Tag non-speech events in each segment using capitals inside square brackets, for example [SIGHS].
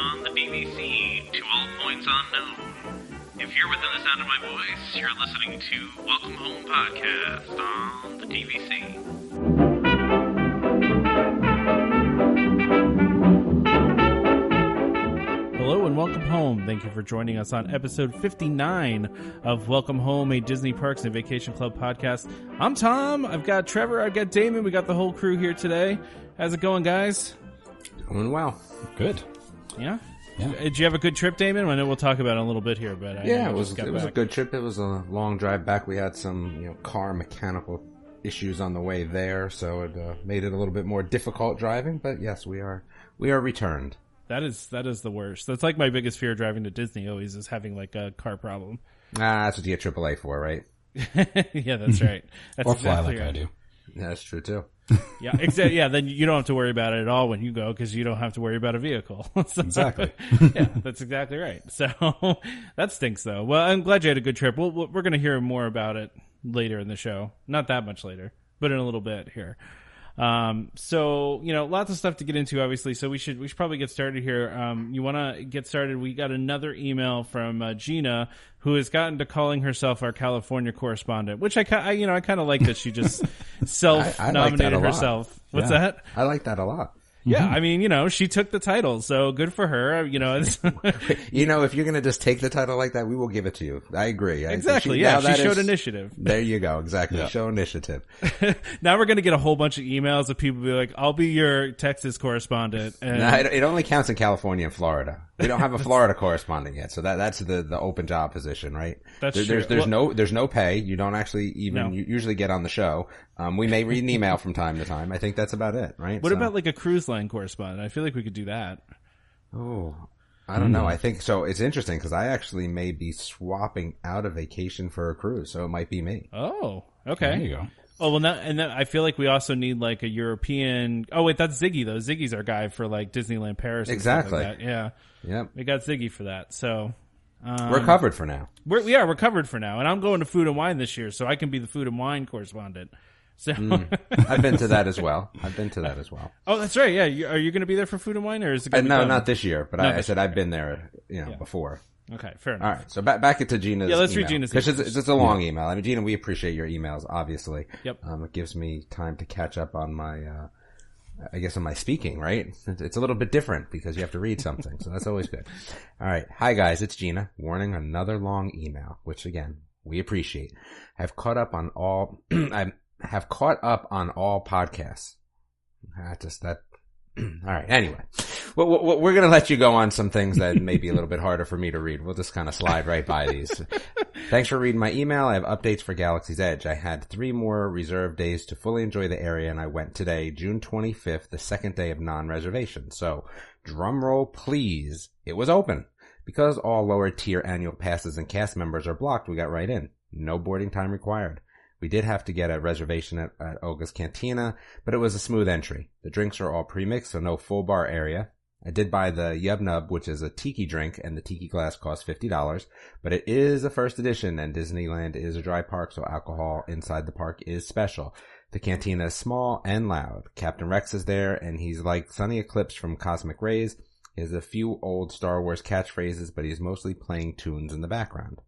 broadcasting on the BBC to all points unknown. If you're within the sound of my voice, you're listening to Welcome Home Podcast on the BBC. Hello and welcome home. Thank you for joining us on episode 59 of Welcome Home, a Disney Parks and Vacation Club podcast. I'm Tom. I've got Trevor. I've got Damon. We got the whole crew here today. How's it going, guys? Doing well. Good. Yeah? Yeah. Uh, Did you have a good trip, Damon? I know we'll talk about it in a little bit here, but I Yeah, it was just got it was a good trip. It was a long drive back. We had some you know car mechanical issues on the way there, so it uh, made it a little bit more difficult driving. But yes, we are we are returned. That is that is the worst. That's like my biggest fear driving to Disney. Always is having like a car problem. Ah, that's what you get AAA for, right? [LAUGHS] yeah, that's right. [LAUGHS] That's Or fly exactly like I do. Yeah, that's true too. [LAUGHS] Yeah, exactly. Yeah, then you don't have to worry about it at all when you go because you don't have to worry about a vehicle. [LAUGHS] So- Exactly. [LAUGHS] yeah, that's exactly right. So that stinks, though. Well, I'm glad you had a good trip. We'll, we're going to hear more about it later in the show. Not that much later, but in a little bit here. Um, so you know, lots of stuff to get into, obviously. So we should we should probably get started here. Um, you want to get started? We got another email from uh, Gina, who has gotten to calling herself our California correspondent, which I, I you know I kind of like that she just [LAUGHS] self like nominated lot. herself. What's Yeah. that? I like that a lot. Yeah, mm-hmm. I mean, you know, she took the title, so good for her. You know, [LAUGHS] You know, if you're gonna just take the title like that, we will give it to you. I agree. I exactly. she- yeah, she showed is- initiative. [LAUGHS] There you go. Exactly. Show initiative. [LAUGHS] now we're gonna get a whole bunch of emails of people be like, "I'll be your Texas correspondent," and No, it, it only counts in California and Florida. We don't have a Florida correspondent yet, so that that's the the open job position, right? That's There- There's true. there's Well- no there's no pay. You don't actually even No. you usually get on the show. Um, we may read an email from time to time. I think that's about it, right? what So- about like a cruise line correspondent? I feel like we could do that. Oh, I don't know. I think so. It's interesting because I actually may be swapping out a vacation for a cruise, so it might be me. Oh, okay. There you go. Oh well, now, and then I feel like we also need like a European. Oh wait, that's Ziggy though. Ziggy's our guy for like Disneyland Paris. Exactly. like that. Yeah, Yep, we got Ziggy for that. So. Um, we're covered for now. We're, yeah, we're covered for now, and I'm going to Food and Wine this year, so I can be the Food and Wine correspondent. So, I've been to that as well. I've been to that as well. oh, that's right. Yeah, you, are you going to be there for Food and Wine, or is it? Uh, no, not this year, but Not I, I said I've been there, you know, Yeah. before. Okay, fair enough. All right, so back back to Gina's. Yeah, let's read Gina's Gina's 'Cause email. It's, it's a long email. I mean, Gina, we appreciate your emails, obviously. Yep. Um, it gives me time to catch up on my, uh, I guess on my speaking, right? It's a little bit different because you have to read something, so that's always good. [LAUGHS] All right, hi guys, it's Gina. Warning: another long email, which again we appreciate. I've caught up on all. [CLEARS THROAT] I have caught up on all podcasts. I just that. [CLEARS THROAT] all right. Anyway, well, we're going to let you go on some things that may be a little bit harder for me to read. We'll just kind of slide right by these. Thanks for reading my email. I have updates for Galaxy's Edge. I had three more reserved days to fully enjoy the area, and I went today, June 25th, the second day of non-reservation. So, drum roll, please. It was open. Because all lower tier annual passes and cast members are blocked, we got right in. No boarding time required. We did have to get a reservation at, at Oga's Cantina, but it was a smooth entry. The drinks are all pre-mixed, so no full bar area. I did buy the Yub Nub, which is a tiki drink, and the tiki glass costs $50, but it is a first edition, and Disneyland is a dry park, so alcohol inside the park is special. The cantina is small and loud. Captain Rex is there, and he's like Sonny Eclipse from Cosmic Rays. He has a few old Star Wars catchphrases, but he's mostly playing tunes in the background.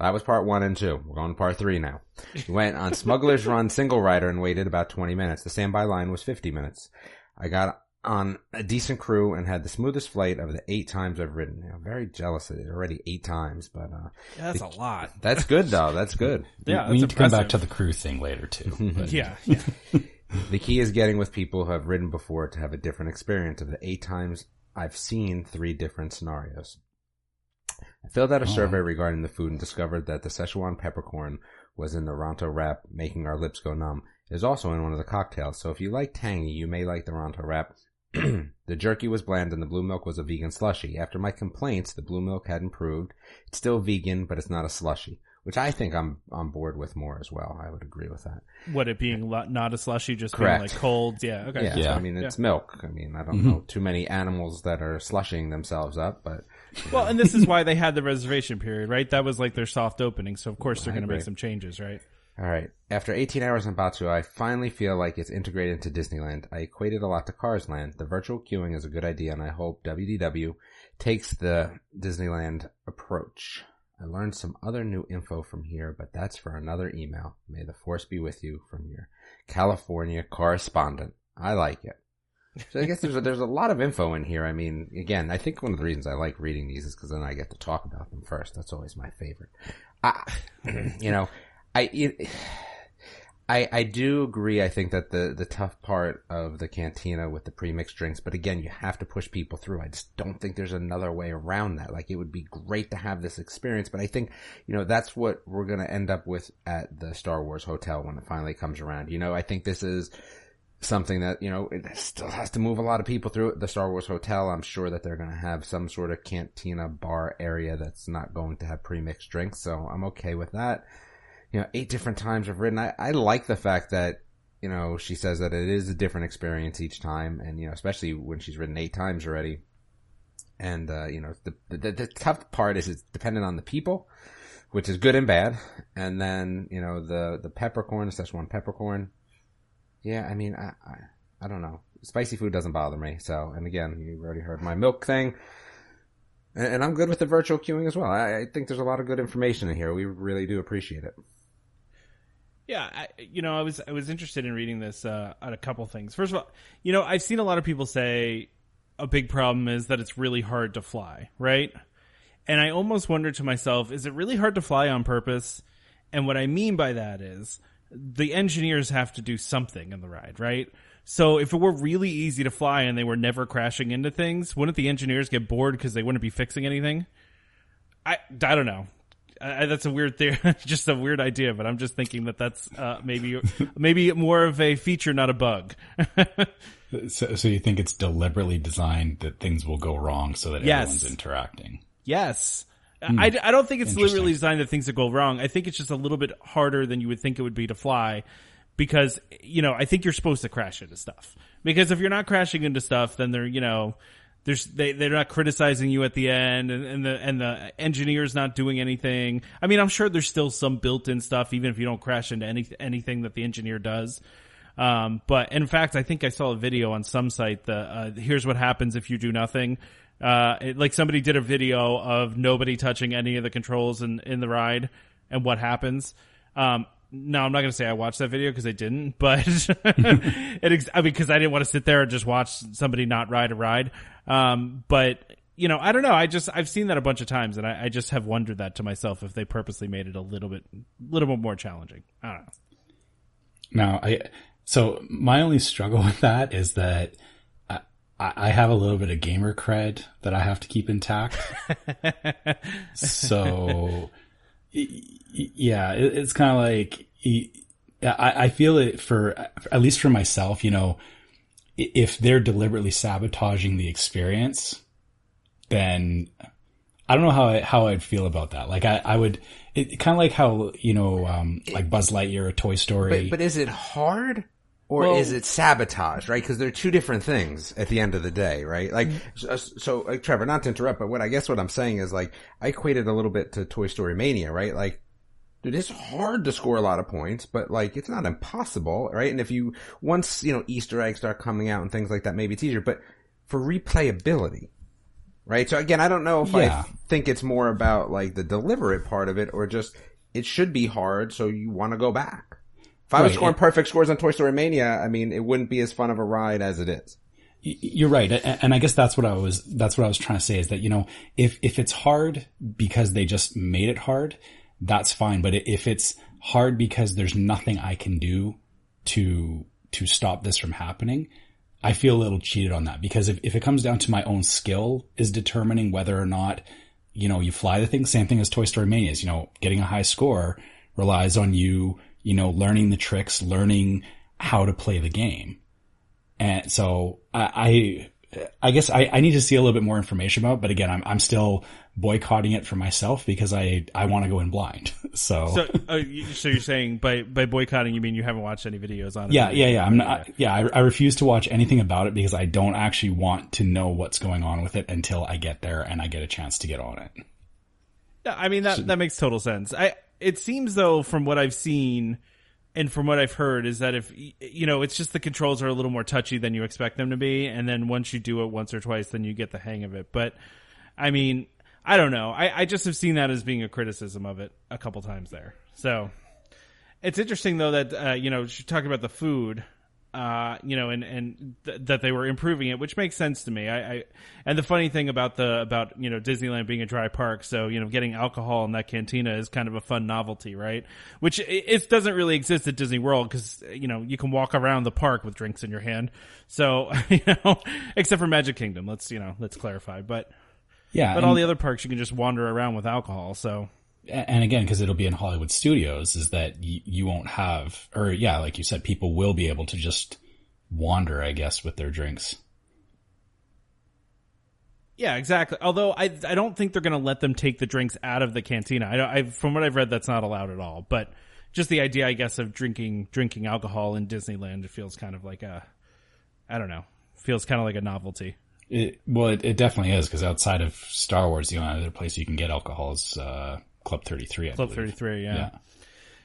That was part one and two. We're going to part three now. We went on Smuggler's Run single rider and waited about 20 minutes. The standby line was 50 minutes. I got on a decent crew and had the smoothest flight of the eight times I've ridden. I'm very jealous of it already eight times, but, uh, Yeah, that's a lot. that's good though. That's good. [LAUGHS] Yeah, we that's need to come back to the crew thing later too. [LAUGHS] But Yeah, [LAUGHS] yeah. The key is getting with people who have ridden before to have a different experience of the eight times I've seen three different scenarios. I filled out a Oh. survey regarding the food and discovered that the Szechuan peppercorn was in the Ronto wrap, making our lips go numb. It is also in one of the cocktails, so if you like tangy, you may like the Ronto wrap. [CLEARS THROAT] the jerky was bland and the blue milk was a vegan slushy. After my complaints, the blue milk had improved. It's still vegan, but it's not a slushy, which I think I'm on board with more as well. I would agree with that. What it being lo- not a slushy, just Correct. being like cold. Yeah. Okay. Yeah, Yeah. I mean it's milk. I mean I don't know mm-hmm. too many animals that are slushing themselves up, but Well, and this is why they had the reservation period, right? That was like their soft opening, so of course they're going to make some changes, right? All right. After 18 hours in Batuu, I finally feel like it's integrated into Disneyland. I equated a lot to Cars Land. The virtual queuing is a good idea, and I hope WDW takes the Disneyland approach. I learned some other new info from here, but that's for another email. May the force be with you from your California correspondent. I like it. So I guess there's a, there's a lot of info in here. I mean, again, I think one of the reasons I like reading these is because then I get to talk about them first. That's always my favorite. I, you know, I, it, I, I do agree. I think that the, the tough part of the cantina with the pre-mixed drinks, but again, you have to push people through. I just don't think there's another way around that. Like it would be great to have this experience, but I think, you know, that's what we're going to end up with at the Star Wars hotel when it finally comes around. You know, I think this is, something that, you know, it still has to move a lot of people through the Star Wars Hotel. I'm sure that they're going to have some sort of cantina bar area that's not going to have pre-mixed drinks. So I'm okay with that. You know, eight different times I've ridden. I, I like the fact that, you know, she says that it is a different experience each time. And, you know, especially when she's ridden eight times already. And, uh, you know, the, the, the tough part is it's dependent on the people, which is good and bad. And then, you know, the, the peppercorn, Szechuan peppercorn, yeah, I mean, I, I, I don't know. Spicy food doesn't bother me. So, and again, you already heard my milk thing. And, and I'm good with the virtual queuing as well. I, I, think there's a lot of good information in here. We really do appreciate it. Yeah, I, you know, I was I was interested in reading this uh, on a couple things. First of all, you know, I've seen a lot of people say a big problem is that it's really hard to fly, right? And I almost wonder to myself, is it really hard to fly on purpose? And what I mean by that is the engineers have to do something in the ride, right? So if it were really easy to fly and they were never crashing into things, wouldn't the engineers get bored because they wouldn't be fixing anything? I I don't know. I, that's a weird theory, [LAUGHS] just a weird idea. But I'm just thinking that that's uh, maybe maybe more of a feature, not a bug. [LAUGHS] so, so you think it's deliberately designed that things will go wrong so that yes. everyone's interacting? Yes. Mm. I, I don't think it's literally designed that things that go wrong. I think it's just a little bit harder than you would think it would be to fly because, you know, I think you're supposed to crash into stuff. Because if you're not crashing into stuff, then they're, you know, there's they they're not criticizing you at the end and, and the and the engineer's not doing anything. I mean, I'm sure there's still some built-in stuff even if you don't crash into any anything that the engineer does. Um, but in fact, I think I saw a video on some site that uh, here's what happens if you do nothing uh, it, like somebody did a video of nobody touching any of the controls in, in the ride and what happens. Um, no, I'm not going to say I watched that video because I didn't, [LAUGHS] but it, ex- I mean, because I didn't want to sit there and just watch somebody not ride a ride. Um, but you know, I don't know. I just I've seen that a bunch of times, and I, I just have wondered that to myself if they purposely made it a little bit, little bit more challenging. I don't know. Now, I so my only struggle [LAUGHS] with that is that I, have a little bit of gamer cred that I have to keep intact. [LAUGHS] so, yeah, it's kind of like, I, I feel it for, at least for myself, you know, if they're deliberately sabotaging the experience, then I don't know how I, how I'd feel about that. Like I, I would, it kind of like how, you know, um, like Buzz Lightyear or Toy Story. But, but is it hard? Or well, is it sabotage, right? Because they're two different things at the end of the day, right? Like, mm-hmm. so, so like, Trevor, not to interrupt, but what I guess what I'm saying is like, I equated a little bit to Toy Story Mania, right? Like, dude, it's hard to score a lot of points, but like, it's not impossible, right? And if you, once, you know, Easter eggs start coming out and things like that, maybe it's easier, but for replayability, right? So again, I don't know if yeah. I think it's more about like the deliberate part of it or just, it should be hard, so you want to go back. If I was scoring perfect scores on Toy Story Mania, I mean, it wouldn't be as fun of a ride as it is. You're right. And I guess that's what I was, that's what I was trying to say is that, you know, if, if it's hard because they just made it hard, that's fine. But if it's hard because there's nothing I can do to, to stop this from happening, I feel a little cheated on that because if, if it comes down to my own skill is determining whether or not, you know, you fly the thing, same thing as Toy Story Mania is, you know, getting a high score relies on you you know, learning the tricks, learning how to play the game. And so I, I, I guess I, I need to see a little bit more information about, it, but again, I'm, I'm still boycotting it for myself because I, I want to go in blind. [LAUGHS] So, so, uh, so you're saying by, by boycotting, you mean you haven't watched any videos on it? Yeah, yeah, yeah. I'm not, yeah, I, I refuse to watch anything about it because I don't actually want to know what's going on with it until I get there and I get a chance to get on it. I mean, that, that makes total sense. I, it seems though from what I've seen and from what I've heard is that if you know, it's just the controls are a little more touchy than you expect them to be, and then once you do it once or twice, then you get the hang of it. But I mean, I don't know. I, I just have seen that as being a criticism of it a couple times there. So it's interesting though that uh, you know, talking about the food uh, you know, and and th- that they were improving it, which makes sense to me. I, I, and the funny thing about the about you know Disneyland being a dry park, so you know getting alcohol in that cantina is kind of a fun novelty, right? Which it, it doesn't really exist at Disney World because you know you can walk around the park with drinks in your hand. So [LAUGHS] you know, except for Magic Kingdom, let's you know let's clarify, but Yeah, but all the other parks you can just wander around with alcohol. So and again, because it'll be in Hollywood Studios, is that y- you won't have, or yeah, like you said, people will be able to just wander, I guess, with their drinks. Yeah, exactly. Although I I don't think they're going to let them take the drinks out of the cantina. I, I from what I've read, that's not allowed at all. But just the idea, I guess, of drinking drinking alcohol in Disneyland, it feels kind of like a, I don't know, feels kind of like a novelty. It, well, it, it definitely is because outside of Star Wars, the only other place you can get alcohol is uh, Club Thirty Three. Club Thirty Three, yeah. Yeah.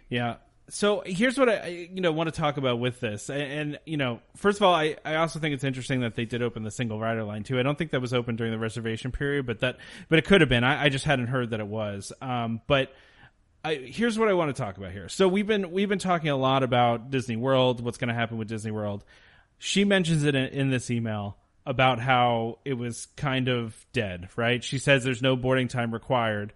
yeah, So here's what I, I, you know, want to talk about with this, and, and you know, first of all, I, I also think it's interesting that they did open the single rider line too. I don't think that was open during the reservation period, but that, but it could have been. I, I just hadn't heard that it was. Um, but I, here's what I want to talk about here. So we've been we've been talking a lot about Disney World, what's going to happen with Disney World. She mentions it in, in this email about how it was kind of dead, right? She says there's no boarding time required.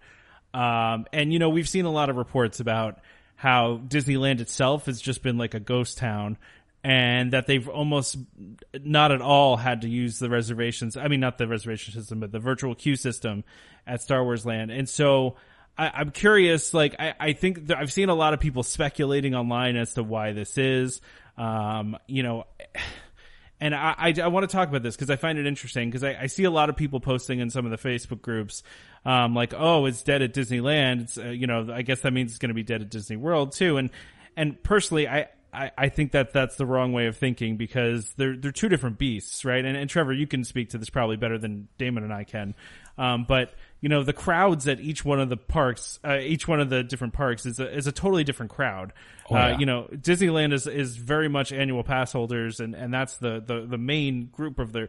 Um, and you know, we've seen a lot of reports about how Disneyland itself has just been like a ghost town and that they've almost not at all had to use the reservations. I mean, not the reservation system, but the virtual queue system at Star Wars Land. And so I, I'm curious, like, I, I think that I've seen a lot of people speculating online as to why this is. Um, you know, and I, I, I want to talk about this because I find it interesting because I, I see a lot of people posting in some of the Facebook groups, um, like, oh, it's dead at Disneyland. It's, uh, you know, I guess that means it's going to be dead at Disney World too. And, and personally, I, I, I think that that's the wrong way of thinking because they're, they're two different beasts, right? And, and Trevor, you can speak to this probably better than Damon and I can. Um, but, you know, the crowds at each one of the parks, uh, each one of the different parks is a, is a totally different crowd. Oh, uh, you know, Disneyland is, is very much annual pass holders and, and that's the, the, the main group of their,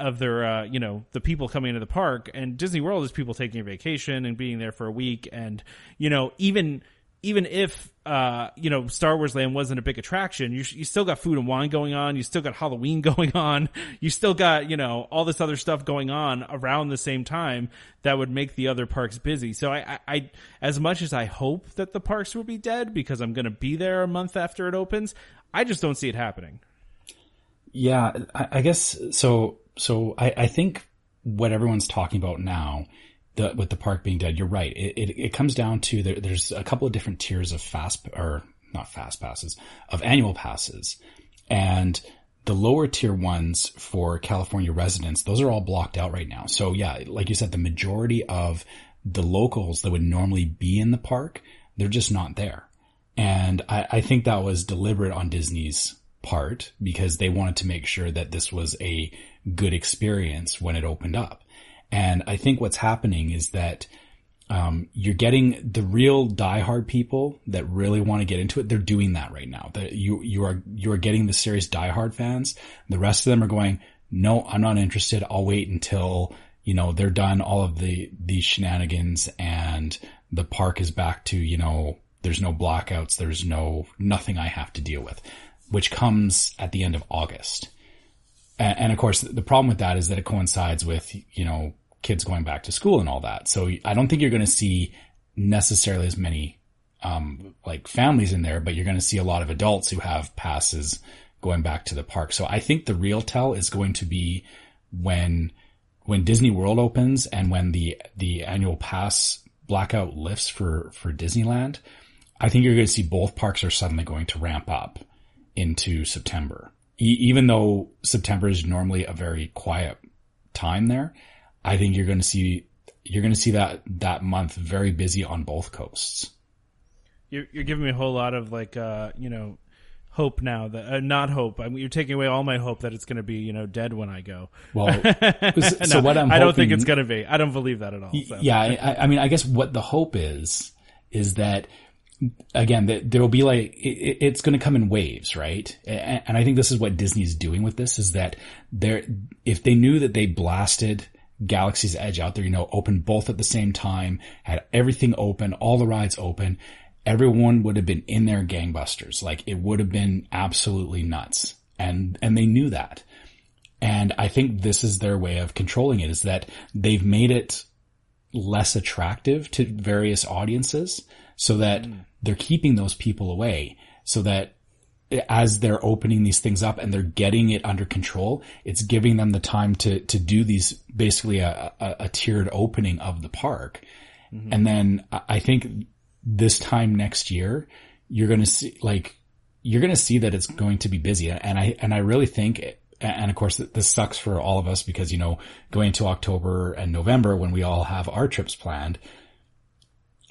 of their, uh, you know, the people coming into the park and Disney World is people taking a vacation and being there for a week. And, you know, even, even if, uh, you know, Star Wars Land wasn't a big attraction, you, you still got food and wine going on. You still got Halloween [LAUGHS] going on. You still got, you know, all this other stuff going on around the same time that would make the other parks busy. So I, I, I as much as I hope that the parks will be dead because I'm going to be there a month after it opens, I just don't see it happening. Yeah, I, I guess so. So I, I think what everyone's talking about now, the, with the park being dead, you're right. It, it, it comes down to there, there's a couple of different tiers of fast or not fast passes of annual passes, and the lower tier ones for California residents, those are all blocked out right now. So yeah, like you said, the majority of the locals that would normally be in the park, they're just not there. And I, I think that was deliberate on Disney's part because they wanted to make sure that this was a good experience when it opened up. And I think what's happening is that um, you're getting the real diehard people that really want to get into it. They're doing that right now. That you you are you are getting the serious diehard fans. The rest of them are going, no, I'm not interested. I'll wait until you know they're done all of the these shenanigans and the park is back to you know there's no blackouts. There's no nothing I have to deal with, which comes at the end of August. And, and of course, the problem with that is that it coincides with, you know, kids going back to school and all that. So I don't think you're going to see necessarily as many, um, like families in there, but you're going to see a lot of adults who have passes going back to the park. So I think the real tell is going to be when, when Disney World opens and when the, the annual pass blackout lifts for, for Disneyland. I think you're going to see both parks are suddenly going to ramp up into September. E- even though September is normally a very quiet time there, I think you're going to see you're going to see that that month very busy on both coasts. You're, you're giving me a whole lot of like, uh, you know, hope now that uh, not hope. I mean, you're taking away all my hope that it's going to be, you know, dead when I go. Well, [LAUGHS] so No, what I'm I don't think it's going to be. I don't believe that at all. So. Yeah, I, I mean, I guess what the hope is is that again, that there will be like, it, it's going to come in waves, right? And, and I think this is what Disney is doing with this is that they're, if they knew that they blasted Galaxy's Edge out there, you know, open both at the same time, had everything open, all the rides open, everyone would have been in their gangbusters. Like it would have been absolutely nuts. And, and they knew that. And I think this is their way of controlling it is that they've made it less attractive to various audiences so that mm. they're keeping those people away so that as they're opening these things up and they're getting it under control, it's giving them the time to, to do these basically a, a, a tiered opening of the park. Mm-hmm. And then I think this time next year, you're going to see like, you're going to see that it's going to be busy. And I, and I really think, and of course this sucks for all of us because, you know, going into October and November when we all have our trips planned,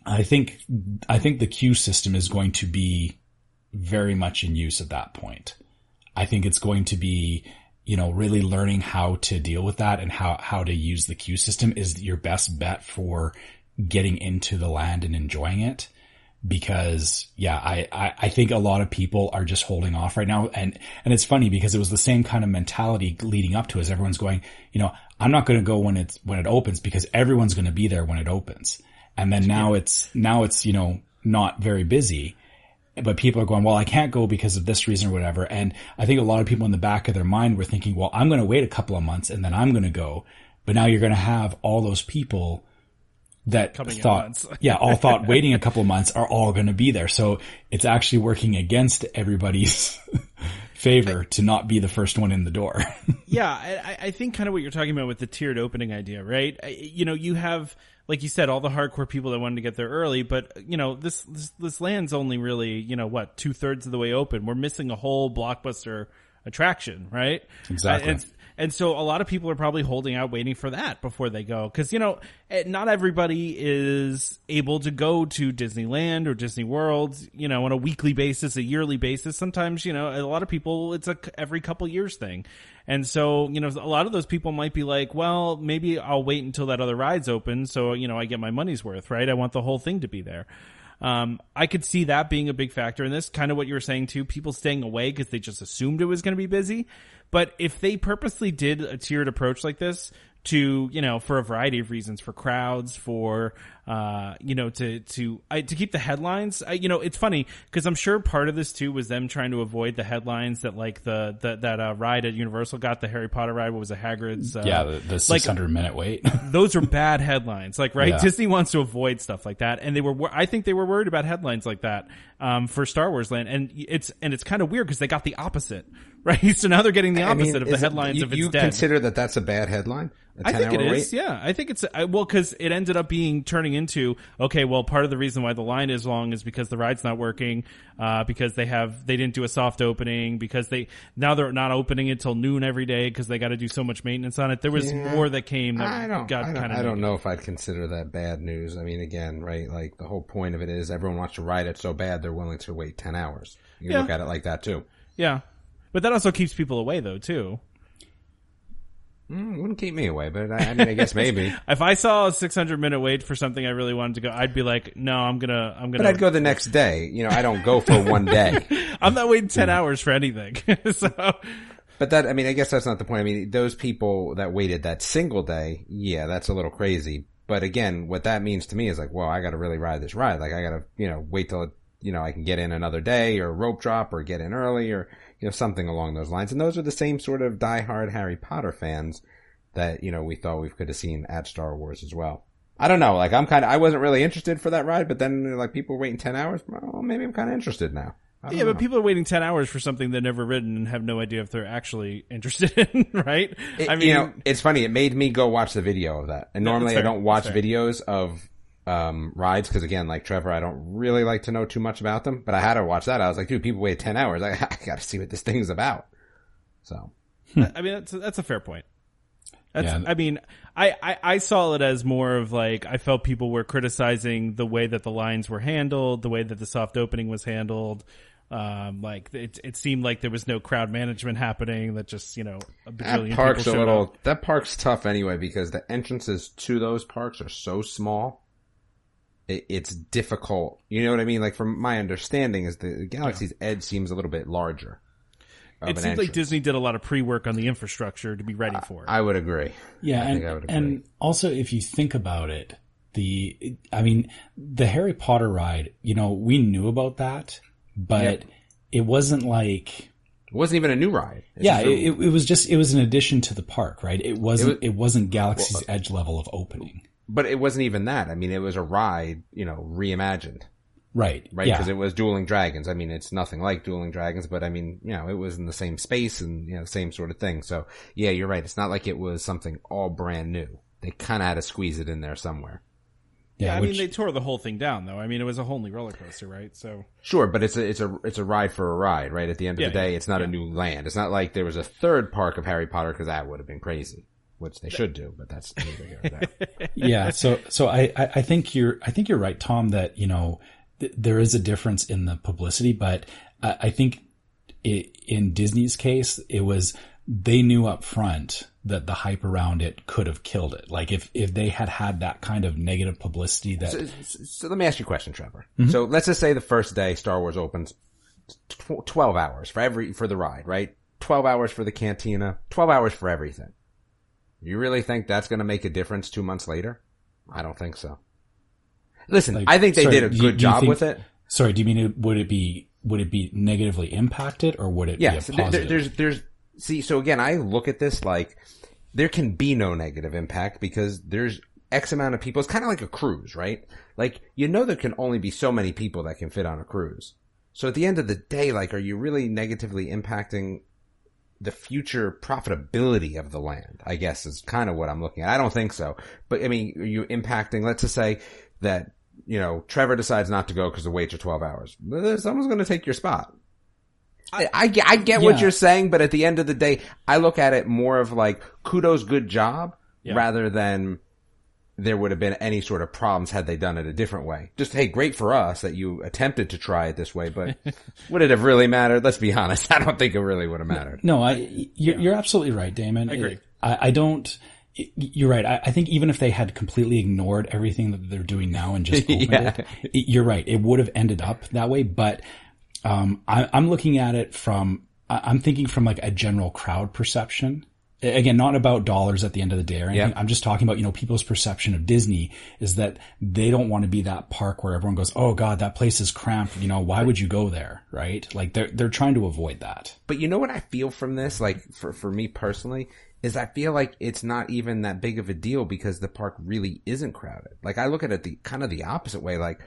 I think, I think the queue system is going to be very much in use at that point. I think it's going to be, you know, really learning how to deal with that and how, how to use the queue system is your best bet for getting into the land and enjoying it. Because yeah, I, I, I think a lot of people are just holding off right now. And, and it's funny because it was the same kind of mentality leading up to it. Everyone's going, you know, I'm not going to go when it's, when it opens because everyone's going to be there when it opens. And then now it's, now it's, you know, not very busy but people are going, well, I can't go because of this reason or whatever. And I think a lot of people in the back of their mind were thinking, well, I'm going to wait a couple of months and then I'm going to go. But now you're going to have all those people that Coming thought, [LAUGHS] yeah, all thought waiting a couple of months are all going to be there. So it's actually working against everybody's [LAUGHS] favor to not be the first one in the door. [LAUGHS] yeah. I, I think kind of what you're talking about with the tiered opening idea, right? You know, you have, like you said, all the hardcore people that wanted to get there early, but you know, this, this, this land's only really, you know, what, two thirds of the way open. We're missing a whole blockbuster attraction, right? Exactly. And, and so a lot of people are probably holding out waiting for that before they go. Cause you know, eh, not everybody is able to go to Disneyland or Disney World, you know, on a weekly basis, a yearly basis. Sometimes, you know, a lot of people, it's a every couple years thing. And so, you know, a lot of those people might be like, well, maybe I'll wait until that other ride's open. So, you know, I get my money's worth, right? I want the whole thing to be there. Um, I could see that being a big factor in this. Kind of what you were saying too. People staying away because they just assumed it was going to be busy. But if they purposely did a tiered approach like this, to you know for a variety of reasons for crowds for uh you know to to I, to keep the headlines I, you know it's funny because i'm sure part of this too was them trying to avoid the headlines that like the, the that uh, ride at universal got the harry potter ride what was it hagrid's uh, yeah the, the 600 like, minute wait [LAUGHS] those are bad headlines like right yeah. disney wants to avoid stuff like that and they were i think they were worried about headlines like that um for star wars land and it's and it's kind of weird because they got the opposite [LAUGHS] right so now they're getting the opposite I mean, of the headlines it, you, of it's you dead. consider that that's a bad headline I think it is. Yeah, I think it's I, well because it ended up being turning into okay. Well, part of the reason why the line is long is because the ride's not working, uh, because they have they didn't do a soft opening, because they now they're not opening it till noon every day because they got to do so much maintenance on it. There was yeah, more that came that I don't, got kind of. I don't know if I'd consider that bad news. I mean, again, right? Like the whole point of it is everyone wants to ride it so bad they're willing to wait ten hours. You yeah. look at it like that too. Yeah, but that also keeps people away though too. Mm, wouldn't keep me away, but I, I mean, I guess maybe. [LAUGHS] if I saw a 600 minute wait for something I really wanted to go, I'd be like, no, I'm gonna, I'm gonna. But I'd go the next day. You know, I don't go for one day. [LAUGHS] I'm not waiting 10 hours for anything. [LAUGHS] so. But that, I mean, I guess that's not the point. I mean, those people that waited that single day, yeah, that's a little crazy. But again, what that means to me is like, well, I gotta really ride this ride. Like, I gotta, you know, wait till, you know, I can get in another day or rope drop or get in early or, you know, something along those lines. And those are the same sort of diehard Harry Potter fans that, you know, we thought we could have seen at Star Wars as well. I don't know. Like, I'm kind of, I wasn't really interested for that ride, but then, like, people waiting 10 hours. Well, maybe I'm kind of interested now. Yeah, know. but people are waiting 10 hours for something they've never ridden and have no idea if they're actually [LAUGHS] interested in, right? It, I mean, you know, it's funny. It made me go watch the video of that. And normally I don't watch videos of um, rides because again, like Trevor, I don't really like to know too much about them. But I had to watch that. I was like, dude, people wait ten hours. [LAUGHS] I, I got to see what this thing's about. So, I mean, that's that's a fair point. That's, yeah. I mean, I, I, I, saw it as more of like, I felt people were criticizing the way that the lines were handled, the way that the soft opening was handled. Um, like it, it seemed like there was no crowd management happening that just, you know, a that park's a little, up. that park's tough anyway because the entrances to those parks are so small it, it's difficult. You know what I mean? Like from my understanding is the Galaxy's Edge seems a little bit larger. It seems like. Disney did a lot of pre-work on the infrastructure to be ready for it. I would agree. Yeah, I and, think I would agree. and also if you think about it, the I mean, the Harry Potter ride, you know, we knew about that, but Yep. it wasn't like It wasn't even a new ride. It's yeah, it, it was just it was an addition to the park, right? It wasn't It it, was- was, not Galaxy's uh, Edge level of opening, but it wasn't even that. I mean, it was a ride, you know, reimagined, right? right? Yeah, Because it was Dueling Dragons. I mean, it's nothing like Dueling Dragons, but I mean, you know, it was in the same space and you know, same sort of thing. So yeah, you're right. It's not like it was something all brand new. They kind of had to squeeze it in there somewhere. yeah, I which- mean they tore the whole thing down though. I mean it was a whole new roller coaster, right? So Sure, but it's a it's a it's a ride for a ride, right? At the end of Yeah, the day, yeah, it's not a new land. It's not like there was a third park of Harry Potter because that would have been crazy, which they should do, but that's here nor [LAUGHS] yeah. So, so I, I I think you're, I think you're right, Tom, that, you know, th- there is a difference in the publicity, but I, I think i in Disney's case, it was, they knew up front that the hype around it could have killed it. Like if, if they had had that kind of negative publicity that, so, so let me ask you a question, Trevor. Mm-hmm. So let's just say the first day Star Wars opens, tw- twelve hours for every for the ride, right? Twelve hours for the cantina, twelve hours for everything. You really think that's going to make a difference two months later? I don't think so. Listen, Like, I think they sorry, did a good you job think- with it. sorry, do you mean, it, would it be, would it be negatively impacted or would it a there- there's there's see. So again, I look at this like there can be no negative impact because there's X amount of people. It's kind of like a cruise, right? Like you know there can only be so many people that can fit on a cruise. So at the end of the day, like, are you really negatively impacting the future profitability of the land? I guess is kind of what I'm looking at. I don't think so, but I mean, are you impacting? Let's just say that you know Trevor decides not to go because the waits are 12 hours. Someone's going to take your spot. I, I, get- I get what you're saying, but at the end of the day, I look at it more of like kudos, good job, Yeah. rather than there would have been any sort of problems had they done it a different way. Just hey, great for us that you attempted to try it this way, but [LAUGHS] would it have really mattered? Let's be honest. [LAUGHS] I don't think it really would have mattered. No, I, you're, you're absolutely right, Damon. I agree. I, I don't, you're right. I, I think even if they had completely ignored everything that they're doing now and just [LAUGHS] opened Yeah. it, it- you're right. It would have ended up that way. But, um, I, I'm looking at it from, I'm thinking from like a general crowd perception. Again, not about dollars at the end of the day. I'm just talking about, you know, people's perception of Disney is that they don't want to be that park where everyone goes, Oh God, that place is cramped. You know, why would you go there? Right? Like they're, they're trying to avoid that. But you know what I feel from this, like for for me personally, is I feel like it's not even that big of a deal because the park really isn't crowded. Like I look at it the kind of the opposite way, like.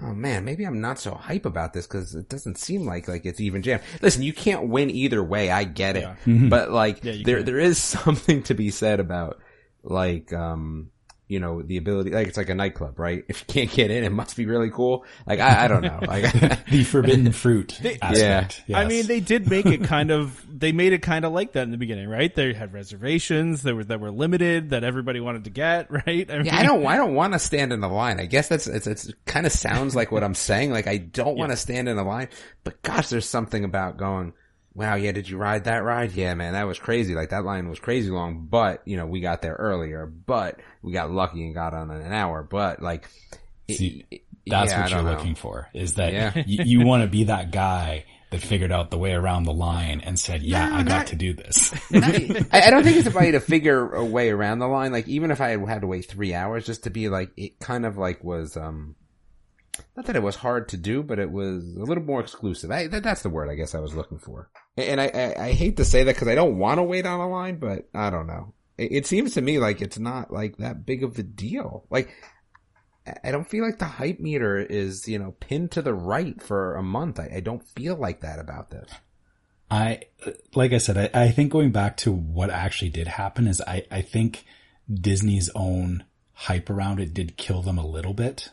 Oh man, maybe I'm not so hype about this because it doesn't seem like like it's even jammed. Listen, you can't win either way. I get it, but like you there can't. there is [LAUGHS] something to be said about like um you know the ability like it's like a nightclub, right? If you can't get in, it must be really cool. Like I, I don't know. Like [LAUGHS] the forbidden fruit aspect. I yes. mean, they did make it kind of. They made it kind of like that in the beginning, right? They had reservations that were that were limited that everybody wanted to get, [LAUGHS] right? I mean, Yeah, I don't. I don't want to stand in the line. I guess that's it's. it's kind of sounds like what I'm saying. Like I don't want to stand in a line, but gosh, there's something about going. Wow, yeah, did you ride that ride? Yeah, man, that was crazy. Like that line was crazy long, but you know we got there earlier, but we got lucky and got on in an hour. But like, See, it- that's yeah, what you're know. looking for is that Yeah. you, you want to be that guy that figured out the way around the line and said, yeah, No, I got not- to do this. [LAUGHS] I, I don't think it's about you to figure a way around the line. Like even if I had had to wait three hours just to be like, it kind of like was, um, not that it was hard to do, but it was a little more exclusive. I, that, that's the word I guess I was looking for. And I, I, I hate to say that because I don't want to wait on a line, but I don't know. It, it seems to me like it's not like that big of a deal. Like, I- don't feel like the hype meter is, you know, pinned to the right for a month. I, I don't feel like that about this. I, like I said, I, I think going back to what actually did happen is I, I think Disney's own hype around it did kill them a little bit.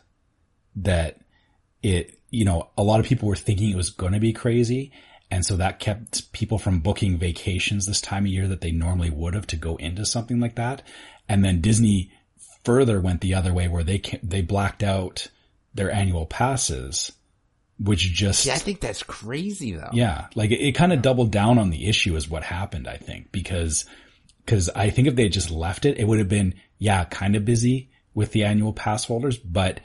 That it, you know, a lot of people were thinking it was going to be crazy. And so that kept people from booking vacations this time of year that they normally would have to go into something like that. And then Disney further went the other way where they they blacked out their annual passes, which just Yeah, I think that's crazy though. yeah, like it, it kind of doubled down on the issue is what happened, I think, because, because I think if they had just left it, it would have been, yeah, kind of busy with the annual pass holders, but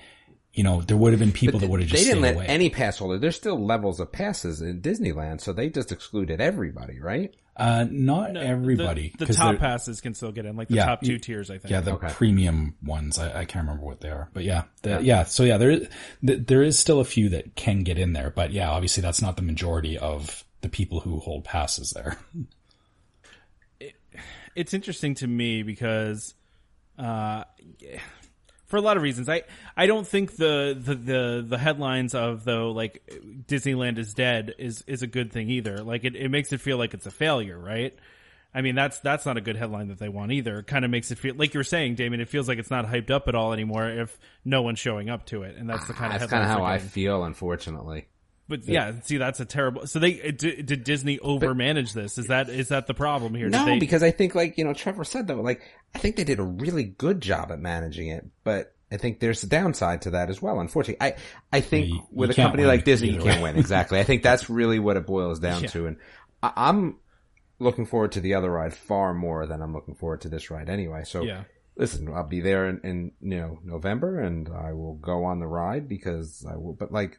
you know, there would have been people that would have just they didn't let away. any pass holder. There's still levels of passes in Disneyland, so they just excluded everybody, right? uh, not The- everybody. The top passes can still get in, like the Yeah, top two y- tiers, I think. Yeah, the Okay. premium ones. I, I can't remember what they are, but yeah, the, yeah. So yeah, there is th- there is still a few that can get in there, but yeah, obviously that's not the majority of the people who hold passes there. it's interesting to me because uh, for a lot of reasons i i don't think the the the, the headlines of though like disneyland is dead is is a good thing either like it, it makes it feel like it's a failure right I mean that's that's not a good headline that they want either. It kind of makes it feel like you're saying, Damon. It feels like it's not hyped up at all anymore if no one's showing up to it, and that's the ah, kind of That's kind of how I feel, unfortunately. But yeah, see, that's a terrible. So they did, did Disney overmanage this? Is that is that the problem here? Did No, they, because I think, like you know, Trevor said though, like I think they did a really good job at managing it, but I think there's a downside to that as well. Unfortunately, I I think You- with you a company like Disney, you can't win exactly. I think that's [LAUGHS] really what it boils down Yeah. to, and I, I'm looking forward to the other ride far more than I'm looking forward to this ride anyway. So yeah. listen, I'll be there in, in you know November, and I will go on the ride because I will. But like,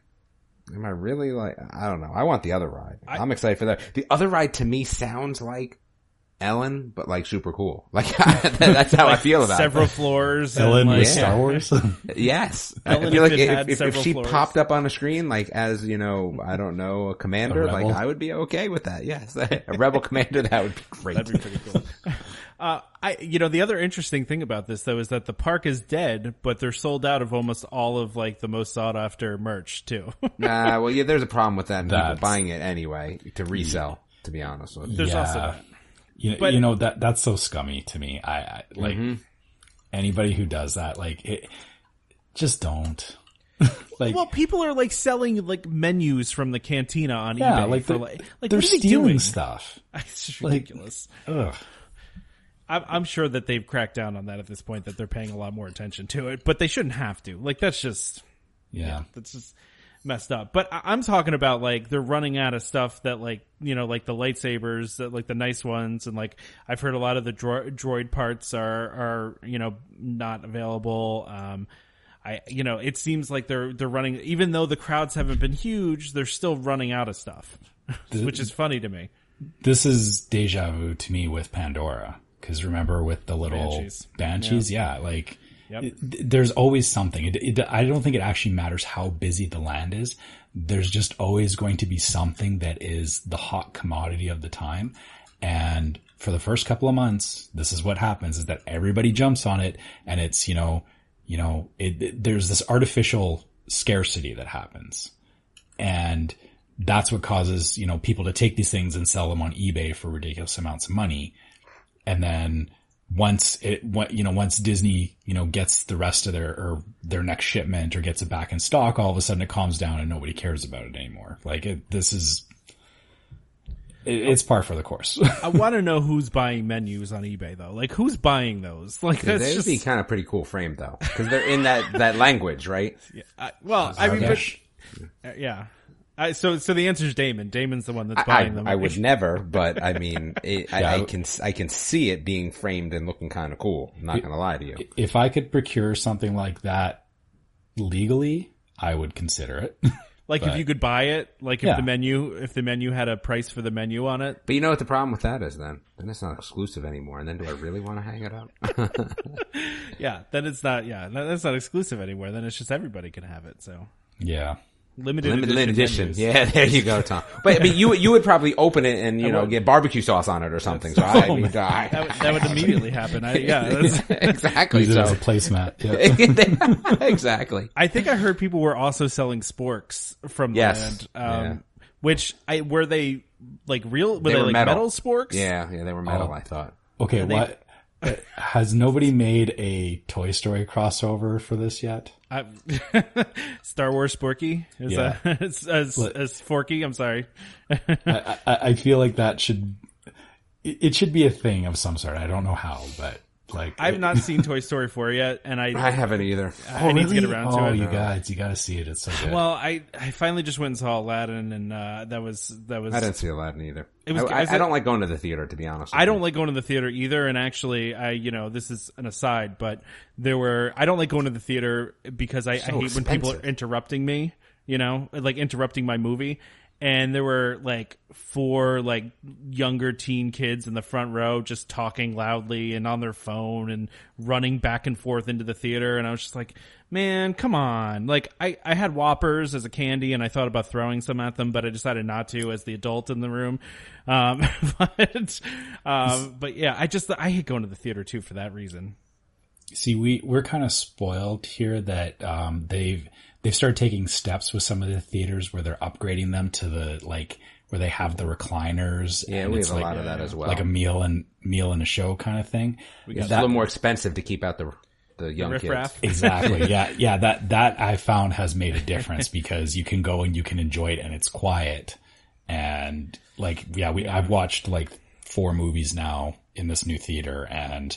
am I really like? I don't know. I want the other ride. I- I, am excited for that. The other ride to me sounds like Ellen, but like super cool. [LAUGHS] Like that's how I feel about several it. Several floors. and, Ellen like, with Yeah. Star Wars. [LAUGHS] Yes, Ellen I feel if like if, if, if she floors. popped up on a screen, like as you know, I don't know, a commander, A like? I would be okay with that. Yes, [LAUGHS] a rebel commander, that would be great. That'd be pretty cool. Uh, I, you know, the other interesting thing about this though is that the park is dead, but they're sold out of almost all of like the most sought after merch too. [LAUGHS] Nah, well, yeah, there's a problem with that. and People buying it anyway to resell. To be honest with you. There's Yeah. also that. You know, But- you know that that's so scummy to me. I, I like anybody who does that. Like, it, just don't. [LAUGHS] like, Well, people are like selling like menus from the cantina on yeah, eBay like for they're, like, like they're what are they stealing doing? stuff. [LAUGHS] It's just Like- ridiculous. Ugh. I'm, I'm sure that they've cracked down on that at this point. That they're paying a lot more attention to it, but they shouldn't have to. Like that's just Yeah. that's just messed up. But I- I'm talking about like they're running out of stuff that like you know like the lightsabers, that, like the nice ones, and like I've heard a lot of the dro- droid parts are are you know not available. Um, I you know it seems like they're they're running even though the crowds haven't been huge, they're still running out of stuff, [LAUGHS] which is funny to me. This is deja vu to me with Pandora. Cause remember with the little Banshees. banshees, yeah, like Yep. it- there's always something. It, it, I don't think it actually matters how busy the land is. There's just always going to be something that is the hot commodity of the time. And for the first couple of months, this is what happens is that everybody jumps on it and it's, you know, you know, there's this artificial scarcity that happens. And that's what causes, you know, people to take these things and sell them on eBay for ridiculous amounts of money. And then once it, you know, once Disney, you know, gets the rest of their, or their next shipment or gets it back in stock, all of a sudden it calms down and nobody cares about it anymore. Like it, this is, it, it's par for the course. [LAUGHS] I want to know who's buying menus on eBay though. Like who's buying those? [LAUGHS] Like that's They'd just be kind of pretty cool framed though, because they're in that that language, right? I, well, I mean, but, uh, yeah. I, so, so the answer is Damon. Damon's the one that's I, buying them. I would [LAUGHS] never, but I mean, it, Yeah, I, I I can I can see it being framed and looking kind of cool. I'm not gonna lie to you. if I could procure something like that legally, I would consider it. [LAUGHS] like if you could buy it, like if Yeah. the menu, if the menu had a price for the menu on it. But you know what the problem with that is then? Then it's not exclusive anymore. And then do I really want to hang it up? [LAUGHS] Yeah, then it's not. Yeah, that's not exclusive anymore. Then it's just everybody can have it. So yeah. Limited, Limited edition. edition. Yeah, [LAUGHS] there you go, Tom. But, but you you would probably open it and you know would. get barbecue sauce on it or something. So I, [LAUGHS] Oh, mean, man. I- That, would- that would immediately happen. I, yeah, [LAUGHS] that's, exactly. Use it as So a placemat. Yeah. exactly. I think I heard people were also selling sporks from the Yes. land. Um, Yeah. Which I were they like real? Were They they, were like metal. metal, sporks? Yeah, yeah, they were metal. Oh. I thought. Okay, what has nobody made a Toy Story crossover for this yet? I, [LAUGHS] Star Wars Sporky is Yeah. that [LAUGHS] as, as, as Forky? I'm sorry. [LAUGHS] I, I, I feel like that should it it should be a thing of some sort. I don't know how, but Like I've not seen [LAUGHS] Toy Story 4 yet, and I I haven't either. I need to get around to oh, it. you guys, you got to see it. It's so good. Well, I, I finally just went and saw Aladdin, and uh, that was that was. I didn't see Aladdin either. It was- I, is I, I don't like going to the theater, to be honest. I don't you. like going to the theater either, and actually, I you know this is an aside, but there were I don't like going to the theater because I, I hate when people are interrupting me, you know, like interrupting my movie. And there were like four like younger teen kids in the front row just talking loudly and on their phone and running back and forth into the theater. And I was just like, man, come on. Like I, I had Whoppers as a candy and I thought about throwing some at them, but I decided not to as the adult in the room. Um, [LAUGHS] but, um, but yeah, I just, I hate going to the theater too for that reason. See, we we're kind of spoiled here that um, they've they've started taking steps with some of the theaters where they're upgrading them to the like where they have the recliners. Yeah, and we it's have a like, lot of that as well. like a meal and meal and a show kind of thing. It's a That- little more expensive to keep out the the young kids. Exactly. [LAUGHS] Yeah, yeah. That that I found has made a difference [LAUGHS] because you can go and you can enjoy it and it's quiet. And like, yeah, we I've watched like four movies now in this new theater and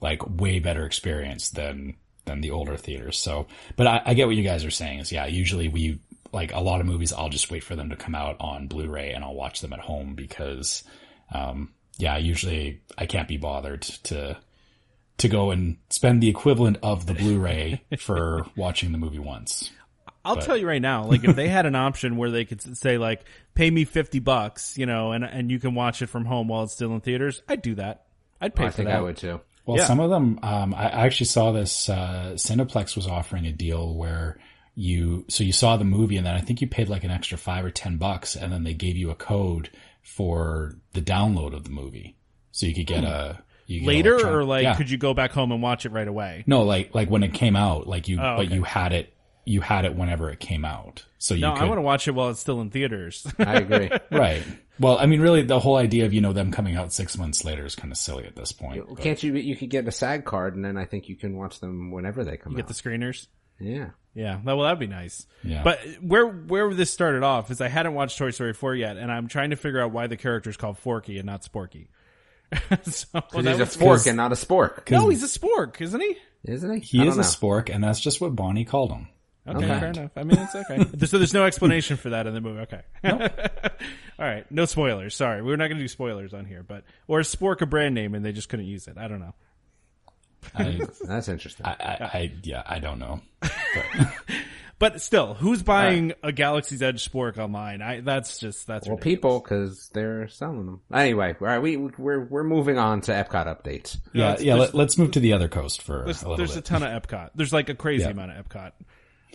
like way better experience than than the older theaters. So, but I, I get what you guys are saying. Is yeah, usually we like a lot of movies. I'll just wait for them to come out on Blu-ray and I'll watch them at home because, um, yeah, usually I can't be bothered to to go and spend the equivalent of the Blu-ray [LAUGHS] for watching the movie once. I'll tell you right now, like if they had an option where they could say like, pay me 50 bucks, you know, and, and you can watch it from home while it's still in theaters, I'd do that. I'd pay I for think that. I would too. Well, Yeah. some of them, um, I actually saw this, uh, Cineplex was offering a deal where you, so you saw the movie and then I think you paid like an extra five or 10 bucks and then they gave you a code for the download of the movie. So you could get a, you could get Later electron- or like, Yeah. could you go back home and watch it right away? no, like, like when it came out, like you, Oh, but you had it, you had it whenever it came out. So you No, could, I want to watch it while it's still in theaters. [LAUGHS] I agree. [LAUGHS] right. Well, I mean, really the whole idea of, you know, them coming out six months later is kind of silly at this point. Well, Can't you? You could get a SAG card, and then I think you can watch them whenever they come you out. get the screeners. yeah. Yeah, well, that'd be nice. Yeah. But where where this started off is I hadn't watched Toy Story 4 yet, and I'm trying to figure out why the character's called Forky and not Sporky. [LAUGHS] so Because he's a fork and not a spork, No, he's a spork, isn't he? isn't he? He I is don't a spork and that's just what Bonnie called him. Okay, Okay. fair enough. I mean, it's okay. [LAUGHS] so there's no explanation for that in the movie. Okay. [LAUGHS] All right. No spoilers. Sorry. We're not going to do spoilers on here, but, or is Spork a brand name and they just couldn't use it? I don't know. I, [LAUGHS] That's interesting. I, I, I, yeah, I don't know. But But still, who's buying a Galaxy's Edge Spork online? I, that's just, that's well, ridiculous. people, because they're selling them. Anyway, all right, we we're we're moving on to Epcot updates. yeah, it's- yeah. there's- Let, us move to the other coast for a There's, little there's a ton of Epcot. There's like a crazy Yeah. amount of Epcot.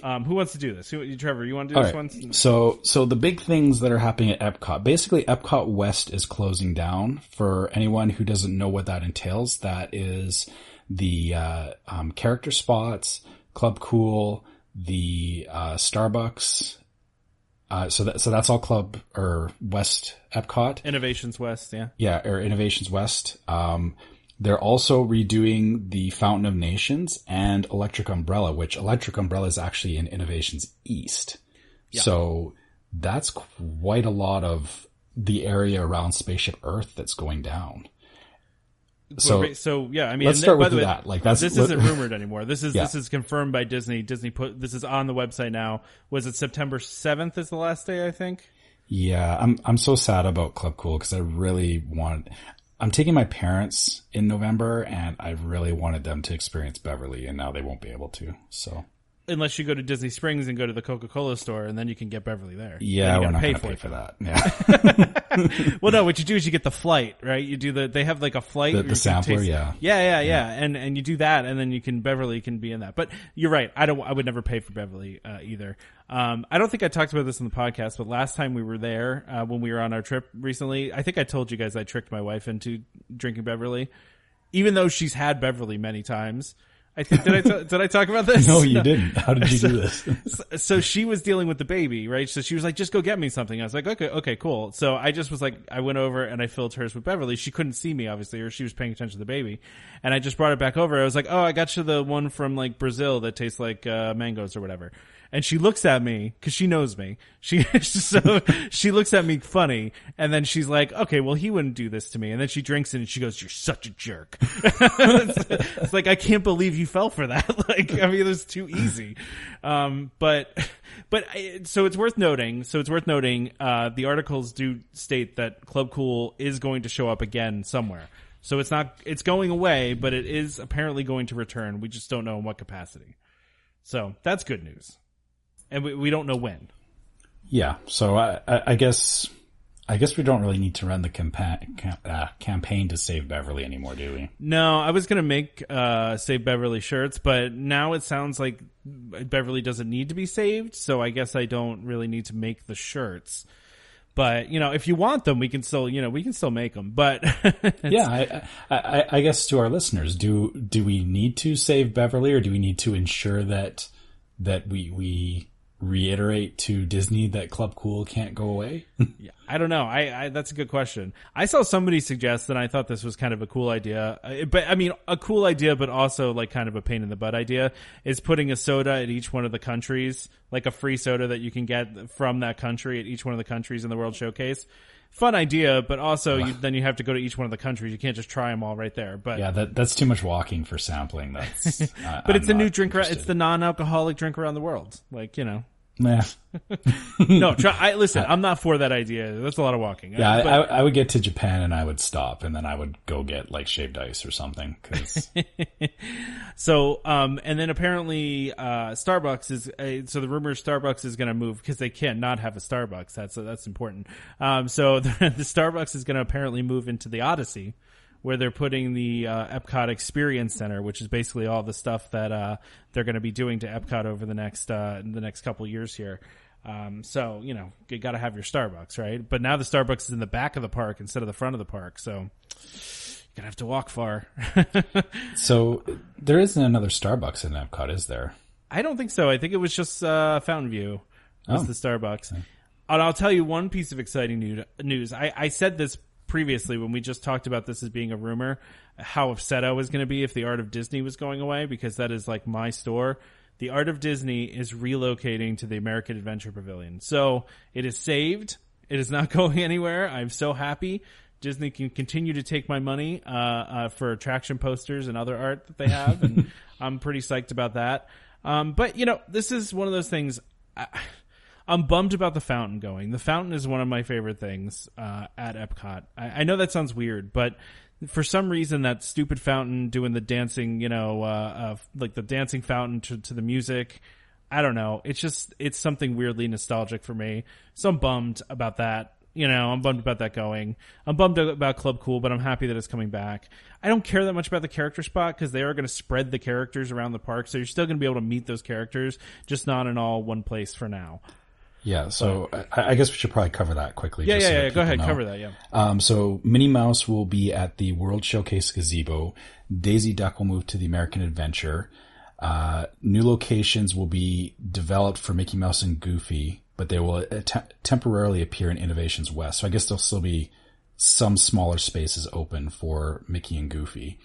Um, who wants to do this? Who, Trevor, you want to do All this right. one? So, so the big things that are happening at Epcot, basically Epcot West is closing down. For anyone who doesn't know what that entails, that is the uh, um, character spots, Club Cool, the uh, Starbucks. Uh, so that so that's all Club or West Epcot. Innovations West, yeah. Yeah, or Innovations West. Um, they're also redoing the Fountain of Nations and Electric Umbrella, which Electric Umbrella is actually in Innovations East. So that's quite a lot of the area around Spaceship Earth that's going down. So So, yeah, I mean, let's start by with way, that. Like, that's- this let- isn't rumored anymore. This is [LAUGHS] Yeah. this is confirmed by Disney. Disney put this is on the website now. Was it September seventh? Is the last day? I think. yeah, I'm I'm so sad about Club Cool because I really want. I'm taking my parents in November, and I really wanted them to experience Beverly, and now they won't be able to. So Unless you go to Disney Springs and go to the Coca Cola store, and then you can get Beverly there. yeah, you we're not pay for pay for that. Yeah. [LAUGHS] Well, no, what you do is you get the flight, right? You do the they have like a flight. The- the sampler, taste- yeah. yeah, yeah, yeah, and and you do that, and then you can Beverly can be in that. But you're right. I don't. I would never pay for Beverly uh, either. Um, I don't think I talked about this in the podcast, but last time we were there uh, when we were on our trip recently, I think I told you guys I tricked my wife into drinking Beverly, even though she's had Beverly many times. I think did I t- did I talk about this? No, you didn't. [LAUGHS] How did you do this? so, so she was dealing with the baby, right? So she was like, just go get me something. I was like, okay, okay, cool. So I just was like, I went over and I filled hers with Beverly. She couldn't see me, obviously, or she was paying attention to the baby. And I just brought it back over. I was like, oh, I got you the one from like Brazil that tastes like, uh, mangoes or whatever. And she looks at me because she knows me. She [LAUGHS] so she looks at me funny, and then she's like, "Okay, well, he wouldn't do this to me." And then she drinks it, and she goes, "You're such a jerk." it's, [LAUGHS] it's like I can't believe you fell for that. [LAUGHS] like, I mean, it was too easy. Um, but but I- so it's worth noting. So it's worth noting. Uh, the articles do state that Club Cool is going to show up again somewhere. So it's not it's going away, but it is apparently going to return. We just don't know in what capacity. So that's good news, and we, we don't know when. Yeah. So I, I, guess I guess we don't really need to run the campa- cam- uh, campaign to save Beverly anymore, do we? No, I was gonna make uh, save Beverly shirts, but now it sounds like Beverly doesn't need to be saved. So I guess I don't really need to make the shirts. But you know, if you want them, we can still you know we can still make them. But [LAUGHS] yeah, I, I, I- I guess to our listeners, do do we need to save Beverly, or do we need to ensure that that we we reiterate to Disney that Club Cool can't go away? [LAUGHS] yeah, I don't know. I, I that's a good question. I saw somebody suggest, and I thought this was kind of a cool idea. Uh, But I mean, a cool idea, but also like kind of a pain in the butt idea is putting a soda at each one of the countries, like a free soda that you can get from that country at each one of the countries in the World Showcase. Fun idea, but also you, then you have to go to each one of the countries. You can't just try them all right there. But yeah, that that's too much walking for sampling. That's [LAUGHS] I- but I'm it's a new drink. Ra- it's the non-alcoholic drink around the world. Like you know. Nah. [LAUGHS] No, try, I listen. I'm not for that idea. That's a lot of walking. Yeah, I, But- I, I would get to Japan and I would stop, and then I would go get like shaved ice or something. Cause [LAUGHS] So, um, and then apparently, uh, Starbucks is, uh, so the rumor is Starbucks is going to move because they can't not have a Starbucks. That's, that's important. Um, so [LAUGHS] the, the Starbucks is going to apparently move into the Odyssey where they're putting the, uh, Epcot Experience Center, which is basically all the stuff that, uh, they're going to be doing to Epcot over the next, uh, the next couple years here. Um, so, you know, you got to have your Starbucks, right? But now the Starbucks is in the back of the park instead of the front of the park. So, you're gonna have to walk far. [LAUGHS] so there isn't another Starbucks in Epcot, is there? I don't think so. I think it was just uh, Fountain View was Oh. the Starbucks. And I'll tell you one piece of exciting news. I, I said this previously when we just talked about this as being a rumor, how upset I was going to be if the Art of Disney was going away because that is like my store. The Art of Disney is relocating to the American Adventure Pavilion. So it is saved. It is not [LAUGHS] going anywhere. I'm so happy. Disney can continue to take my money uh, uh, for attraction posters and other art that they have, and [LAUGHS] I'm pretty psyched about that. Um, but you know, this is one of those things. I, I'm bummed about the fountain going. The fountain is one of my favorite things uh, at Epcot. I, I know that sounds weird, but for some reason, that stupid fountain doing the dancing, you know, uh, uh, like the dancing fountain to, to the music. I don't know. It's just it's something weirdly nostalgic for me. So I'm bummed about that. You know, I'm bummed about that going. I'm bummed about Club Cool, but I'm happy that it's coming back. I don't care that much about the character spot because they are going to spread the characters around the park, so you're still going to be able to meet those characters, just not in all one place for now. Yeah. So I, I guess we should probably cover that quickly. Yeah, yeah, so yeah. Go ahead, know. cover that. Yeah. Um, so Minnie Mouse will be at the World Showcase gazebo. Daisy Duck will move to the American Adventure. Uh, new locations will be developed for Mickey Mouse and Goofy, but they will temporarily appear in Innovations West. So I guess there'll still be some smaller spaces open for Mickey and Goofy.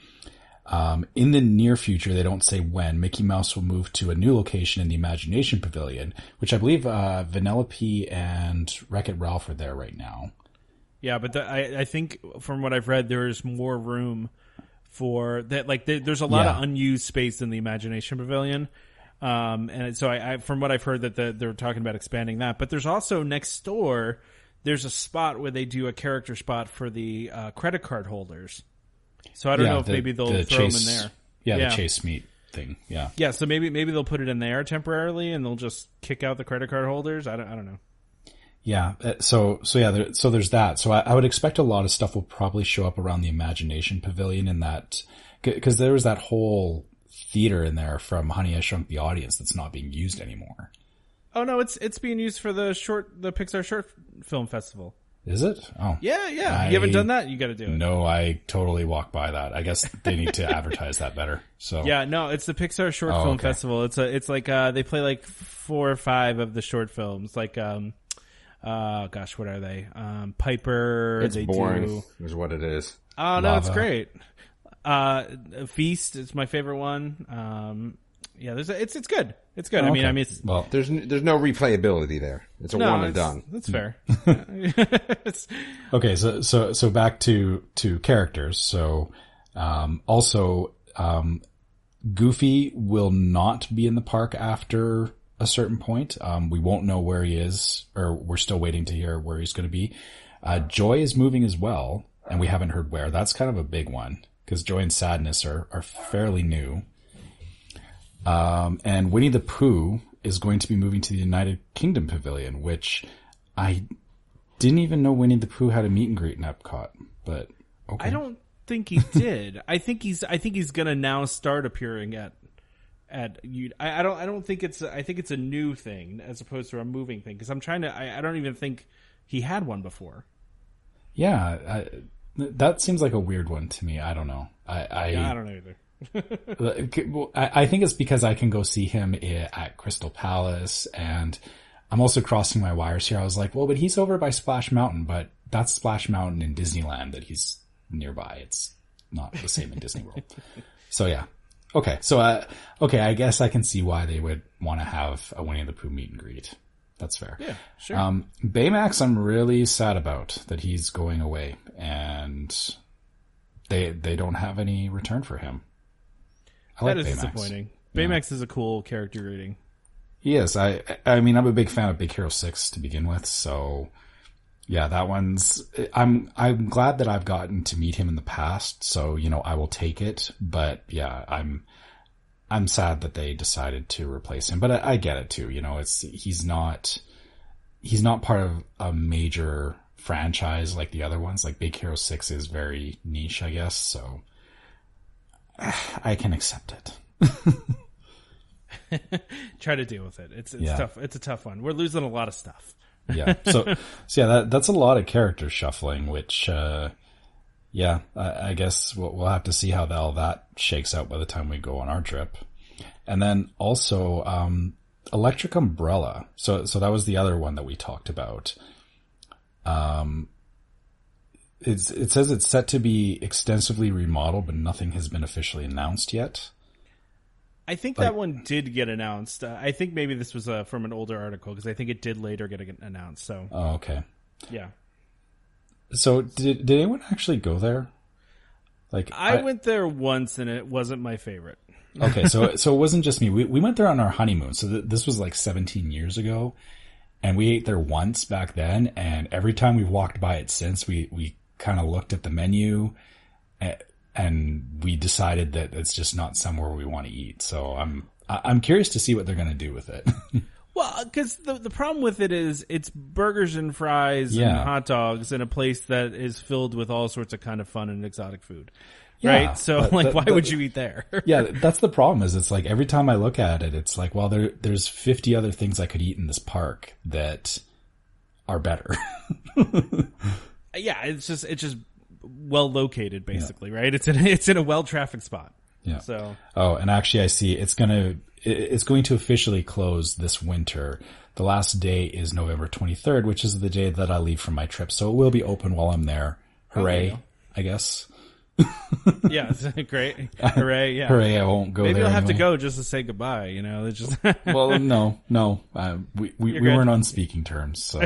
Um, in the near future, they don't say when, Mickey Mouse will move to a new location in the Imagination Pavilion, which I believe uh, Vanellope and Wreck-It Ralph are there right now. Yeah, but the, I, I think from what I've read, there is more room for that. Like, there, there's a lot Yeah. of unused space in the Imagination Pavilion. Um, and so I, I, from what I've heard, that the, they're talking about expanding that. But there's also next door, there's a spot where they do a character spot for the uh, credit card holders. So I don't know if the- maybe they'll the throw Chase- them in there. Yeah, Yeah. the Chase Meet thing. Yeah. Yeah, so maybe maybe they'll put it in there temporarily, and they'll just kick out the credit card holders. I don't, I don't know. Yeah. uh, So, so yeah, there, so there's that. So I, I would expect a lot of stuff will probably show up around the Imagination Pavilion in that, cause there was that whole theater in there from Honey, I Shrunk the Audience that's not being used anymore. Oh no, it's it's being used for the short the Pixar short film festival. Is it? Oh. Yeah, yeah. I- you haven't done that? You got to do it. No, I totally walk by that. I guess they need to [LAUGHS] advertise that better. So Yeah, no, it's the Pixar Short Oh, Film okay. Festival. It's a, it's like uh, they play like four or five of the short films. Like, um, uh, gosh, what are they? Um, Piper. It's they boring, Do, is what it is. oh no, it's great. Uh, Feast is my favorite one. Um, Yeah, there's a, it's it's good. It's good. I mean, Okay. I mean, it's well, There's n- there's no replayability there. It's a no, one and done. That's fair. It's- [LAUGHS] [LAUGHS] Okay, so so so back to to characters. So um, also, um, Goofy will not be in the park after a certain point. Um, we won't know where he is, or we're still waiting to hear where he's going to be. Uh, Joy is moving as well, and we haven't heard where. That's kind of a big one because Joy and Sadness are are fairly new. Um, and Winnie the Pooh is going to be moving to the United Kingdom Pavilion, which I didn't even know Winnie the Pooh had a meet and greet in Epcot, but okay. I don't think he did. [LAUGHS] I think he's. I think he's gonna now start appearing at at you. I, I don't. I don't think it's. I think it's a new thing as opposed to a moving thing. Because I'm trying to. I, I don't even think he had one before. Yeah, I, that seems like a weird one to me. I don't know. I I, I don't know either. I think it's because I can go see him at Crystal Palace, and I'm also crossing my wires here. I was like, well, but he's over by Splash Mountain, but that's Splash Mountain in Disneyland that he's nearby. It's not the same in Disney World. So yeah. Okay. So, uh, okay. I guess I can see why they would want to have a Winnie the Pooh meet and greet. That's fair. Yeah, sure. Um, Baymax, I'm really sad about that he's going away and they, they don't have any return for him. I that like is Baymax. disappointing. Baymax is a cool character rating. Yes. I, I mean, I'm a big fan of Big Hero 6 to begin with. So yeah, that one's, I'm, I'm glad that I've gotten to meet him in the past. So, you know, I will take it. But yeah, I'm, I'm sad that they decided to replace him, but I, I get it too. You know, it's, he's not, he's not part of a major franchise like the other ones. Like Big Hero 6 is very niche, I guess. So [SIGHS] I can accept it. [LAUGHS] Try to deal with it. It's it's Yeah. tough. It's a tough one. We're losing a lot of stuff. yeah. [LAUGHS] So, so yeah, that, that's a lot of character shuffling, which, uh, yeah, I, I guess we'll, we'll have to see how all that shakes out by the time we go on our trip. And then also, um, Electric Umbrella. So, so that was the other one that we talked about. Um, it's, it says it's set to be extensively remodeled, but nothing has been officially announced yet. I think that one did get announced. Uh, I think maybe this was uh, from an older article because I think it did later get announced. So Oh, okay. yeah, So did, did anyone actually go there? Like I, went there once and it wasn't my favorite. [LAUGHS] Okay, so so it wasn't just me. We we went there on our honeymoon. So th- this was like 17 years ago, and we ate there once back then. And every time we've walked by it since, we we kind of looked at the menu, and, and we decided that it's just not somewhere we want to eat. So I'm I'm curious to see what they're going to do with it. [LAUGHS] Well, because the the problem with it is it's burgers and fries and hot dogs in a place that is filled with all sorts of kind of fun and exotic food, Yeah, right? So, like, the- why the- would you eat there? [LAUGHS] yeah, that's the problem. Is it's like every time I look at it, it's like, well, there there's 50 other things I could eat in this park that are better. [LAUGHS] yeah, it's just it's just well located, basically, right? It's in [LAUGHS] it's in a well trafficked spot. Yeah. So Oh, and actually I see it's gonna, it's going to officially close this winter. The last day is November 23rd, which is the day that I leave from my trip. So it will be open while I'm there. Hooray, go. I guess. yeah, [LAUGHS] it's great, [LAUGHS] hooray! Yeah, Hooray, I won't go Maybe you'll have to go just to say goodbye. You know, it's just Well, no, no, uh, we, we, we weren't on speaking terms. So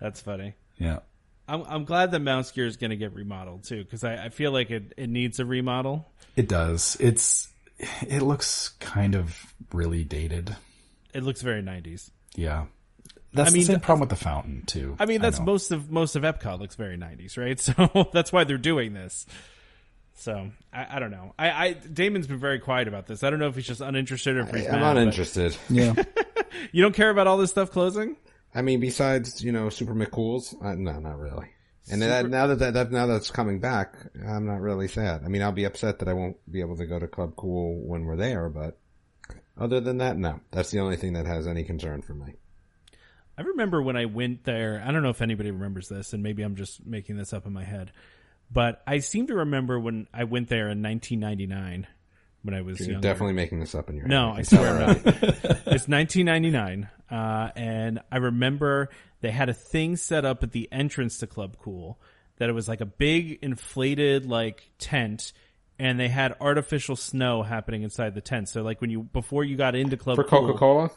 that's funny. yeah. I'm I'm glad that Mouse Gear is going to get remodeled too because I, I feel like it, it needs a remodel. It does. It's, it looks kind of really dated. It looks very 90s. Yeah. That's I mean, the same problem with the fountain too. I mean, that's know. most of most of Epcot looks very 90s, right? [LAUGHS] So that's why they're doing this. So I, I don't know. I, I Damon's been very quiet about this. I don't know if he's just uninterested or if he's I'm mad, but- uninterested. Yeah. [LAUGHS] You don't care about all this stuff closing? I mean, besides you know Super McCool's, uh, no, not really. And that, now that, that that now that's coming back, I'm not really sad. I mean, I'll be upset that I won't be able to go to Club Cool when we're there, but other than that, no. That's the only thing that has any concern for me. I remember when I went there. I don't know if anybody remembers this, and maybe I'm just making this up in my head, but I seem to remember when I went there in 1999 when I was You're younger. definitely making this up in your head. No, head. I swear not. [LAUGHS] it's 1999, uh, and I remember they had a thing set up at the entrance to Club Cool that it was like a big inflated like tent, and they had artificial snow happening inside the tent. So like when you before you got into Club For Coca Cola?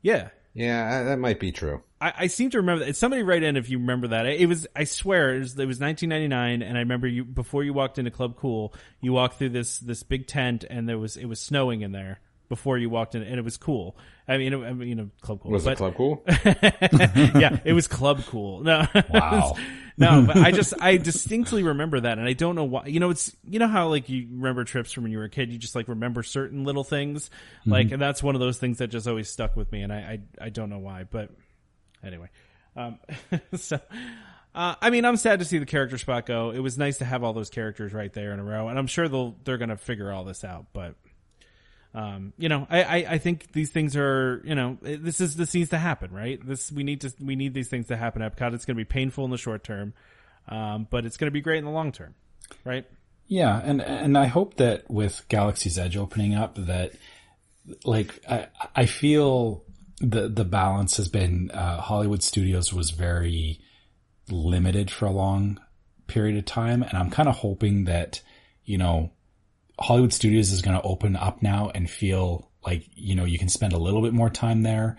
yeah. Yeah, that might be true. I, I seem to remember that. Somebody write in if you remember that. It was, I swear, it was, it was 1999, and I remember you before you walked into Club Cool, you walked through this this big tent, and there was it was snowing in there before you walked in, and it was cool. I mean, it, I mean, you know, Club Cool. Was but, it Club Cool? [LAUGHS] yeah, it was Club Cool. No, [LAUGHS] Wow. No, [LAUGHS] but I just I distinctly remember that, and I don't know why. You know, it's you know how like you remember trips from when you were a kid, you just like remember certain little things, like, and that's one of those things that just always stuck with me, and I I, I don't know why, but anyway, um, [LAUGHS] so. Uh, I mean, I'm sad to see the character spot go. It was nice to have all those characters right there in a row, and I'm sure they'll they're gonna figure all this out. But um, you know, I, I, I think these things are, you know, this is this needs to happen, right? This we need to we need these things to happen. at Epcot, it's going to be painful in the short term, um, but it's going to be great in the long term, right? Yeah, and and I hope that with Galaxy's Edge opening up, that like I I feel the the balance has been uh, Hollywood Studios was very limited for a long period of time, and I'm kind of hoping that you know Hollywood Studios is going to open up now and feel like you know you can spend a little bit more time there,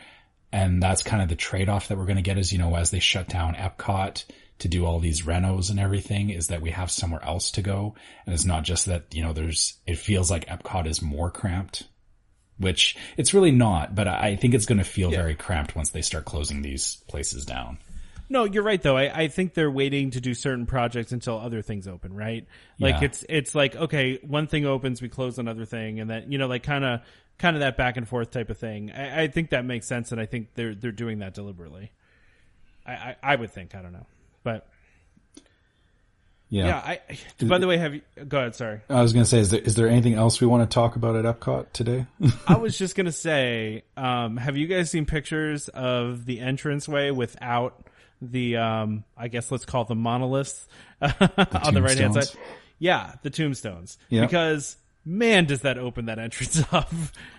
and that's kind of the trade off that we're going to get is you know as they shut down Epcot to do all these renos and everything is that we have somewhere else to go. And it's not just that, you know, there's, it feels like Epcot is more cramped, which it's really not, but I think it's going to feel very cramped once they start closing these places down. No, you're right though. I, I think they're waiting to do certain projects until other things open, right? Like Yeah. it's it's like okay, one thing opens, we close another thing, and then you know, like kind of kind of that back and forth type of thing. I, I think that makes sense, and I think they're they're doing that deliberately. I, I, I would think I don't know, but Yeah. yeah. I by the way, have you? Go ahead. Sorry. I was going to say, is there, is there anything else we want to talk about at Epcot today? [LAUGHS] I was just gonna say, um, have you guys seen pictures of the entranceway without the, um, I guess let's call them monoliths [LAUGHS] on the right hand side? Yeah, the tombstones. Yeah. Because man, does that open that entrance [LAUGHS] up?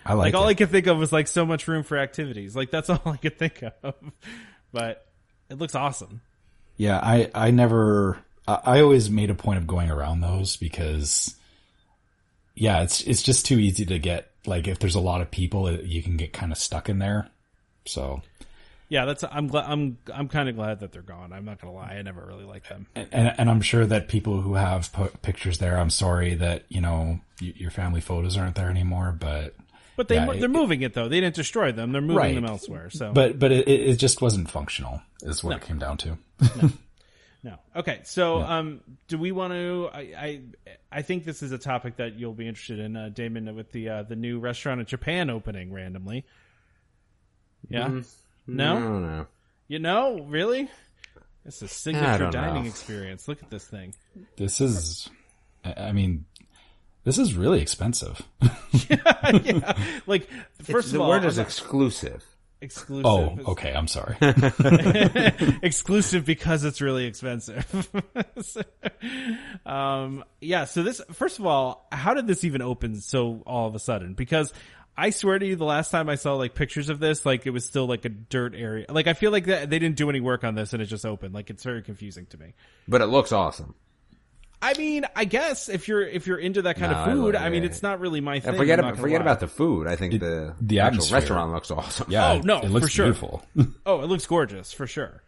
I like all it. I could think of was like so much room for activities. Like that's [LAUGHS] all I could think of. But it looks awesome. yeah, I, I never, I, I always made a point of going around those because, yeah, it's, it's just too easy to get, like, if there's a lot of people, it, you can get kind of stuck in there. So, Yeah, that's. I'm glad. I'm. I'm kind of glad that they're gone. I'm not gonna lie. I never really liked them. and, and I'm sure that people who have put pictures there, I'm sorry that, you know, y- your family photos aren't there anymore, but, But they Yeah, they're it- moving it though. They didn't destroy them. They're moving Right. them elsewhere. So but, but it, it just wasn't functional is what it came down to. No. [LAUGHS] Okay. So, um, do we want to? I, I, I think this is a topic that you'll be interested in, uh, Damon, with the uh, the new restaurant in Japan opening randomly. Yeah. Mm-hmm. No. No, no. You know, really? It's a signature dining know. experience. Look at this thing. This is, I I mean, this is really expensive. [LAUGHS] [LAUGHS] yeah. Like, first the of all, word is exclusive. exclusive. Oh, okay. I'm sorry. [LAUGHS] exclusive because it's really expensive. So, um, yeah. So this, first of all, how did this even open so all of a sudden? Because I swear to you, the last time I saw like pictures of this, like it was still like a dirt area. Like I feel like that they didn't do any work on this and it just opened. Like it's very confusing to me. But it looks awesome. I mean, I guess if you're if you're into that kind No, of food, love I, mean, it's not really my thing. And forget about forget lie. about the food. I think the the actual atmosphere. restaurant looks awesome. Yeah. Oh, no, it looks for sure. beautiful. [LAUGHS] [LAUGHS] Oh, it looks gorgeous for sure.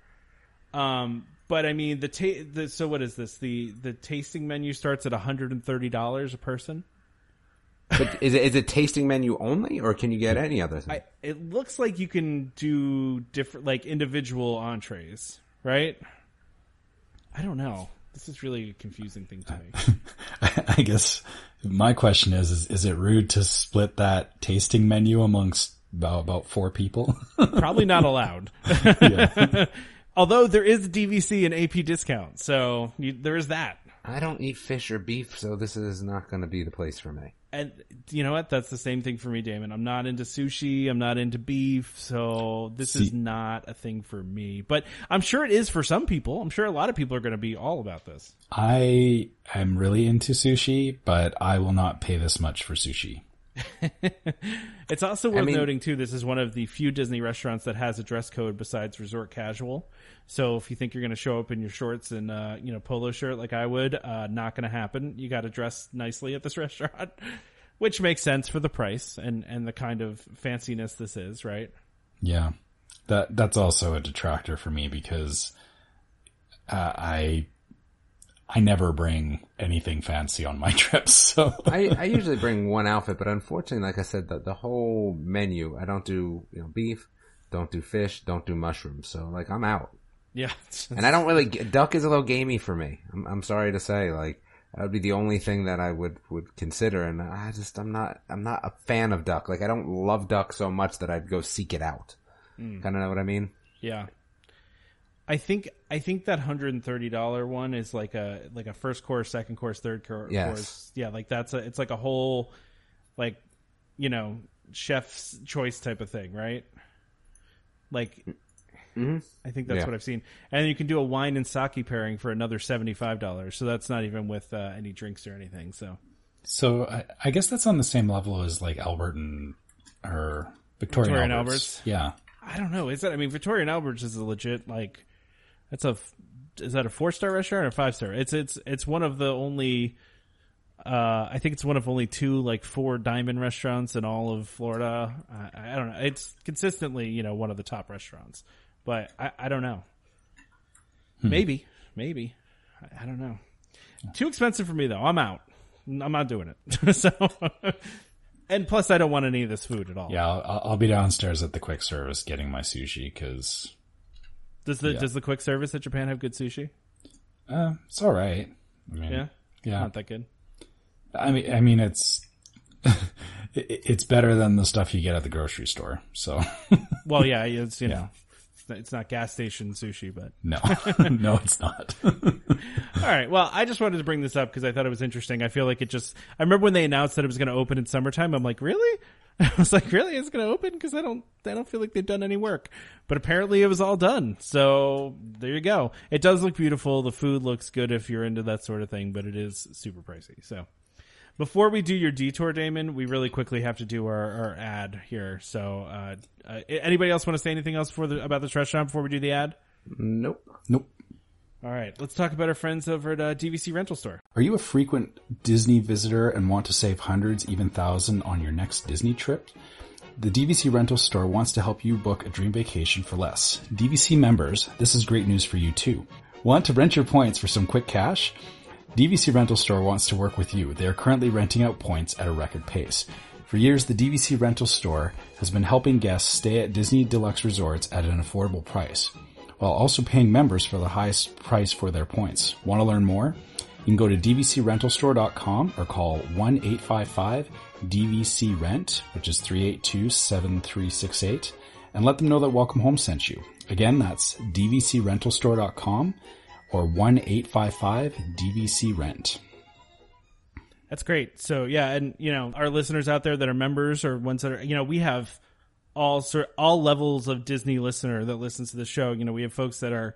Um, but I mean, the, ta- the so what is this? The the tasting menu starts at one hundred and thirty dollars a person. But is it is it tasting menu only, or can you get any other thing? I, it looks like you can do different, like individual entrees, right? I don't know. This is really a confusing thing to me. [LAUGHS] I guess my question is, is, is it rude to split that tasting menu amongst about, about four people? [LAUGHS] Probably not allowed. [LAUGHS] Although there is DVC and AP discount, so you, there is that. I don't eat fish or beef, so this is not going to be the place for me. And you know what? That's the same thing for me, Damon. I'm not into sushi. I'm not into beef. So this is not a thing for me. But I'm sure it is for some people. I'm sure a lot of people are going to be all about this. I am really into sushi, but I will not pay this much for sushi. [LAUGHS] it's also worth mean- noting too. This is one of the few Disney restaurants that has a dress code besides resort casual. So if you think you're going to show up in your shorts and uh, you know polo shirt like I would, uh, not going to happen. You got to dress nicely at this [LAUGHS] restaurant, which makes sense for the price and and the kind of fanciness this is, right? Yeah, that that's also a detractor for me because uh, I I never bring anything fancy on my [LAUGHS] trips. So I, I usually bring one outfit, but unfortunately, like I said, the, the whole menu, I don't do, you know, beef, don't do fish, don't do mushrooms. So like I'm out. Yeah, [LAUGHS] And I don't really, duck is a little gamey for me. I'm, I'm sorry to say, like, that would be the only thing that I would, would consider. And I just, I'm not, I'm not a fan of duck. Like, I don't love duck so much that I'd go seek it out. Hmm. Kind of know what I mean? Yeah. I think I think that hundred and thirty dollar one is like a like a first course, second course, third cour- Yes. course. Yeah, like that's a it's like a whole like you know chef's choice type of thing, right? Like I think that's Yeah. what I've seen, and you can do a wine and sake pairing for another seventy five dollars. So that's not even with uh, any drinks or anything. So so I, I guess that's on the same level as like Albert and or Victoria, Victoria and Albert's. Albert's? Yeah, I don't know. Is that? I mean, Victoria and Albert's is a legit like. That's a. Is that a four star restaurant or five star? It's it's it's one of the only. Uh, I think it's one of only two like four diamond restaurants in all of Florida. I, I don't know. It's consistently you know one of the top restaurants, but I, I don't know. Maybe, maybe, I, I don't know. Too expensive for me though. I'm out. I'm not doing it. [LAUGHS] so, and plus, I don't want any of this food at all. yeah. I'll, I'll be downstairs at the quick service getting my sushi because Does the Yeah. does the quick service at Japan have good sushi? uh, it's all right. I mean, Yeah, yeah. not that good. I mean, I mean, it's [LAUGHS] it's better than the stuff you get at the grocery store. So [LAUGHS] Well, yeah, it's you know, it's not, it's not gas station sushi, but no, [LAUGHS] [LAUGHS] no, it's not. [LAUGHS] all right. Well, I just wanted to bring this up because I thought it was interesting. I feel like it just. I remember when they announced that it was going to open in summertime. I'm like, really? I was like, really? It's going to open because I don't. I don't feel like they've done any work, but apparently it was all done. So there you go. It does look beautiful. The food looks good if you're into that sort of thing, but it is super pricey. So. Before we do your detour, Damon, we really quickly have to do our, our ad here. So, uh, uh, anybody else want to say anything else for the, about this restaurant before we do the ad? Nope. nope. All right, let's talk about our friends over at uh, DVC Rental Store. Are you a frequent Disney visitor and want to save hundreds, even thousand on your next Disney trip? The DVC Rental Store wants to help you book a dream vacation for less. DVC members, this is great news for you too. Want to rent your points for some quick cash? DVC Rental Store wants to work with you. They are currently renting out points at a record pace. For years, the DVC Rental Store has been helping guests stay at Disney Deluxe Resorts at an affordable price, while also paying members for the highest price for their points. Want to learn more? You can go to dvcrentalstore.com or call 1-855-DVC-RENT, which is 382-7368, and let them know that Welcome Home sent you. Again, that's dvcrentalstore.com or 1-855-DVC-RENT. That's great. So yeah, and you know our listeners out there that are members or ones that are you know we have all sort all levels of Disney listener that listens to the show. You know we have folks that are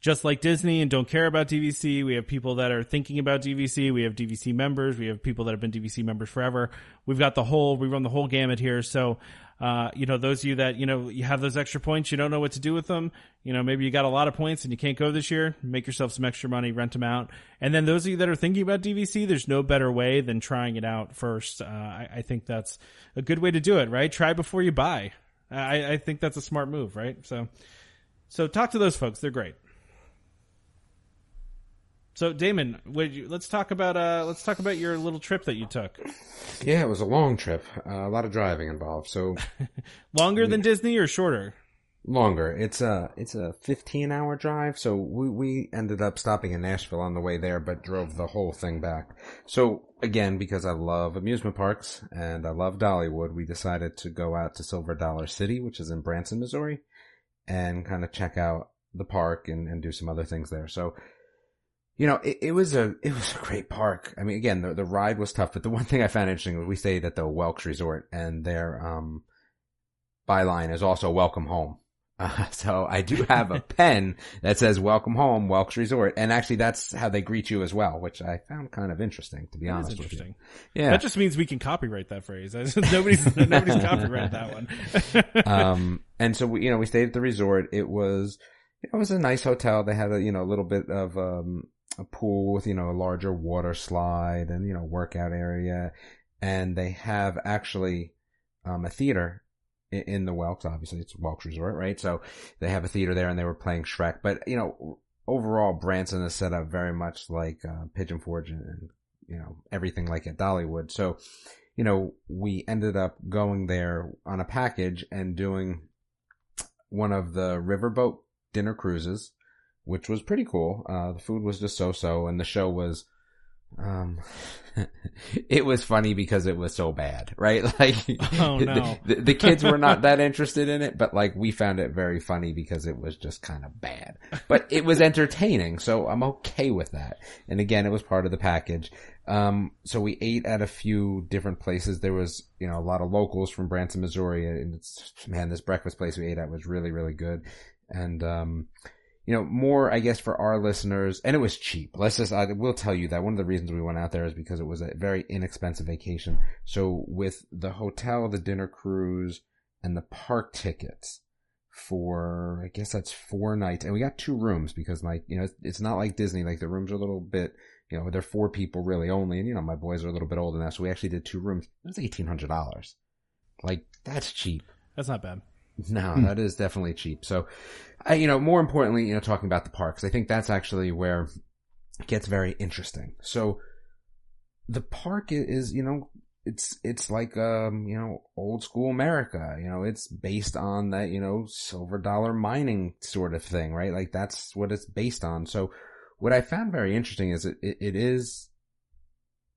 just like Disney and don't care about DVC. We have people that are thinking about DVC. We have DVC members. We have people that have been DVC members forever. We've got the whole, we run the whole gamut here. So, uh, you know, those of you that, you know, you have those extra points, you don't know what to do with them. You know, maybe you got a lot of points and you can't go this year. Make yourself some extra money, rent them out. And then those of you that are thinking about DVC, there's no better way than trying it out first. Uh, I, I think that's a good way to do it, right? Try before you buy. I, I think that's a smart move, right? So, so talk to those folks. They're great. So Damon, would you, let's talk about uh let's talk about your little trip that you took. Yeah, it was a long trip. Uh, a lot of driving involved. So [LAUGHS] Longer than Disney or shorter? longer. It's a it's a 15 hour drive. So we we ended up stopping in Nashville on the way there, but drove the whole thing back. So again, because I love amusement parks and I love Dollywood, we decided to go out to Silver Dollar City, which is in Branson, Missouri, and kind of check out the park and, and do some other things there. So you know, it, it was a it was a great park. I mean, again, the the ride was tough, but the one thing I found interesting was we stayed at the Welks Resort, and their um byline is also "Welcome Home." [LAUGHS] Uh, so I do have a [LAUGHS] pen that says "Welcome Home, Welks Resort," and actually that's how they greet you as well, which I found kind of interesting, to be That honest with you. interesting. Yeah. That just means we can copyright that phrase. [LAUGHS] nobody's nobody's copyrighted that one. um, and so we, you know, we stayed at the resort. It was, it was a nice hotel. They had a, you know, a little bit of, um, a pool with, you know, a larger water slide and, you know, workout area. And they have actually, um, a theater in, in the Welks. Obviously it's Welks Resort, right? So they have a theater there and they were playing Shrek, but you know, overall Branson is set up very much like, uh, Pigeon Forge and, you know, everything like at Dollywood. So, you know, we ended up going there on a package and doing one of the riverboat dinner cruises, which was pretty cool. Uh, the food was just so-so and the show was, um, [LAUGHS] it was funny because it was so bad, [LAUGHS] right? Like, Oh, [LAUGHS] no. the, the kids were not that interested in it, but like we found it very funny because it was just kind of bad, but it was entertaining. So I'm okay with that. And again, it was part of the package. Um, so we ate at a few different places. There was, you know, a lot of locals from Branson, Missouri, and it's, man, this breakfast place we ate at was really, really good. And, um, you know, more, I guess, for our listeners, and it was cheap. Let's just, I will tell you that one of the reasons we went out there is because it was a very inexpensive vacation. So with the hotel, the dinner cruise, and the park tickets for, I guess that's four nights, and we got two rooms because my, you know, it's, not like Disney, like the rooms are a little bit, you know, they're four people really only, and you know, my boys are a little bit older now, so we actually did two rooms. It was eighteen hundred dollars. Like that's cheap. That's not bad. No, that is definitely cheap. So, I, you know, more importantly, you know, talking about the parks, I think that's actually where it gets very interesting. So, the park is, you know, it's it's like um, you know, old school America. You know, it's based on that, you know, silver dollar mining sort of thing, right? Like that's what it's based on. So, what I found very interesting is it it, it is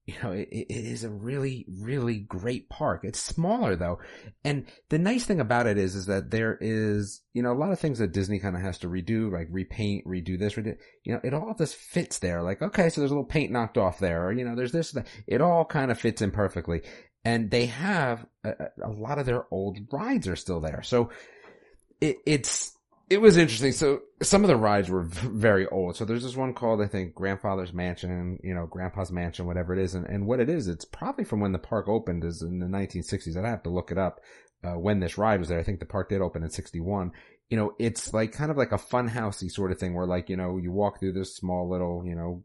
you know, it, it is a really, really great park. It's smaller though. And the nice thing about it is, is that there is, you know, a lot of things that Disney kind of has to redo, like repaint, redo this, redo, you know, it all just fits there. Like, okay, so there's a little paint knocked off there, or, you know, there's this. It all kind of fits in perfectly. And they have a, a a lot of their old rides are still there. So it, it's, it was interesting. So some of the rides were very old. So there's this one called, I think, Grandfather's Mansion, you know, Grandpa's Mansion, whatever it is. And, and what it is, it's probably from when the park opened is in the 1960s. I'd have to look it up, uh, when this ride was there. I think the park did open in 61. You know, it's like kind of like a fun housey sort of thing where like, you know, you walk through this small little, you know,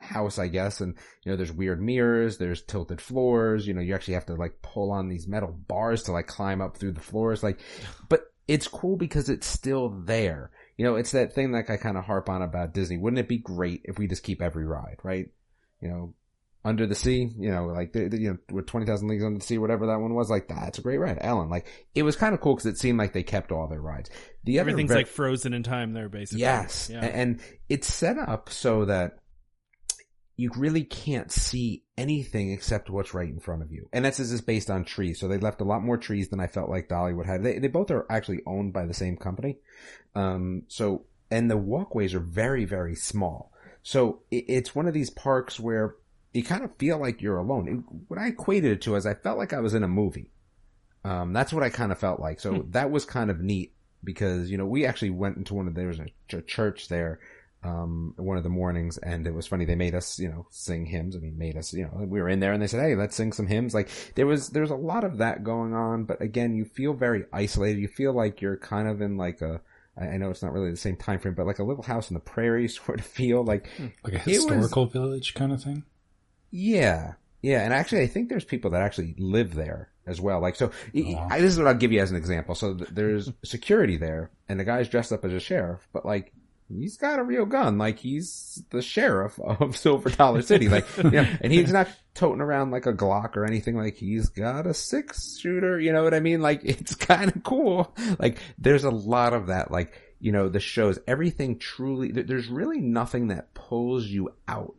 house, I guess. And, you know, there's weird mirrors, there's tilted floors, you know, you actually have to like pull on these metal bars to like climb up through the floors. Like, but it's cool because it's still there. You know, it's that thing that I kind of harp on about Disney. Wouldn't it be great if we just keep every ride, right? You know, under the sea, you know, like, the, the- you know, with 20,000 Leagues Under the Sea, whatever that one was, like, that's a great ride. Ellen, like, it was kind of cool because it seemed like they kept all their rides. The other Everything's ve- like frozen in time there, basically. Yes. Yeah. A- And it's set up so that you really can't see anything except what's right in front of you. And that's just based on trees. So they left a lot more trees than I felt like Dollywood had. They, they both are actually owned by the same company. Um, so, and the walkways are very, very small. So it, it's one of these parks where you kind of feel like you're alone. It, what I equated it to is I felt like I was in a movie. Um, that's what I kind of felt like. So that was kind of neat because, you know, we actually went into one of, there was a ch- church there, um, one of the mornings and it was funny. They made us, you know, sing hymns. I mean, made us, you know, we were in there and they said, Hey, let's sing some hymns. Like there was, there's a lot of that going on, but again, you feel very isolated. You feel like you're kind of in like a, I know it's not really the same time frame, but like a little house in the prairie [LAUGHS] sort of feel like, Like a It was- historical village kind of thing. yeah, yeah, and actually, I think there's people that actually live there as well. Like, so Oh, wow. I, this is what I'll give you as an example. So th- there's security there, and the guy's dressed up as a sheriff, but like he's got a real gun. Like he's the sheriff of [LAUGHS] Silver Dollar City. Like, you know, and he's not toting around like a Glock or anything. Like he's got a six shooter. You know what I mean? Like [LAUGHS] it's kind of cool. Like there's a lot of that. Like you know, the shows everything truly. There's really nothing that pulls you out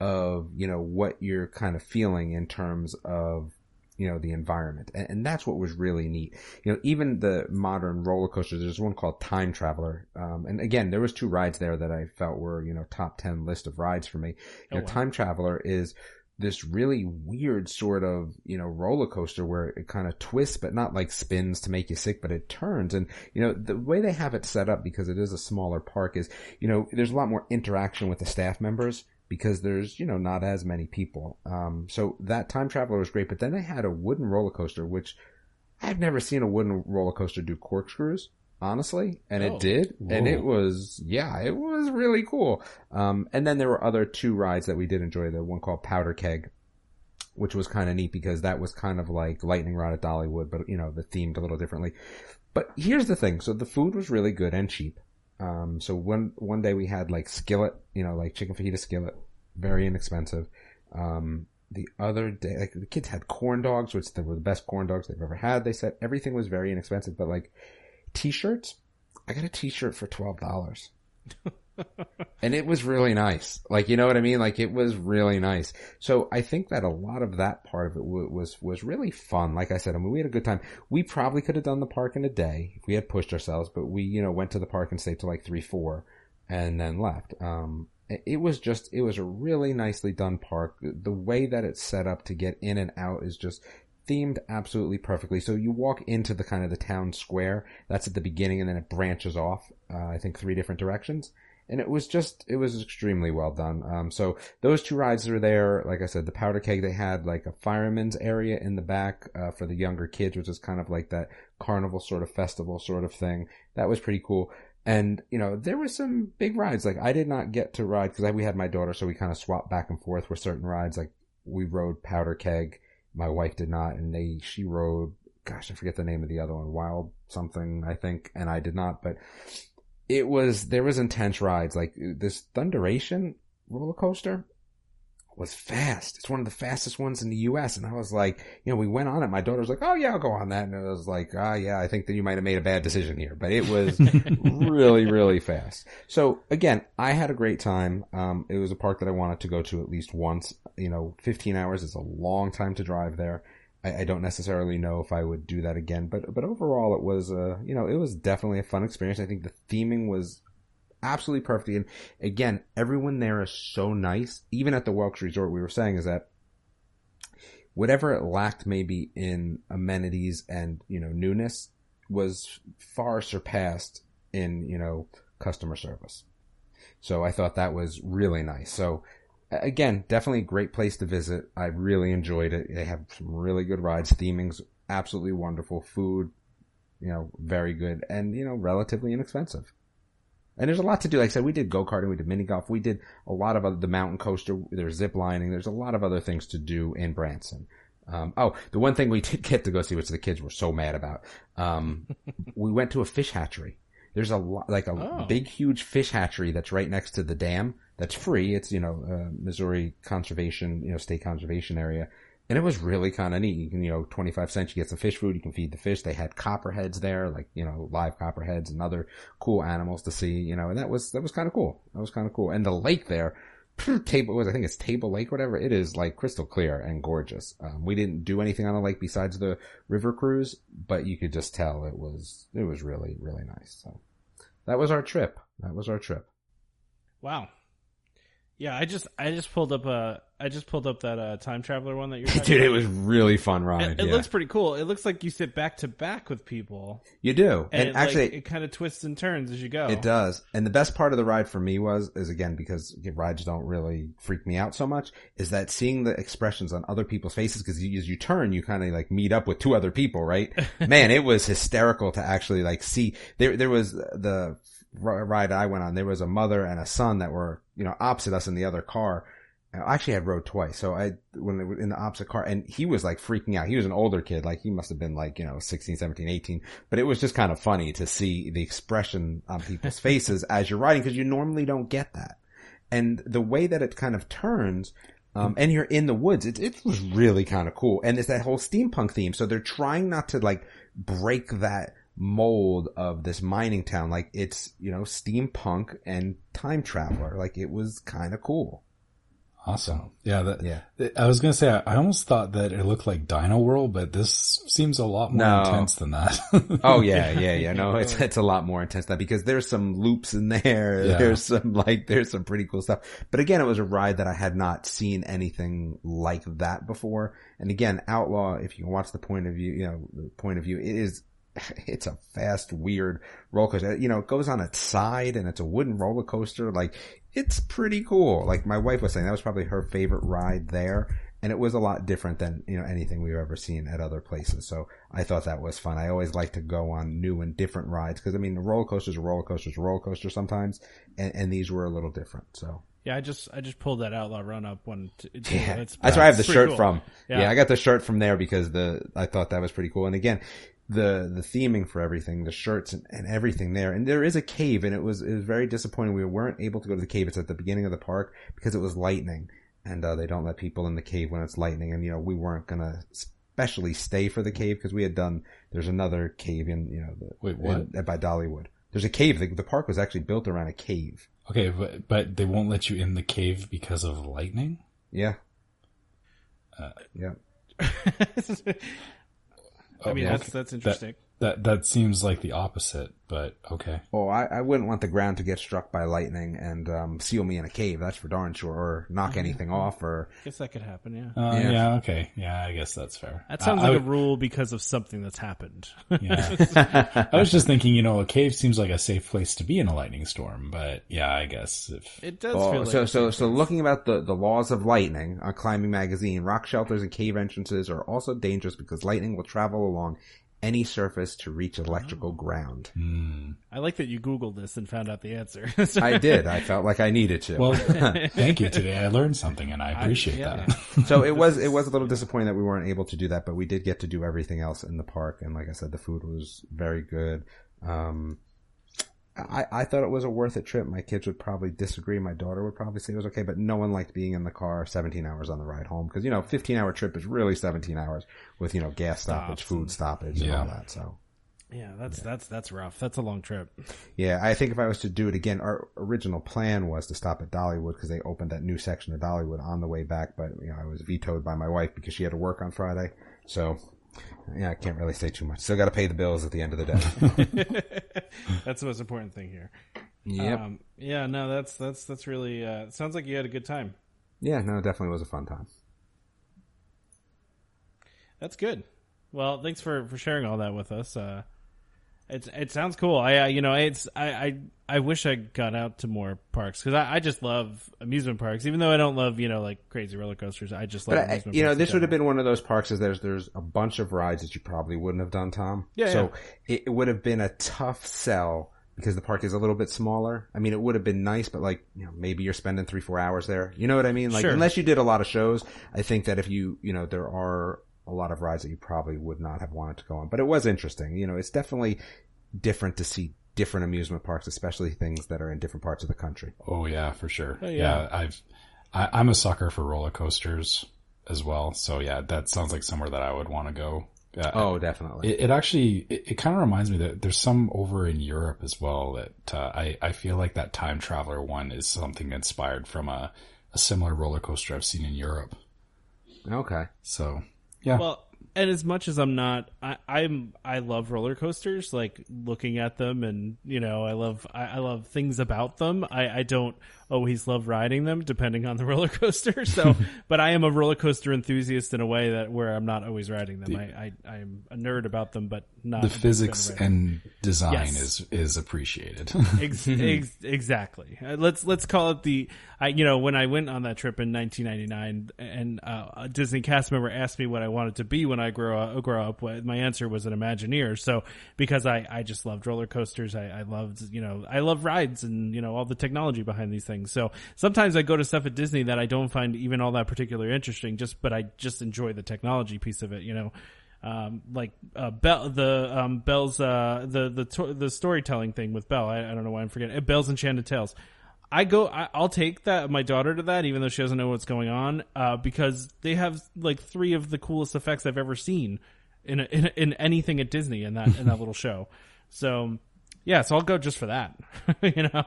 of you know what you're kind of feeling in terms of you know the environment and, and that's what was really neat you know even the modern roller coasters there's one called time traveler um, and again there was two rides there that i felt were you know top 10 list of rides for me you Oh, know wow. time traveler is this really weird sort of, you know, roller coaster where it kind of twists, but not like spins to make you sick, but it turns. And, you know, the way they have it set up because it is a smaller park is, you know, there's a lot more interaction with the staff members because there's, you know, not as many people. Um, so that time traveler was great, but then they had a wooden roller coaster, which I've never seen a wooden roller coaster do corkscrews honestly, and Oh. it did, and it was yeah, it was really cool. Um, and then there were other two rides that we did enjoy. The one called Powder Keg, which was kind of neat because that was kind of like Lightning Rod at Dollywood, but you know the themed a little differently. But here's the thing: so the food was really good and cheap. Um, so one one day we had like skillet, you know, like chicken fajita skillet, very inexpensive. Um, the other day, like the kids had corn dogs, which they were the best corn dogs they've ever had. They said everything was very inexpensive, but like t-shirts, I got a t-shirt for twelve dollars. [LAUGHS] and it was really nice. Like, you know what I mean? Like, it was really nice. So I think that a lot of that part of it wa- was, was really fun. Like I said, I mean, we had a good time. We probably could have done the park in a day if we had pushed ourselves, but we, you know, went to the park and stayed till like three, four and then left. Um, it it was just, it was a really nicely done park. The way that it's set up to get in and out is just themed absolutely perfectly. So you walk into the kind of the town square. That's at the beginning and then it branches off, uh, I think three different directions and it was just it was extremely well done. Um, so those two rides are there. Like I said, the powder keg they had like a fireman's area in the back uh, for the younger kids, which is kind of like that carnival sort of festival sort of thing. That was pretty cool. And you know there were some big rides. Like I did not get to ride because we had my daughter, so we kind of swapped back and forth with certain rides. Like we rode powder keg. My wife did not, and they she rode. Gosh, I forget the name of the other one. Wild something, I think, and I did not. But it was there was intense rides like this Thunderation roller coaster was fast. It's one of the fastest ones in the U.S. And I was like, you know, we went on it. My daughter was like, "Oh yeah, I'll go on that." And I was like, "Ah, yeah, I think that you might have made a bad decision here." But it was [LAUGHS] really, really fast. So again, I had a great time. Um, it was a park that I wanted to go to at least once. You know, 15 hours is a long time to drive there. I, I don't necessarily know if I would do that again, but but overall, it was uh, you know, it was definitely a fun experience. I think the theming was absolutely perfect. And again, everyone there is so nice. Even at the Welks Resort, we were saying is that whatever it lacked maybe in amenities and you know newness was far surpassed in you know customer service. So I thought that was really nice. So a- again, definitely a great place to visit. I really enjoyed it. They have some really good rides. Theming's absolutely wonderful. Food, you know, very good and, you know, relatively inexpensive. And there's a lot to do. Like I said, we did go-karting, we did mini golf, we did a lot of other, the mountain coaster, there's zip lining, there's a lot of other things to do in Branson. Um, oh, the one thing we [LAUGHS] did get to go see, which the kids were so mad about, um, [LAUGHS] we went to a fish hatchery. There's a lot, like a Oh. big, huge fish hatchery that's right next to the dam. That's free. It's you know uh, Missouri Conservation, you know State Conservation Area, and it was really kind of neat. You can you know twenty five cents, you get some fish food, you can feed the fish. They had copperheads there, like you know live copperheads and other cool animals to see. You know, and that was that was kind of cool. That was kind of cool. And the lake there, [CLEARS THROAT] table was I think it's Table Lake, whatever. It is like crystal clear and gorgeous. Um, we didn't do anything on the lake besides the river cruise, but you could just tell it was it was really really nice. So that was our trip. That was our trip. Wow. Yeah, I just I just pulled up uh I just pulled up that uh time traveler one that you're [LAUGHS] talking Dude, it was really fun ride. It, it yeah. looks pretty cool. It looks like you sit back to back with people, you do, and, and, it, actually, like, it kind of twists and turns as you go. It does. And the best part of the ride for me was, is again, because rides don't really freak me out so much, is that seeing the expressions on other people's faces, because as you turn, you kind of like meet up with two other people, right? [LAUGHS] Man, it was hysterical to actually like see, there, there was the ride I went on, there was a mother and a son that were, you know, opposite us in the other car. I actually had rode twice. So I, when they were in the opposite car and he was like freaking out. He was an older kid. Like he must have been like, you know, 16, 17, 18, but it was just kind of funny to see the expression on people's [LAUGHS] faces as you're riding because you normally don't get that. And the way that it kind of turns, um, and you're in the woods, it, it was really kind of cool. And it's that whole steampunk theme. So they're trying not to like break that mold of this mining town. Like it's, you know, steampunk and time traveler. Like it was kind of cool. Awesome. Yeah. That, Yeah. I was going to say, I, almost thought that it looked like Dino World, but this seems a lot more No. intense than that. [LAUGHS] Oh yeah, yeah, yeah. No, it's it's a lot more intense than that because there's some loops in there. Yeah. There's some like there's some pretty cool stuff. But again, it was a ride that I had not seen anything like that before. And again, Outlaw, if you watch the point of view, you know, the point of view, it is [LAUGHS] it's a fast, weird roller coaster. You know, it goes on its side and it's a wooden roller coaster. Like it's pretty cool. Like my wife was saying, that was probably her favorite ride there. And it was a lot different than, you know, anything we've ever seen at other places. So I thought that was fun. I always like to go on new and different rides because I mean, the roller coasters are roller coasters, are roller coasters sometimes. And, and these were a little different. So Yeah, I just I just pulled that Outlaw Run Up one. T- [LAUGHS] t- yeah, it's that's where I have the shirt cool. from. Yeah. Yeah. I got the shirt from there because the I thought that was pretty cool. And again, the the theming for everything, the shirts and, and everything there. And there is a cave, and it was it was very disappointing. We weren't able to go to the cave. It's at the beginning of the park because it was lightning, and uh, they don't let people in the cave when it's lightning. And you know, we weren't gonna especially stay for the cave because we had done. There's another cave in you know the, Wait, what? in- by Dollywood. There's a cave. The, the park was actually built around a cave. okay, but, but they won't let you in the cave because of lightning? Yeah. Uh, yeah. [LAUGHS] I oh, mean, Okay. that's that's interesting. That, that that seems like the opposite, but okay. Oh, I, I wouldn't want the ground to get struck by lightning and um, seal me in a cave. That's for darn sure. Or knock anything off. Or guess that could happen. Yeah. Uh, Yeah. yeah. okay. Yeah, I guess that's fair. That sounds I- I like a rule because of something that's happened. [LAUGHS] Yeah. [LAUGHS] I was just thinking, you know, a cave seems like a safe place to be in a lightning storm, but yeah, I guess if It does Oh, feel like so a so so looking about the the laws of lightning on Climbing Magazine, rock shelters and cave entrances are also dangerous because lightning will travel along any surface to reach electrical ground. I like that you Googled this and found out the answer. [LAUGHS] I did. I felt like I needed to. well, [LAUGHS] thank you today. I learned something and I appreciate yeah. that. [LAUGHS] so it was it was a little disappointing that we weren't able to do that, but we did get to do everything else in the park. And like I said, the food was very good. Um, I, I thought it was a worth it trip. My kids would probably disagree. My daughter would probably say it was okay, but no one liked being in the car 17 hours on the ride home because you know 15 hour trip is really 17 hours with you know gas stoppage, Stops food stoppage, and Yeah. all that. So yeah, that's that's that's rough. That's a long trip. yeah, I think if I was to do it again, our original plan was to stop at Dollywood because they opened that new section of Dollywood on the way back, but you know, I was vetoed by my wife because she had to work on Friday. So yeah, I can't really say too much. Still got to pay the bills at the end of the day. [LAUGHS] [LAUGHS] That's the most important thing here. yep. Um, yeah, no, that's that's that's really. Uh, it sounds like you had a good time. yeah, no, it definitely was a fun time. That's good. Well, thanks for for sharing all that with us. Uh, it's it sounds cool. I, I you know it's I, I I wish I got out to more parks because I, I just love amusement parks. Even though I don't love you know like crazy roller coasters, I just love But I, you know, this would have been one of those parks. Is there's there's a bunch of rides that you probably wouldn't have done, Tom. Yeah, So it, it would have been a tough sell because the park is a little bit smaller. I mean, it would have been nice, but like you know, maybe you're spending three four hours there. You know what I mean? Like Sure. unless you did a lot of shows, I think that if you you know there are a lot of rides that you probably would not have wanted to go on. But it was interesting. You know, it's definitely different to see different amusement parks, especially things that are in different parts of the country. Oh yeah, for sure. Oh, yeah. yeah. I've, I, I'm a sucker for roller coasters as well. So yeah, that sounds like somewhere that I would want to go. Uh, Oh, definitely. It, it actually, it, it kind of reminds me that there's some over in Europe as well that, uh, I, I feel like that time traveler one is something inspired from a, a similar roller coaster I've seen in Europe. okay. So yeah. Well, and as much as I'm not, I, I'm I love roller coasters. Like looking at them, and you know, I love I, I love things about them. I, I don't always love riding them, depending on the [LAUGHS] roller coaster. So, [LAUGHS] but I am a roller coaster enthusiast in a way that where I'm not always riding them. I, I I'm a nerd about them, but not the a big fan physics and design Yes. is, is appreciated. [LAUGHS] Ex- ex- exactly. Uh, let's let's call it the. I you know when I went on that trip in 1999, and uh, a Disney cast member asked me what I wanted to be when I grow up. Grow up, my answer was an Imagineer. So because I I just loved roller coasters, I, I loved you know I love rides and you know all the technology behind these things. So sometimes I go to stuff at Disney that I don't find even all that particularly interesting. Just but I just enjoy the technology piece of it. You know um, like uh, Belle, the um, Belle's uh, the the to- the storytelling thing with Belle. I, I don't know why I'm forgetting uh, Belle's Enchanted Tales. I go. I, I'll take that my daughter to that, even though she doesn't know what's going on, uh, because they have like three of the coolest effects I've ever seen in a, in, a, in anything at Disney in that in that little [LAUGHS] show. So yeah, so I'll go just for that, [LAUGHS] you know.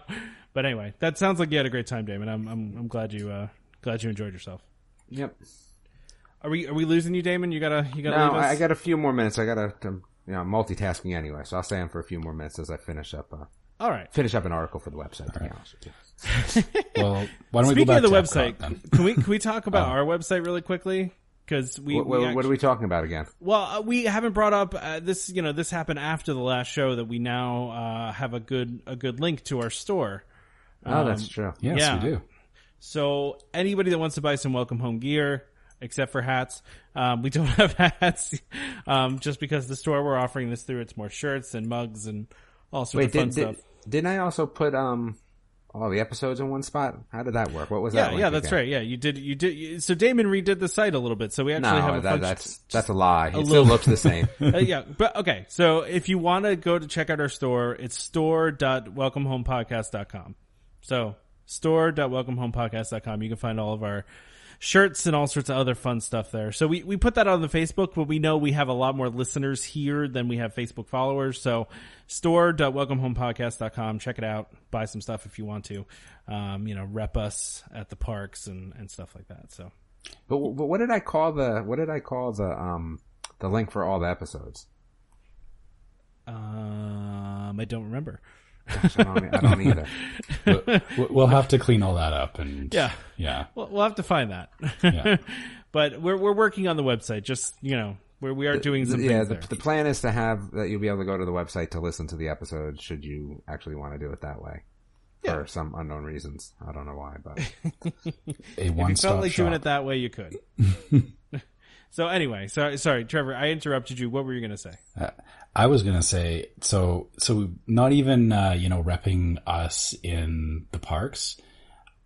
But anyway, that sounds like you had a great time, Damon. I'm I'm, I'm glad you uh, Glad you enjoyed yourself. Yep. Are we are we losing you, Damon? You gotta you gotta No, leave us. I I got a few more minutes. I got to, you know, multitasking anyway, so I'll stay on for a few more minutes as I finish up, uh, All right. finish up an article for the website. To be honest with you. Well, why don't we Speaking go back of the to Epcot website, then? can we can we talk about [LAUGHS] our website really quickly? Because we, What, we what, actu- what are we talking about again? Well, uh, we haven't brought up uh, this. You know, this happened after the last show that we now uh, have a good a good link to our store. Oh, that's true. Yes, Yeah. we do. So anybody that wants to buy some welcome home gear, except for hats, um, we don't [LAUGHS] have hats. Um, just because the store we're offering this through, it's more shirts and mugs and all sorts Wait, of fun did, did, stuff. didn't I also put um all the episodes in one spot? How did that work? What was that? Yeah, link yeah, that's again? right. Yeah, you did. You did. you- So Damon redid the site a little bit. So we actually have No, a that, function- that's that's a lie. It little- still looks the same. [LAUGHS] Uh, yeah, but okay. So if you want to go to check out our store, it's store.welcomehomepodcast.com. So store.welcomehomepodcast.com. You can find all of our shirts and all sorts of other fun stuff there. So we, we put that on the Facebook, but we know we have a lot more listeners here than we have Facebook followers. So store.welcomehomepodcast.com. Check it out. Buy some stuff if you want to. Um, you know, rep us at the parks and, and stuff like that. So But, but what did I call the what did I call the um the link for all the episodes? um, I don't remember. I don't, [LAUGHS] I don't either. We- We'll have to clean all that up and Yeah. yeah. We'll, we'll have to find that. Yeah. [LAUGHS] but we're we're working on the website. Just you know, where we are doing some yeah, the, there. the plan is to have that you'll be able to go to the website to listen to the episode should you actually want to do it that way. For some unknown reasons. I don't know why, but [LAUGHS] A one if you one felt like shop. doing it that way, you could. so anyway, sorry, sorry, Trevor, I interrupted you. What were you going to say? Uh, I was gonna say so. So not even uh, you know repping us in the parks.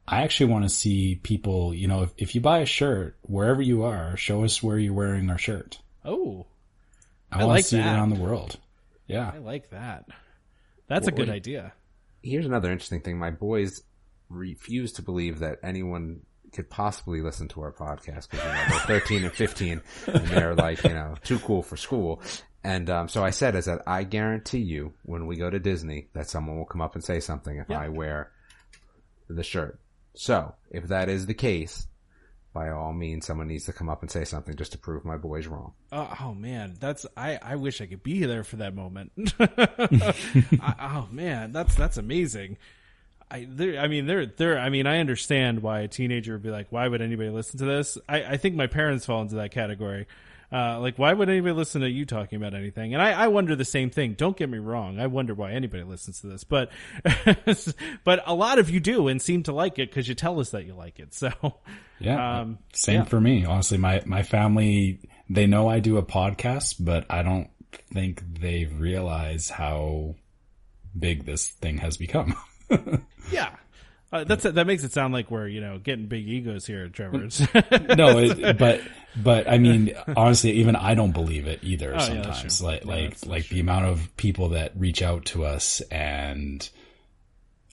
I actually want to see people. You know, if, if you buy a shirt wherever you are, show us where you're wearing our shirt. Oh, I, I want like to see that. it around the world. Yeah, I like that. That's a good idea. here's another interesting thing. My boys refuse to believe that anyone could possibly listen to our podcast because you know they're 13 and 15 and they're like you know too cool for school. And um, so I said is that I guarantee you when we go to Disney that someone will come up and say something if Yeah. I wear the shirt. So if that is the case, by all means, someone needs to come up and say something just to prove my boys wrong. Oh, oh man, that's I. I wish I could be there for that moment. [LAUGHS] I, oh man, that's that's amazing. I there, I mean there there I mean I understand why a teenager would be like, why would anybody listen to this? I, I think my parents fall into that category. Uh, like, why would anybody listen to you talking about anything? And I, I wonder the same thing. Don't get me wrong. I wonder why anybody listens to this, but, [LAUGHS] but a lot of you do and seem to like it because you tell us that you like it. [LAUGHS] So, yeah. Um, Same yeah. for me. Honestly, my my family they know I do a podcast, but I don't think they realize how big this thing has become. [LAUGHS] yeah. Uh, that's that makes it sound like we're you know getting big egos here, Trevor. [LAUGHS] no, it, but but I mean, honestly, even I don't believe it either. Oh, sometimes, true. like Yeah, like like the amount of people that reach out to us and,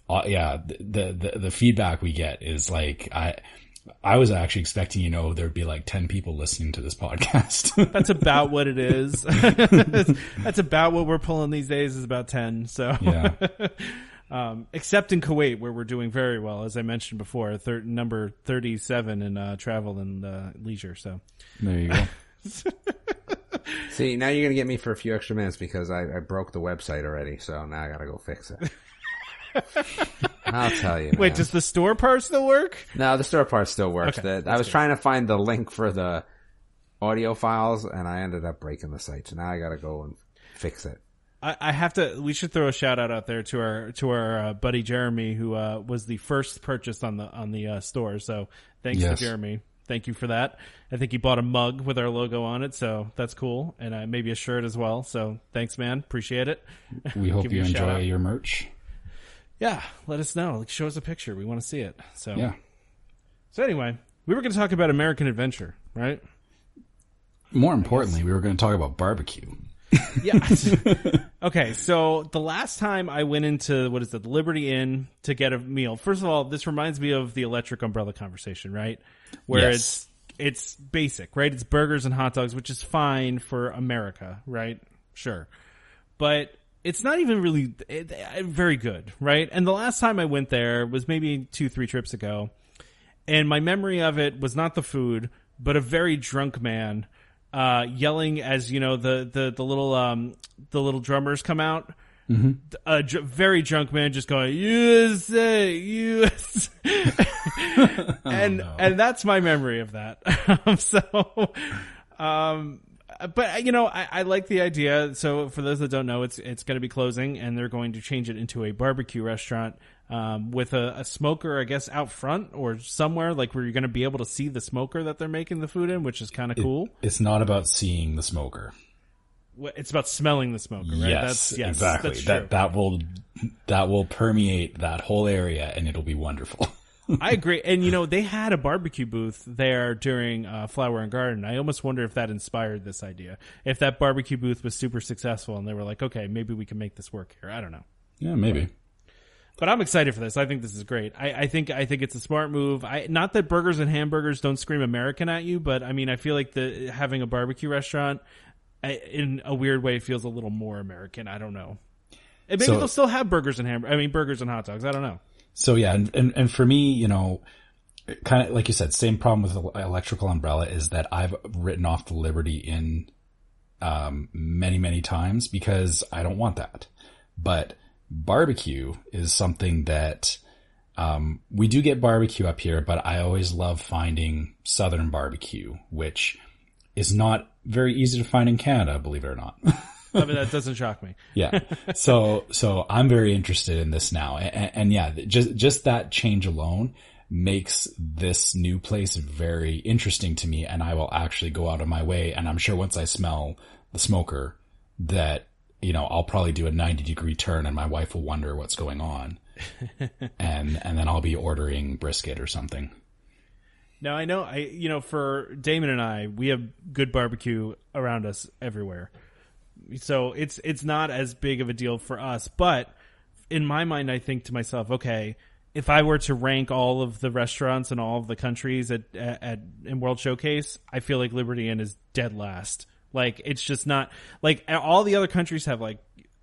uh, yeah, the, the the feedback we get is like I. I was actually expecting, you know, there'd be like 10 people listening to this [LAUGHS] podcast. That's about what it is. [LAUGHS] That's about what we're pulling these days is about 10. So, yeah. Um, except in Kuwait where we're doing very well, as I mentioned before, thir- number 37 in, uh, travel and, uh, leisure. So There you go. [LAUGHS] See, now you're gonna get me for a few extra minutes because I, I broke the website already, so now I gotta go fix it. I'll tell you. wait, does the store part still work? no, the store part still works. Okay, The- I was good. trying to find the link for the audio files, and I ended up breaking the site. So now I gotta go and fix it. I, I have to. We should throw a shout out out there to our to our uh, buddy Jeremy, who uh, was the first purchase on the on the uh, store. So thanks Yes. to Jeremy. Thank you for that. I think he bought a mug with our logo on it, so that's cool, and uh, maybe a shirt as well. So thanks, man. Appreciate it. We [LAUGHS] hope you you a shout enjoy your merch. Yeah, let us know. Like, show us a picture. We want to see it. So Yeah. So anyway, we were going to talk about American Adventure, right? More importantly, we were going to talk about barbecue. [LAUGHS] Yeah. okay, so the last time I went into what is it, the Liberty Inn to get a meal. First of all, this reminds me of the electric umbrella conversation, right? Where Yes. it's it's basic, right? It's burgers and hot dogs, which is fine for America, right? Sure. But it's not even really it, it- very good, right? And the last time I went there was maybe 2 3 trips ago. and my memory of it was not the food, but a very drunk man uh, yelling as you know the the the little um the little drummers come out. A dr- very drunk man just going USA USA, [LAUGHS] and and that's my memory of that. Um, [LAUGHS] so, um, but you know, I, I like the idea. So for those that don't know, it's it's going to be closing, and they're going to change it into a barbecue restaurant um, with a, a smoker, I guess, out front or somewhere like where you're going to be able to see the smoker that they're making the food in, which is kind of cool. It's not about seeing the smoker. It's about smelling the smoker, right? Yes, that's, yes exactly. That's that that will that will permeate that whole area, and it'll be wonderful. [LAUGHS] I agree. And you know, they had a barbecue booth there during uh, Flower and Garden. I almost wonder if that inspired this idea. If that barbecue booth was super successful and they were like, okay, maybe we can make this work here. I don't know. yeah, maybe. But I'm excited for this. I think this is great. I, I think I think it's a smart move. I not that burgers and hamburgers don't scream American at you, but I mean I feel like the having a barbecue restaurant I, in a weird way feels a little more American. I don't know. And maybe So- they'll still have burgers and ham. I mean burgers and hot dogs. I don't know. So yeah, and, and, and for me, you know, kind of like you said, same problem with the electrical umbrella is that I've written off the Liberty Inn, um, many, many times because I don't want that. But barbecue is something that, um, we do get barbecue up here, but I always love finding Southern barbecue, which is not very easy to find in Canada, believe it or not. [LAUGHS] I mean that doesn't shock me. [LAUGHS] Yeah. So, so I'm very interested in this now. And, and yeah, just, just that change alone makes this new place very interesting to me. And I will actually go out of my way. And I'm sure once I smell the smoker that, you know, I'll probably do a 90 degree turn and my wife will wonder what's going on. [LAUGHS] and, and then I'll be ordering brisket or something. Now I know I you know for Damon and I we have good barbecue around us everywhere. So it's it's not as big of a deal for us, but in my mind I think to myself, okay, if I were to rank all of the restaurants in all of the countries at at, at in World Showcase, I feel like Liberty Inn is dead last. Like it's just not like all the other countries have like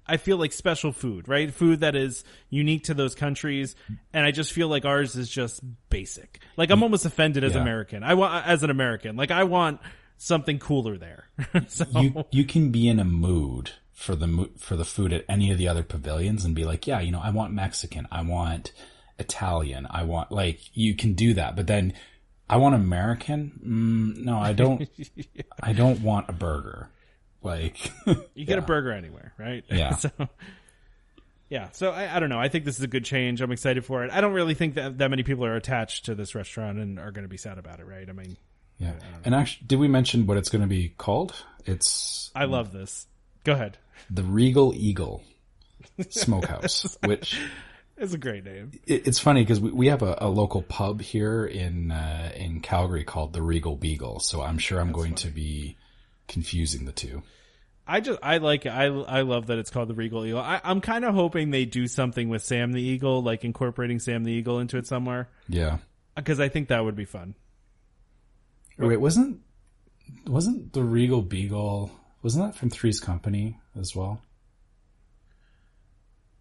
I feel like special food, right? Food that is unique to those countries, and I just feel like ours is just basic. Like I'm mm. almost offended as Yeah. American. I want as an American, like I want something cooler there. [LAUGHS] so you you can be in a mood for the for the food at any of the other pavilions and be like, yeah, you know, I want Mexican, I want Italian, I want like you can do that, but then I want American. Mm, no, I don't. [LAUGHS] I don't want a burger. Like, [LAUGHS] you get a burger anywhere, right? Yeah. [LAUGHS] so yeah, so I, I don't know. I think this is a good change. I'm excited for it. I don't really think that that many people are attached to this restaurant and are going to be sad about it, right? I mean, yeah. And actually, did we mention what it's going to be called? It's I love this. Go ahead. the Regal Eagle Smokehouse, which It's a great name. it, it's funny because we, we have a, a local pub here in uh, in Calgary called the Regal Beagle. So I'm sure I'm going to be confusing the two. I just I like I I love that it's called the Regal Eagle. I, I'm kind of hoping they do something with Sam the Eagle, like incorporating Sam the Eagle into it somewhere, Yeah. because I think that would be fun. Wait, wasn't wasn't the Regal Beagle? Wasn't that from Three's Company as well?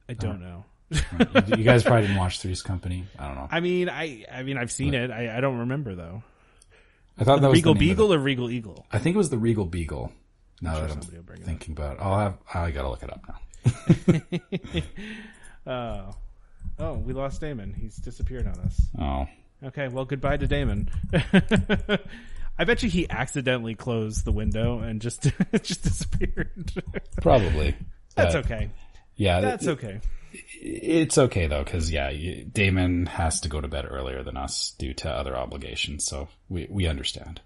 I don't know. You, you guys probably didn't watch Three's Company. I don't know. I mean, I I mean I've seen it. I, I don't remember though. I thought that was Regal the name of Beagle or Regal Eagle? I think it was the Regal Beagle. Now that I'm will bring it thinking about, it. I'll have. I gotta look it up now. [LAUGHS] Oh, oh, we lost Damon. He's disappeared on us. Oh, Okay, well, goodbye to Damon. [LAUGHS] I bet you he accidentally closed the window and just [LAUGHS] just disappeared. probably. That's But, okay. Yeah, That's it- okay. It's okay though, because yeah, Damon has to go to bed earlier than us due to other obligations, so we we understand.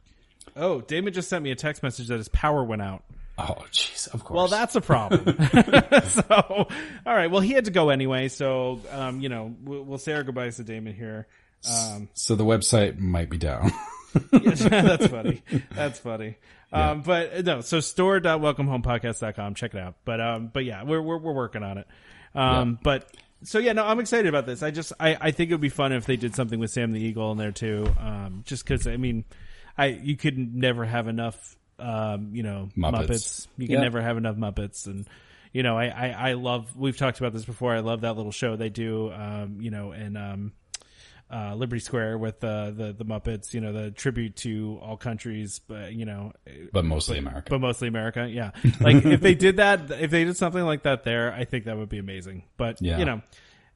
Oh, Damon just sent me a text message that his power went out. Oh, jeez, of course. Well, that's a problem. [LAUGHS] [LAUGHS] so, all right. Well, he had to go anyway. So, um, you know, we'll, we'll say our goodbyes to Damon here. Um, so the website might be down. [LAUGHS] that's funny. That's funny. Um, but uh, no, so store.welcomehomepodcast.com. Check it out. But, um, but yeah, we're, we're, we're working on it. Um, but so yeah, no, I'm excited about this. I just, I, I think it would be fun if they did something with Sam the Eagle in there too. Um, just cause I mean, I, you could never have enough, um, you know, Muppets. Muppets. You can Yeah. never have enough Muppets and, you know, I, I, I love, we've talked about this before. I love that little show they do, um, you know, and, um, uh, Liberty Square with uh, the the Muppets. You know, the tribute to all countries, but you know, but mostly America. but mostly America. Yeah, like if they did that, if they did something like that there, I think that would be amazing. But Yeah. you know.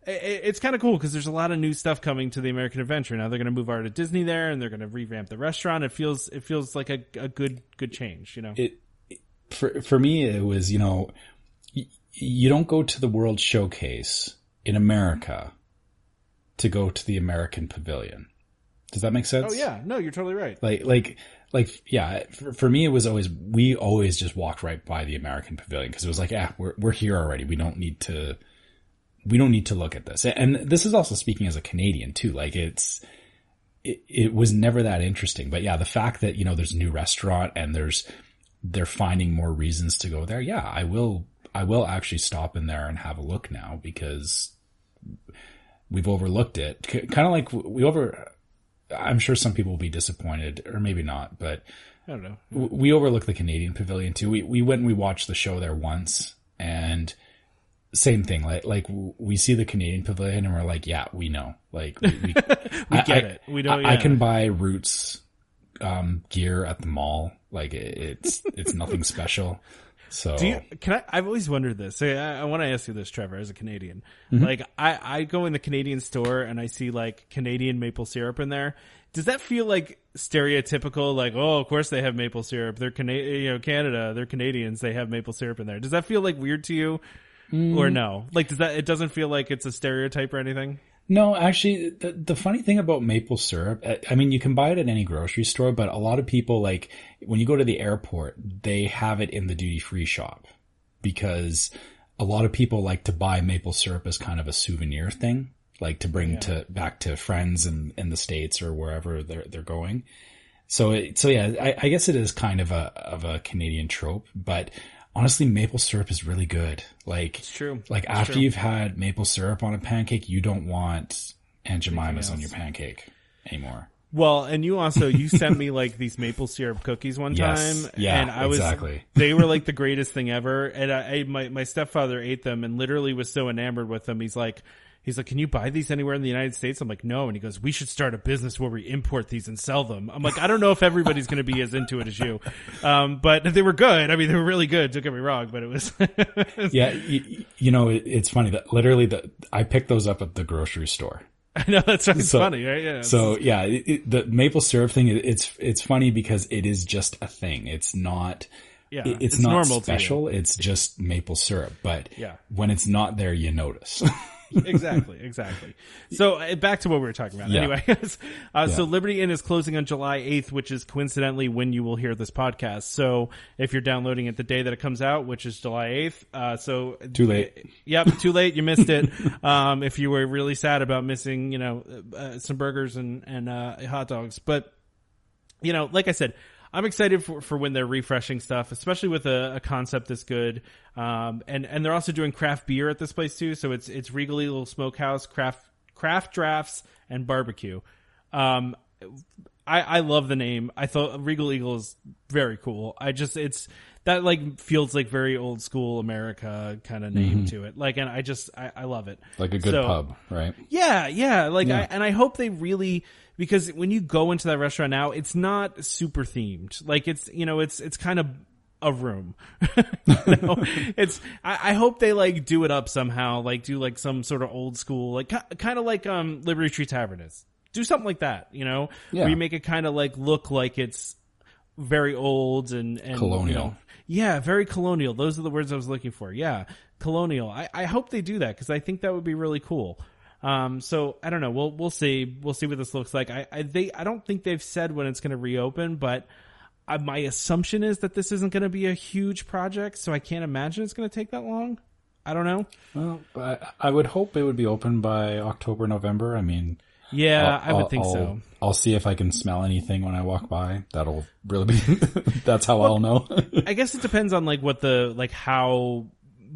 i- i- It's kind of cool because there's a lot of new stuff coming to the American Adventure now. They're going to move Art of Disney there, and they're going to revamp the restaurant. It feels it feels like a, a good good change, you know. it for for me it was you know y- you don't go to the World Showcase in America to go to the American Pavilion. Does that make sense? oh yeah, no, you're totally right. Like like like yeah. For, for me, it was always we always just walked right by the American Pavilion because it was like ah we're we're here already. We don't need to we don't need to look at this. And this is also speaking as a Canadian too. Like it's it, it was never that interesting. But yeah, the fact that you know there's a new restaurant and there's they're finding more reasons to go there. Yeah, I will. I will actually stop in there and have a look now because we've overlooked it. K- kind of like we over. I'm sure some people will be disappointed, or maybe not, but I don't know. w- we overlook the Canadian Pavilion too. We we went and we watched the show there once, and same thing. Like like we see the Canadian Pavilion, and we're like, yeah, we know. Like we, we, [LAUGHS] We get it. We know. I, yeah. I can buy Roots um, gear at the mall. Like it, it's it's nothing special. [LAUGHS] So Do you, can I? I've always wondered this. I, I want to ask you this, Trevor, as a Canadian. Mm-hmm. Like, I, I go in the Canadian store and I see like Canadian maple syrup in there. Does that feel like stereotypical? Like, oh, of course they have maple syrup. They're Cana- you know, Canada. They're Canadians. They have maple syrup in there. Does that feel like weird to you, Mm. or no? Like, does that? It doesn't feel like it's a stereotype or anything. No, actually, the, the funny thing about maple syrup, I- mean, you can buy it at any grocery store, but a lot of people, like, when you go to the airport, they have it in the duty free shop because a lot of people like to buy maple syrup as kind of a souvenir thing, like to bring to back to friends in, in the States or wherever they're, they're going. So, it, so yeah, I, I guess it is kind of a, of a Canadian trope, but honestly, maple syrup is really good. Like, It's true. like It's after true. you've had maple syrup on a pancake, you don't want Aunt Jemima's on your pancake anymore. Well, and you also you [LAUGHS] sent me like these maple syrup cookies one Yes. time, Yeah, and I was exactly. they were like the [LAUGHS] greatest thing ever. And I, I my my stepfather ate them and literally was so enamored with them. He's like. He's like, can you buy these anywhere in the United States? I'm like, no. And he goes, we should start a business where we import these and sell them. I'm like, I don't know if everybody's going to be as into it as you. Um, but they were good. I mean, they were really good. Don't get me wrong, but it was, [LAUGHS] Yeah, you, you know, it, it's funny that literally the, I picked those up at the grocery store. [LAUGHS] I know that's right. So- funny, right? Yeah. So yeah, it, the maple syrup thing, it, it's, it's funny because it is just a thing. It's not, yeah, it- it's, not normal special. It's just maple syrup. But Yeah. when it's not there, you notice. [LAUGHS] [LAUGHS] exactly, exactly. So uh, back to what we were talking about. Yeah. Anyway, [LAUGHS] uh, so Liberty Inn is closing on July 8th, which is coincidentally when you will hear this podcast. So if you're downloading it the day that it comes out, which is July 8th, uh, so Too late. Yep, too late. You missed it. [LAUGHS] Um, if you were really sad about missing, you know, uh, some burgers and and uh, hot dogs, but you know, like I said, I'm excited for, for when they're refreshing stuff, especially with a, a concept this good. Um, and, and they're also doing craft beer at this place too. So it's, it's Regal Eagle Smokehouse, craft, craft drafts and barbecue. Um, I, I love the name. I thought Regal Eagle is very cool. I just, it's, that like feels like very old school America kind of name to it. Like, and I just, I, I love it. like a good So- pub, right? yeah, yeah. Like, Yeah. I, and I hope they really because when you go into that restaurant now, it's not super themed. Like, it's you know, it's it's kind of a room. [LAUGHS] [LAUGHS] It's. I, I hope they like do it up somehow. Like, do like some sort of old school, like kind of like um Liberty Tree Tavern is. Do something like that. You know, Yeah. where you make it kind of like look like it's very old and, and Colonial. you know, yeah, very colonial. Those are the words I was looking for. Yeah, colonial. I, I hope they do that because I think that would be really cool. Um, so I don't know. We'll we'll see. We'll see what this looks like. I, I they I don't think they've said when it's going to reopen, but I, my assumption is that this isn't going to be a huge project. So I can't imagine it's going to take that long. I don't know. Well, I, I would hope it would be open by October, November. I mean, Yeah, I'll- I would think I'll- so. I'll see if I can smell anything when I walk by. That'll really be. [LAUGHS] that's how I'll know. [LAUGHS] I guess it depends on like what the like how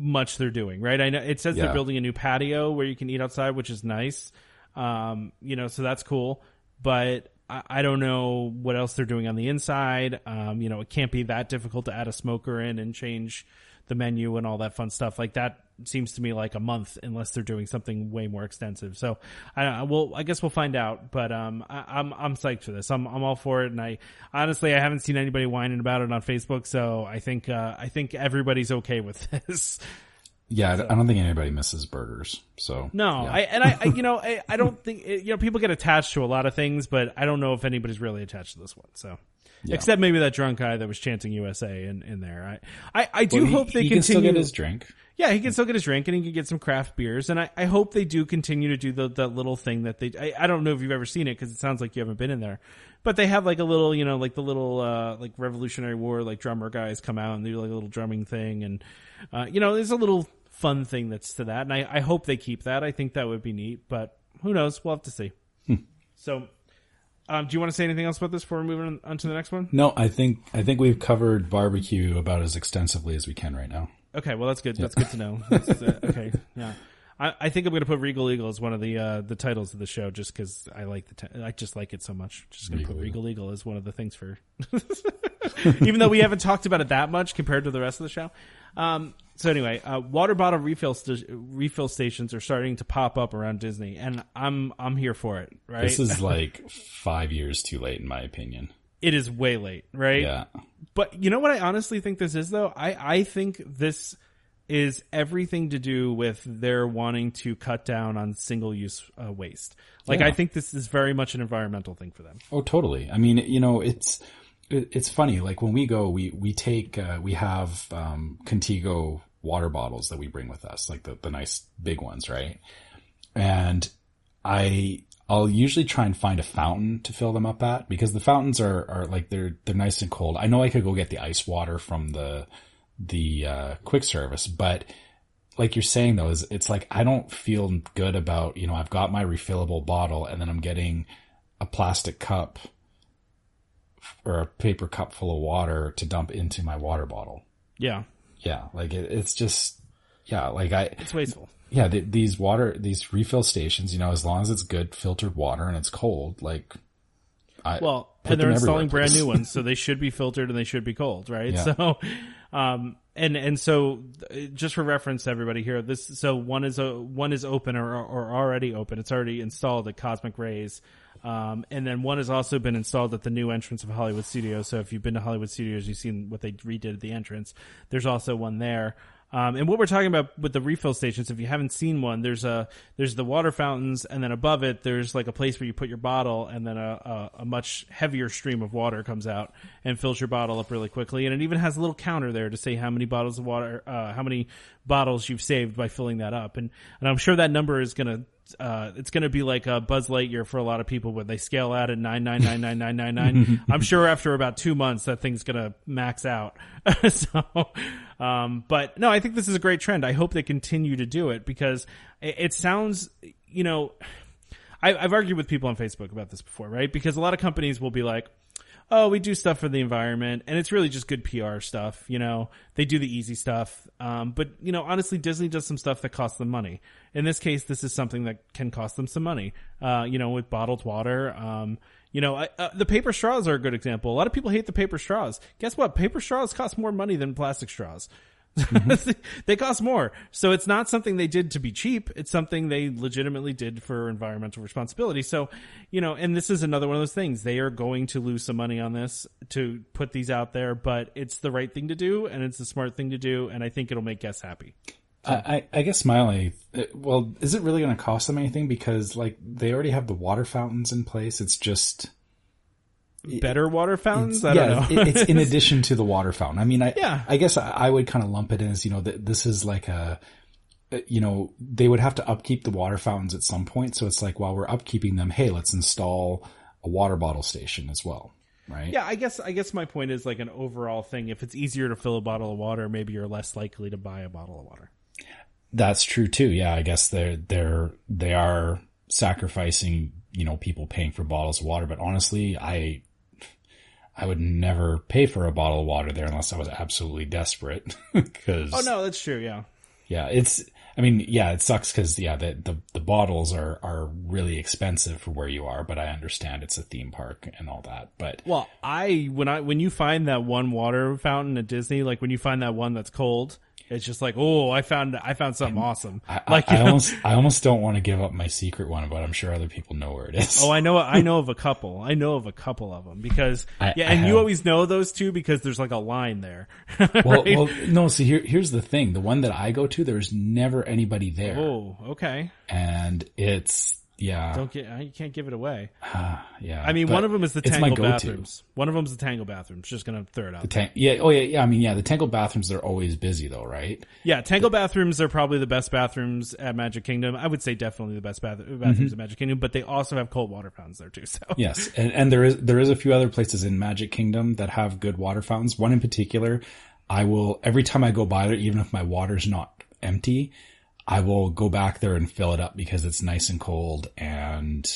much they're doing, right? I know it says they're building a new patio where you can eat outside, which is nice. Um, you know, so that's cool. But I, I don't know what else they're doing on the inside. Um, you know, it can't be that difficult to add a smoker in and change the menu and all that fun stuff. Like that seems to me like a month unless they're doing something way more extensive. So I, will, I guess we'll find out. But um, I, I'm I'm psyched for this. I'm I'm all for it. And I honestly I haven't seen anybody whining about it on Facebook. So I think uh, I think everybody's okay with [LAUGHS] this. Yeah, I- I don't think anybody misses burgers. So No, yeah. I and I, I you know I, I don't think you know people get attached to a lot of things, but I don't know if anybody's really attached to this one. So. Except maybe that drunk guy that was chanting USA in, in there. I, I, I do Well, he- hope they he continue. can still get his drink. Yeah, he can still get his drink and he can get some craft beers. And I, I hope they do continue to do the, the little thing that they, I, I don't know if you've ever seen it because it sounds like you haven't been in there, but they have like a little, you know, like the little, uh, like Revolutionary War, like drummer guys come out and do like a little drumming thing. And, uh, you know, there's a little fun thing that's to that. And I, I hope they keep that. I think that would be neat, but who knows? We'll have to see. So, um, do you want to say anything else about this before we move on, on to the next one? No, I think I think we've covered barbecue about as extensively as we can right now. Okay, well that's good. That's good to know. [LAUGHS] That's, uh, okay, yeah. I, I think I'm going to put Regal Eagle as one of the uh, the titles of the show, just because I like the I just like it so much. Just going to put Regal Regal Eagle as one of the things for, [LAUGHS] even though we haven't talked about it that much compared to the rest of the show. Um, so anyway, uh, water bottle refill st- refill stations are starting to pop up around Disney, and I'm I'm here for it. Right, This is [LAUGHS] like five years too late, in my opinion. It is way late. Right, Yeah, But you know what I honestly think this is though? I, I think this is everything to do with their wanting to cut down on single use uh, waste. Like Yeah. I think this is very much an environmental thing for them. Oh, totally. I mean, you know, it's it, it's funny. Like when we go, we we take uh, we have um, Contigo water bottles that we bring with us, like the the nice big ones, right? And I I'll usually try and find a fountain to fill them up at because the fountains are are like they're they're nice and cold. I know I could go get the ice water from the the uh, quick service, but like you're saying though, is it's like I don't feel good about you know I've got my refillable bottle and then I'm getting a plastic cup or a paper cup full of water to dump into my water bottle. Yeah, Yeah, like it, it's just yeah, like I it's wasteful. yeah th these water these refill stations, you know, as long as it's good filtered water and it's cold, like I Well, and they're installing brand new [LAUGHS] ones, so they should be filtered and they should be cold, right? Yeah. So, um, and and so uh, just for reference, everybody here, this so one is a one is open or or already open. It's already installed at Cosmic Rays. Um, and then one has also been installed at the new entrance of Hollywood Studios. So if you've been to Hollywood Studios, you've seen what they redid at the entrance. There's also one there. Um, and what we're talking about with the refill stations, if you haven't seen one, there's a there's the water fountains, and then above it, there's like a place where you put your bottle, and then a, a, a much heavier stream of water comes out and fills your bottle up really quickly. And it even has a little counter there to say how many bottles of water, uh, how many bottles you've saved by filling that up. And and I'm sure that number is gonna uh, it's going to be like a Buzz Lightyear for a lot of people when they scale out at nine nine nine nine nine nine nine. [LAUGHS] I'm sure after about two months that thing's going to max out. [LAUGHS] so, um, but no, I think this is a great trend. I hope they continue to do it because it, it sounds, you know, I, I've argued with people on Facebook about this before, right? Because a lot of companies will be like, oh, we do stuff for the environment, and it's really just good PR stuff. You know, they do the easy stuff. Um, but you know, honestly, Disney does some stuff that costs them money. In this case, this is something that can cost them some money. Uh, you know, with bottled water. Um, you know, I, uh, the paper straws are a good example. A lot of people hate the paper straws. Guess what? Paper straws cost more money than plastic straws. [LAUGHS] they cost more. So it's not something they did to be cheap. It's something they legitimately did for environmental responsibility. So, you know, and this is another one of those things. They are going to lose some money on this to put these out there, but it's the right thing to do and it's the smart thing to do. And I think it'll make guests happy. I, I guess uh, well, is it really going to cost them anything? Because like they already have the water fountains in place. It's just Better water fountains? I yeah, don't know. it- it's in [LAUGHS] addition to the water fountain. I mean, I Yeah. I guess I, I would kind of lump it in as you know that this is like a uh, you know they would have to upkeep the water fountains at some point. So it's like while we're upkeeping them, hey, let's install a water bottle station as well, right? Yeah, I guess I guess my point is like an overall thing. If it's easier to fill a bottle of water, maybe you're less likely to buy a bottle of water. That's true too. Yeah, I guess they're they're they are sacrificing you know people paying for bottles of water, but honestly, I I would never pay for a bottle of water there unless I was absolutely desperate. [LAUGHS] Because Oh no, that's true. Yeah. yeah, it's I mean yeah, it sucks because yeah, the, the the bottles are are really expensive for where you are, but I understand it's a theme park and all that. But Well, I when I when you find that one water fountain at Disney, like when you find that one that's cold, It's just like, oh, I found I found something awesome. I, like I, I almost, I almost don't want to give up my secret one, but I'm sure other people know where it is. Oh, I know. I [LAUGHS] know of a couple. I know of a couple of them because I- yeah, I and you always know those two because there's like a line there. [LAUGHS] well, right? well, no. See, here, here's the thing: the one that I go to, there's never anybody there, oh, okay. and it's yeah, Don't get. You can't give it away. [SIGHS] yeah. I mean, one of them is the tangle bathrooms. One of them is the tangle bathrooms. Just gonna throw it out. The tank, yeah, oh yeah, yeah. I mean, yeah, the tangled bathrooms they're always busy though, right? Yeah, Tangle bathrooms are probably the best bathrooms at Magic Kingdom. I would say definitely the best bath- bathrooms Mm-hmm. at Magic Kingdom, but they also have cold water fountains there too. So Yes, and, and there is there is a few other places in Magic Kingdom that have good water fountains. One in particular, I will every time I go by there, even if my water's not empty, I will go back there and fill it up because it's nice and cold and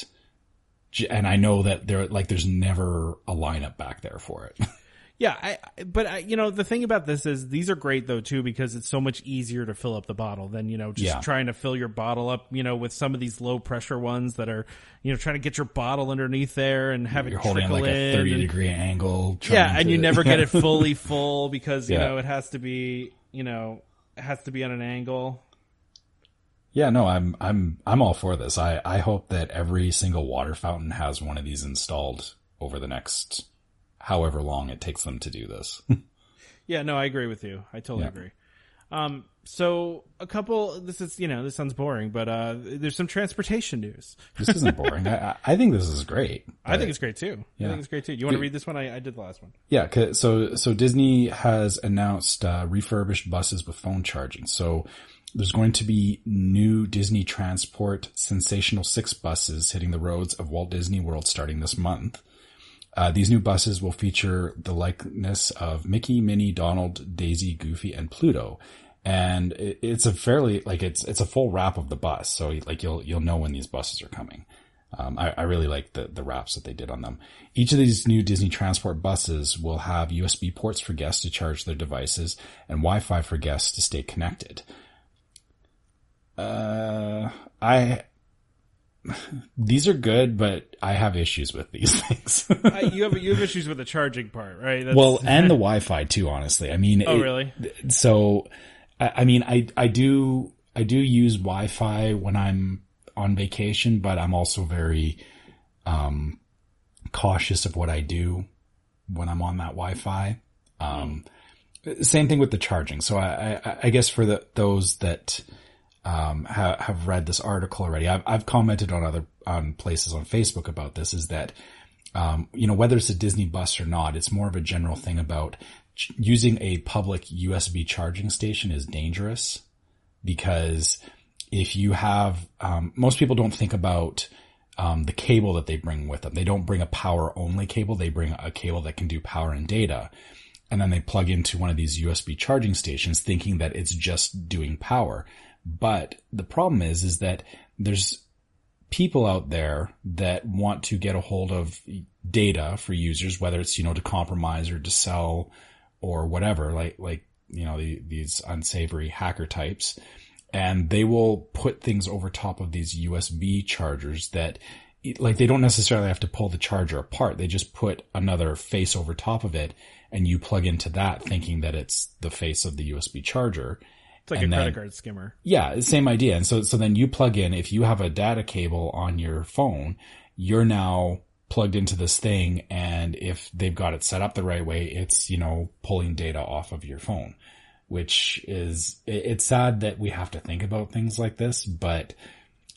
and I know that there like there's never a lineup back there for it. [LAUGHS] yeah, I, but I, you know the thing about this is these are great though too because it's so much easier to fill up the bottle than you know just Yeah. trying to fill your bottle up. You know with some of these low pressure ones that are you know trying to get your bottle underneath there and have You're it holding trickle like a 30 and- degree angle. yeah, and you to- never get it [LAUGHS] fully full because you Yeah. know it has to be you know it has to be on an angle. Yeah, no, I'm I'm I'm all for this. I I hope that every single water fountain has one of these installed over the next however long it takes them to do this. [LAUGHS] Yeah, no, I agree with you. I totally Yeah. agree. Um, so a couple. This is you know this sounds boring, but uh, there's some transportation news. [LAUGHS] this isn't boring. I I- think this is great. I think it's great too. I think it's great too. You want to read this one? I, I did the last one. yeah so so Disney has announced uh, refurbished buses with phone charging. So there's going to be new Disney Transport Sensational Six buses hitting the roads of Walt Disney World starting this month. Uh, these new buses will feature the likeness of Mickey, Minnie, Donald, Daisy, Goofy, and Pluto. And it, it's a fairly, like, it's, it's a full wrap of the bus. So, like, you'll, you'll know when these buses are coming. Um, I, I really like the, the wraps that they did on them. Each of these new Disney Transport buses will have USB ports for guests to charge their devices and Wi-Fi for guests to stay connected. Uh, I, [SIGHS] these are good, but I have issues with these [LAUGHS] things. I, you have you have issues with the charging part, right? That's, well, [LAUGHS] and the Wi-Fi too, honestly. I mean, oh it- really? so I, I mean I I do I do use Wi-Fi when I'm on vacation, but I'm also very um cautious of what I do when I'm on that Wi-Fi. Um same thing with the charging. So I I, I guess for the those that um, ha- have read this article already. I've, I've commented on other on places on Facebook about this. Is that um, you know whether it's a Disney bus or not, it's more of a general thing about ch- using a public USB charging station is dangerous because if you have um, most people don't think about um, the cable that they bring with them. They don't bring a power only cable. They bring a cable that can do power and data. And then they plug into one of these USB charging stations thinking that it's just doing power. But the problem is, is that there's people out there that want to get a hold of data for users, whether it's, you know, to compromise or to sell or whatever, like, like, you know, the, these unsavory hacker types. And they will put things over top of these USB chargers that, like, they don't necessarily have to pull the charger apart. They just put another face over top of it and you plug into that thinking that it's the face of the USB charger. It's like and a then- credit card skimmer. Yeah, same idea. And so, so then you plug in, if you have a data cable on your phone, you're now plugged into this thing. And if they've got it set up the right way, it's, you know, pulling data off of your phone, which is, it's sad that we have to think about things like this, but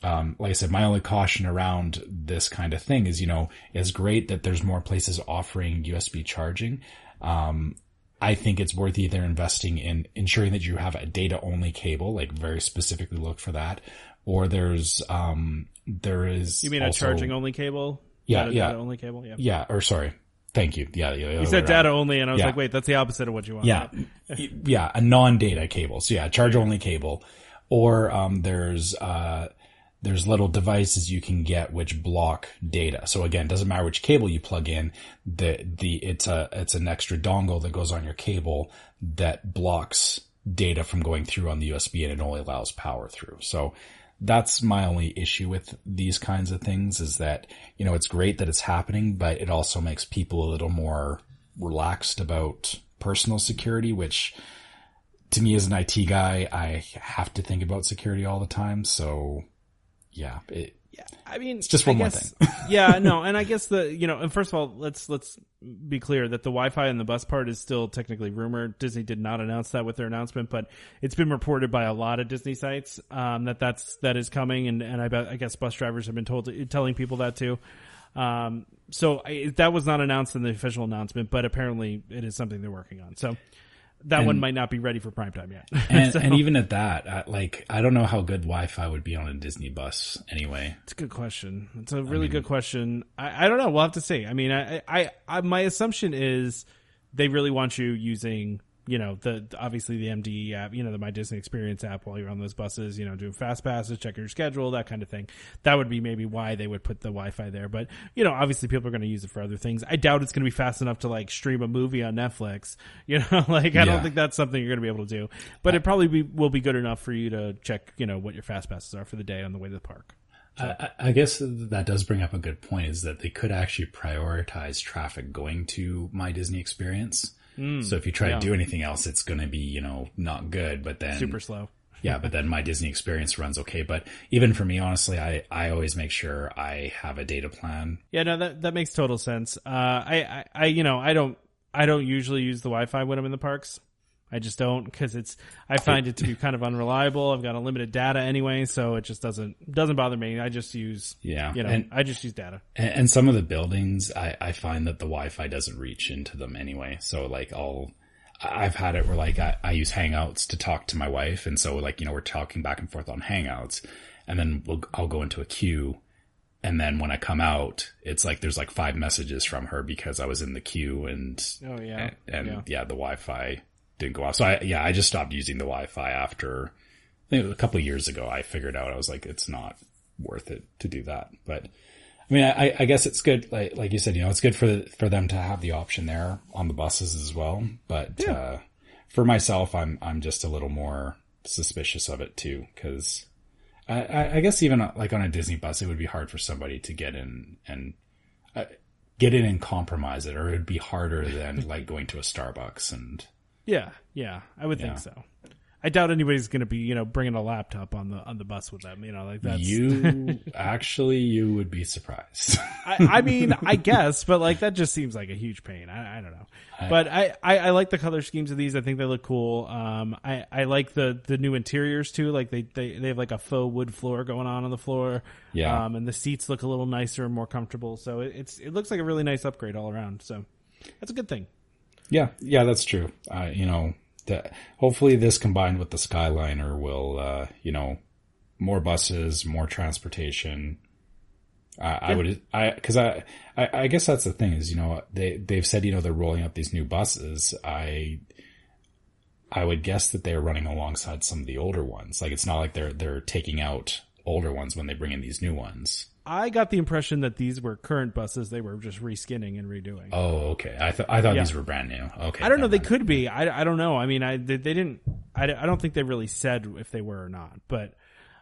um, like I said, my only caution around this kind of thing is, you know, it's great that there's more places offering USB charging. Um, I think it's worth either investing in ensuring that you have a data only cable, like very specifically look for that, or there's, um, there is. You mean also- a charging only cable? Yeah, Data, yeah. Data only cable. Yeah. Yeah, or sorry. Thank you. Yeah, yeah. You said data only, and I was Yeah. like, wait, that's the opposite of what you want. Yeah. yeah. A non-data cable. So yeah, charge only cable. Or, um, there's, uh, there's little devices you can get which block data. So again, doesn't matter which cable you plug in, the, the, it's a, it's an extra dongle that goes on your cable that blocks data from going through on the USB and it only allows power through. So that's my only issue with these kinds of things is that, you know, it's great that it's happening, but it also makes people a little more relaxed about personal security, which to me as an IT guy, I have to think about security all the time. So yeah, it, Yeah, I mean, it's just one I more guess, [LAUGHS] yeah, [LAUGHS] no, and I guess the you know, and first of all, let's let's be clear that the Wi-Fi and the bus part is still technically rumored. Disney did not announce that with their announcement, but it's been reported by a lot of Disney sites um, that that's that is coming, and and I bet I guess bus drivers have been told telling people that too. Um, so I, that was not announced in the official announcement, but apparently it is something they're working on. So that one might not be ready for prime time yet. [LAUGHS] and, So- and even at that, I, like I don't know how good Wi-Fi would be on a Disney bus anyway. It's a good question. It's a really good question. I, I don't know. We'll have to see. I mean, I, I, I, my assumption is they really want you using, you know, the obviously the MDE app, you know, the My Disney Experience app while you're on those buses, you know, doing fast passes, checking your schedule, that kind of thing. That would be maybe why they would put the Wi-Fi there. But you know, obviously people are going to use it for other things. I doubt it's going to be fast enough to like stream a movie on Netflix. [LAUGHS] You know, like I don't think that's something you're going to be able to do. But it probably be, will be good enough for you to check, you know, what your fast passes are for the day on the way to the park. I I guess that does bring up a good point is that they could actually prioritize traffic going to my Disney experience. So if you try yeah. to do anything else, it's going to be, you know, not good, but then Super slow. [LAUGHS] yeah, but then my Disney experience runs okay. But even for me, honestly, I, I always make sure I have a data plan. Yeah, no, that that makes total sense. Uh, I, I, I, you know, I don't, I don't usually use the Wi-Fi when I'm in the parks. I just don't because it's. I find it to be kind of unreliable. I've got unlimited data anyway, so it just doesn't doesn't bother me. I just use, Yeah. you know, And- I just use data. And, and some of the buildings, I, I find that the Wi-Fi doesn't reach into them anyway. So like I'll, I've had it where like I, I use Hangouts to talk to my wife. And so like, you know, we're talking back and forth on Hangouts and then we'll, I'll go into a queue. And then when I come out, it's like there's like five messages from her because I was in the queue and, Oh yeah, and yeah. yeah, the Wi-Fi didn't go off. So I, yeah, I just stopped using the Wi-Fi after I think it was a couple of years ago. I figured out I was like, it's not worth it to do that. But I mean, I, I guess it's good. Like, like you said, you know, it's good for, for them to have the option there on the buses as well. But, uh, for myself, I'm, I'm just a little more suspicious of it too. Cause I, I, I guess even uh, like on a Disney bus, it would be hard for somebody to get in and, uh, get in and compromise it, or it'd be harder than like going to a Starbucks and, yeah, yeah. I would Yeah. think so. I doubt anybody's going to be, you know, bringing a laptop on the on the bus with them. You know, like that's you [LAUGHS] actually you would be surprised. I, I mean, I guess, but like that just seems like a huge pain. I, I don't know, but I, I, I like the color schemes of these. I think they look cool. Um, I, I like the the new interiors too. Like they, they they have like a faux wood floor going on on the floor. Yeah. Um, and the seats look a little nicer and more comfortable. So it, it's it looks like a really nice upgrade all around. So that's a good thing. Yeah, yeah, that's true. Uh, you know, the, hopefully this combined with the Skyliner will, uh, you know, more buses, more transportation. I I would, I, cause I, I, I guess that's the thing is, you know, they, they've said, you know, they're rolling out these new buses. I, I would guess that they're running alongside some of the older ones. Like it's not like they're, they're taking out older ones when they bring in these new ones. I got the impression that these were current buses. They were just reskinning and redoing. Oh, okay. I thought I thought Yeah. these were brand new. Okay. I don't know. They could be. I, I don't know. I mean, I they, they didn't. I, I don't think they really said if they were or not. But,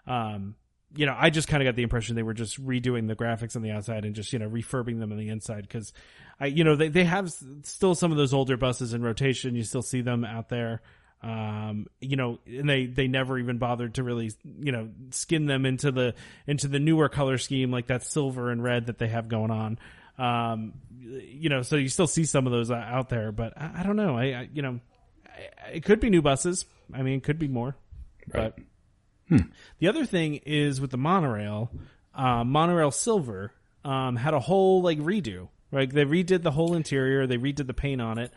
um, you know, I just kind of got the impression they were just redoing the graphics on the outside and just you know refurbing them on the inside because, I you know they they have still some of those older buses in rotation. You still see them out there. Um, you know, and they they never even bothered to really you know skin them into the into the newer color scheme like that silver and red that they have going on. Um, you know, so you still see some of those uh, out there, but I, I don't know. I, I you know, I, it could be new buses. I mean, it could be more. Right. But the other thing is with the monorail, uh, monorail silver um, had a whole like redo. Right, they redid the whole interior. They redid the paint on it.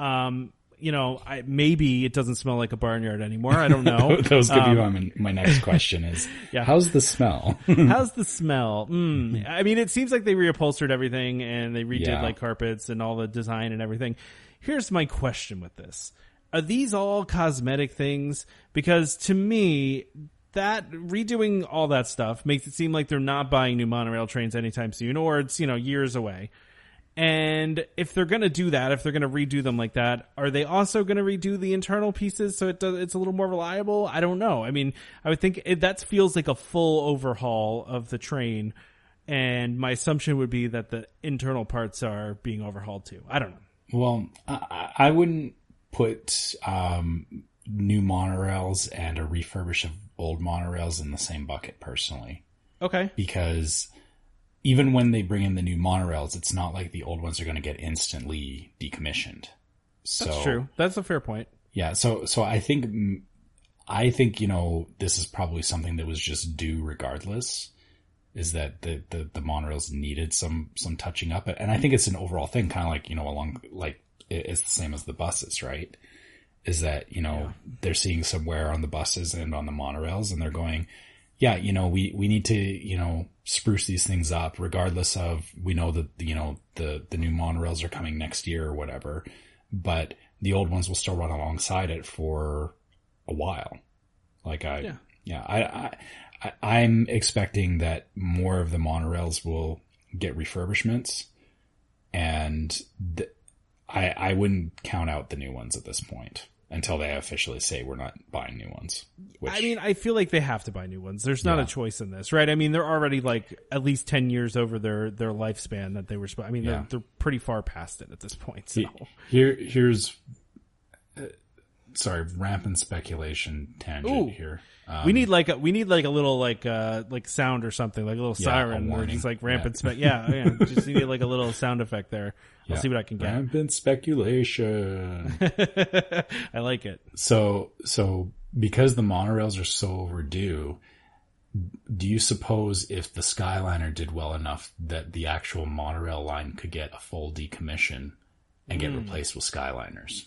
Um, you know, I, maybe it doesn't smell like a barnyard anymore. I don't [LAUGHS] know. that was going to Um, be my, my next question is, [LAUGHS] Yeah. how's the smell? [LAUGHS] How's the smell? Mm. I mean, it seems like they reupholstered everything and they redid Yeah. like carpets and all the design and everything. Here's my question with this. Are these all cosmetic things? Because to me, that redoing all that stuff makes it seem like they're not buying new monorail trains anytime soon or it's, you know, years away. And if they're going to do that, if they're going to redo them like that, are they also going to redo the internal pieces so it does, it's a little more reliable? I don't know. I mean, I would think it, that feels like a full overhaul of the train. And my assumption would be that the internal parts are being overhauled too. I don't know. well, I, I wouldn't put, um, new monorails and a refurbish of old monorails in the same bucket personally Okay. because even when they bring in the new monorails, it's not like the old ones are going to get instantly decommissioned. So That's true. That's a fair point. yeah, so so I think I think you know this is probably something that was just due regardless. Is that the the the monorails needed some some touching up, and I think it's an overall thing, kind of like you know along like it's the same as the buses, right? Is that you know they're seeing some wear on the buses and on the monorails, and they're going, yeah, you know we we need to you know spruce these things up, regardless of we know that you know the the new monorails are coming next year or whatever, but the old ones will still run alongside it for a while. Like I, Yeah. yeah, I, I, I'm expecting that more of the monorails will get refurbishments, and th- I, I wouldn't count out the new ones at this point until they officially say we're not buying new ones. Which, I mean, I feel like they have to buy new ones. There's not Yeah. a choice in this, right? I mean, they're already like at least ten years over their their lifespan that they were. I mean, Yeah. they're they're pretty far past it at this point. So. Here, here's, uh, sorry, rampant speculation tangent Ooh. here. we Um, need like a we need like a little like uh like sound or something like a little Yeah, siren warning. just like Yeah. rampant spe- yeah yeah just need like a little sound effect there. I'll Yeah. see what I can get. rampant speculation. [LAUGHS] I like it. so, so because the monorails are so overdue, do you suppose if the Skyliner did well enough that the actual monorail line could get a full decommission and get hmm. replaced with Skyliners?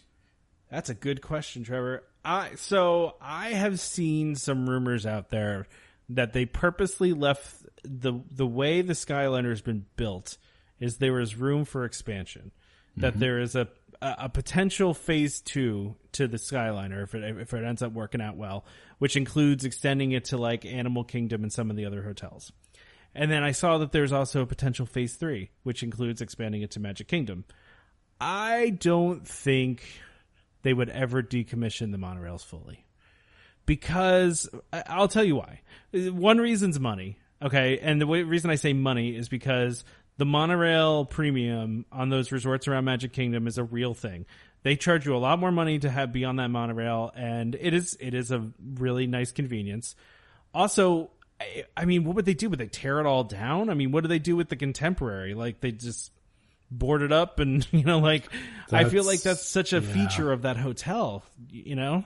That's a good question, Trevor. I so I have seen some rumors out there that they purposely left the the way the Skyliner has been built is there is room for expansion. That mm-hmm. there is a a potential phase two to the Skyliner if it if it ends up working out well, which includes extending it to like Animal Kingdom and some of the other hotels. And then I saw that there's also a potential phase three, which includes expanding it to Magic Kingdom. I don't think they would ever decommission the monorails fully. Because I'll tell you why. One reason's money. Okay. And the way, reason I say money is because the monorail premium on those resorts around Magic Kingdom is a real thing. They charge you a lot more money to have be on that monorail and it is, it is a really nice convenience. Also, I, I mean, what would they do? Would they tear it all down? I mean, what do they do with the contemporary? Like they just board it up and, [LAUGHS] you know, like I feel like That's- that's such a yeah. feature of that hotel, you know?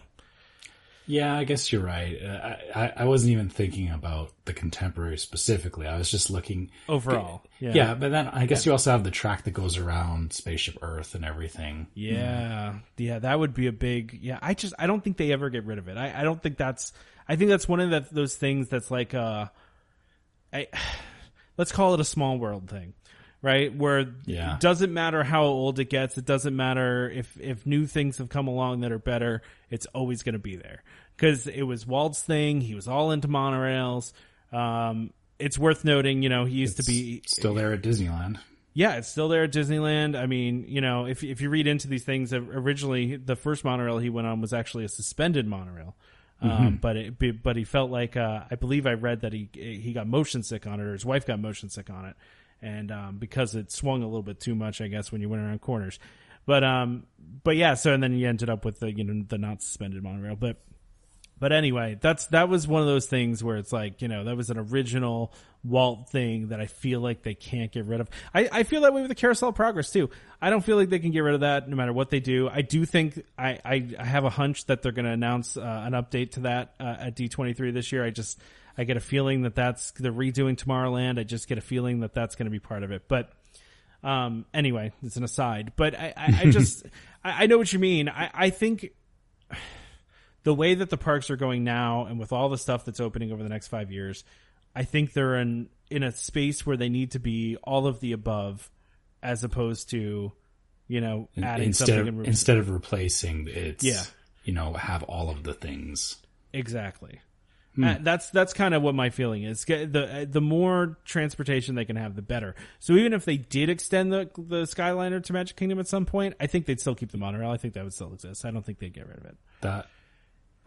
Yeah, I guess you're right. Uh, I, I, wasn't even thinking about the contemporary specifically. I was just looking Overall. Yeah. Yeah, but then I guess you also have the track that goes around Spaceship Earth and everything. Yeah. Yeah, that would be a big yeah, I just I don't think they ever get rid of it. I, I don't think that's I think that's one of the, those things that's like uh I [SIGHS] let's call it a small world thing. Right? Where Yeah. it doesn't matter how old it gets, it doesn't matter if if new things have come along that are better, it's always going to be there. Cuz it was Walt's thing, he was all into monorails. Um it's worth noting, you know, he used to be Still there at Disneyland. yeah, it's still there at Disneyland. I mean, you know, if if you read into these things, originally the first monorail he went on was actually a suspended monorail, um, but it, but he felt like uh, I believe I read that he he got motion sick on it, or his wife got motion sick on it, and um, because it swung a little bit too much, I guess when you went around corners, but um, but yeah, so and then you ended up with the you know the not suspended monorail, but but anyway, that's that was one of those things where it's like you know that was an original Walt thing that I feel like they can't get rid of. I, I feel that way with the Carousel of Progress too. I don't feel like they can get rid of that no matter what they do. I do think I I, I have a hunch that they're going to announce uh, an update to that uh, at D twenty three this year. I just I get a feeling that that's they're redoing Tomorrowland. I just get a feeling that that's going to be part of it, but. Um, anyway, it's an aside, but I, I, I just, [LAUGHS] I, I know what you mean. I, I think the way that the parks are going now and with all the stuff that's opening over the next five years, I think they're in, in a space where they need to be all of the above as opposed to, you know, adding instead something. of, in- instead of replacing, it's Yeah. you know have all of the things. Exactly. Uh, that's that's kind of what my feeling is. The uh, the more transportation they can have, the better. So even if they did extend the the Skyliner to Magic Kingdom at some point, I think they'd still keep the monorail. I think that would still exist. I don't think they'd get rid of it. That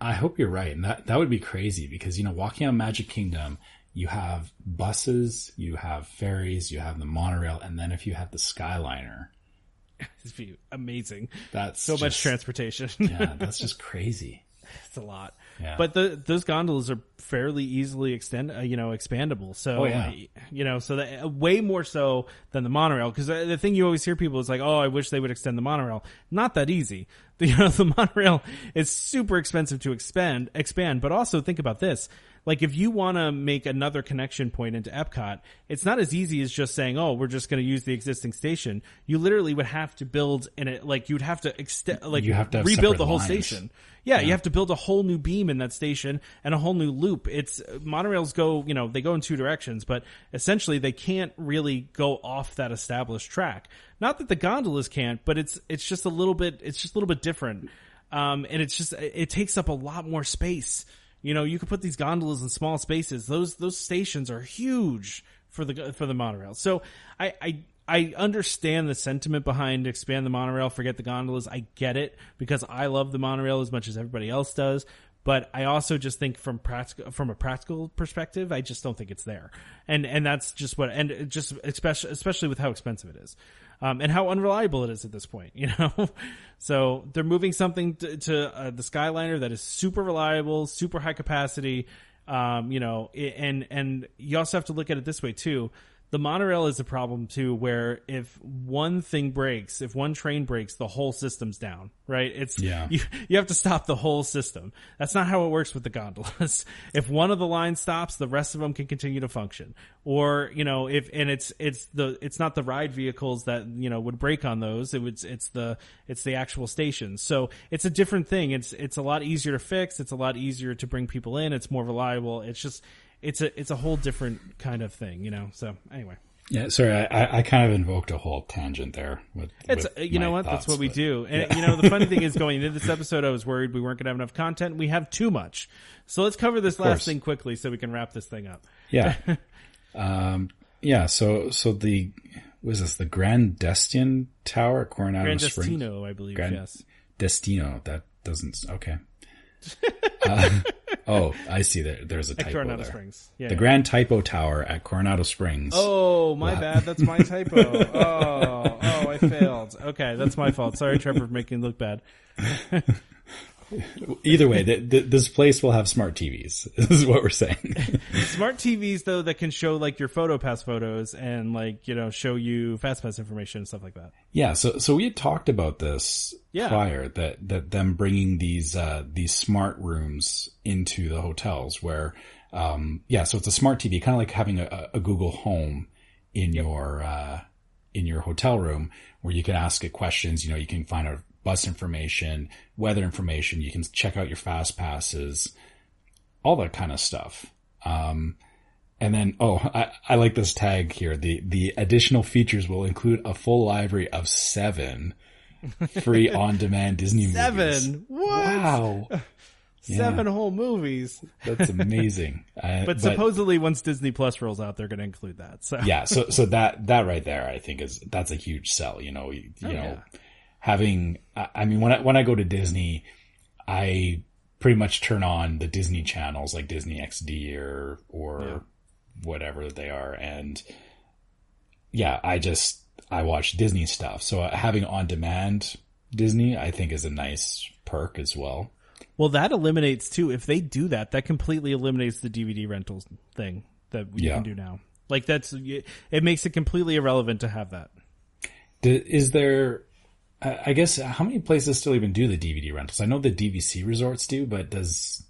I hope you're right, and that that would be crazy because you know walking on Magic Kingdom, you have buses, you have ferries, you have the monorail, and then if you have the Skyliner, [LAUGHS] It'd be amazing. that's So much transportation. yeah, [LAUGHS] that's just crazy. it's a lot. Yeah. But the those gondolas are fairly easily extend, uh, you know, expandable. So, Oh, yeah. uh, you know, so that uh, way more so than the monorail. Because the thing you always hear people is like, "Oh, I wish they would extend the monorail." Not that easy. [LAUGHS] You know, the monorail is super expensive to expand. Expand, but also think about this. Like, if you want to make another connection point into Epcot, it's not as easy as just saying, "Oh, we're just going to use the existing station." You literally would have to build in it, like you'd have to extend, like You have to have rebuild the whole lines. station. Yeah, you have to build a whole new beam in that station and a whole new loop. It's monorails go, you know, they go in two directions, but essentially they can't really go off that established track. Not that the gondolas can't, but it's it's just a little bit it's just a little bit different. Um, and it's just it takes up a lot more space. You know, you could put these gondolas in small spaces. Those those stations are huge for the for the monorail. So I I I understand the sentiment behind expand the monorail, forget the gondolas. I get it because I love the monorail as much as everybody else does. But I also just think from practical from a practical perspective, I just don't think it's there, and and that's just what and just especially especially with how expensive it is, um, and how unreliable it is at this point. [LAUGHS] You know, so they're moving something to, to uh, the Skyliner that is super reliable, super high capacity, um, you know, and and you also have to look at it this way too. The monorail is a problem too, where if one thing breaks, if one train breaks, the whole system's down. Right? It's Yeah. [LAUGHS] you you have to stop the whole system. That's not how it works with the gondolas. [LAUGHS] if one of the lines stops, the rest of them can continue to function. Or you know, if and it's it's the it's not the ride vehicles that you know would break on those. It would it's the it's the actual stations. So it's a different thing. It's it's a lot easier to fix. It's a lot easier to bring people in. It's more reliable. It's just it's a it's a whole different kind of thing. You know. So anyway. Yeah, sorry, I, I- kind of invoked a whole tangent there. With, It's with you know what that's thoughts, what we but- do, and you know the funny [LAUGHS] thing is going into this episode, I was worried we weren't going to have enough content. We have too much, so let's cover this last thing quickly so we can wrap this thing up. Yeah, [LAUGHS] um, yeah. So, so the was this the Grand Destino Tower Coronado Grand Springs? Destino, I believe. Grand yes, Destino. That doesn't okay. Uh, oh, I see. There, there's a at typo Coronado there. Springs. Yeah. The yeah. Grand Typo Tower at Coronado Springs. Oh, my bad. That's my typo. [LAUGHS] oh, oh, I failed. Okay, that's my fault. Sorry, Trevor, for making it look bad. [LAUGHS] Either way, th- th- this place will have smart TVs. This [LAUGHS] is what we're saying. [LAUGHS] Smart TVs though that can show like your PhotoPass photos and like you know show you FastPass information and stuff like that. Yeah, so so we had talked about this Yeah. prior that that them bringing these uh these smart rooms into the hotels where um yeah, so it's a smart TV, kind of like having a, a Google Home in your uh in your hotel room where you can ask it questions, you know, you can find out bus information, weather information, you can check out your fast passes, all that kind of stuff. Um and then, oh, I, I like this tag here. The the additional features will include a full library of seven [LAUGHS] free on-demand Disney movies. Seven. What? Wow, [LAUGHS] Seven whole movies. that's amazing. [LAUGHS] Uh, But supposedly, once Disney Plus rolls out, they're going to include that. So yeah, so so that that right there, I think is that's a huge sell. You know, you, you know, yeah. Having. I mean, when I when I go to Disney, I pretty much turn on the Disney channels like Disney XD or or whatever they are, and yeah, I just I watch Disney stuff. So uh, having on demand Disney, I think, is a nice perk as well. Well, that eliminates too. If they do that, that completely eliminates the DVD rentals thing that you Yeah. can do now. Like that's it makes it completely irrelevant to have that. Is there? I I guess how many places still even do the DVD rentals? I know the DVC resorts do, but does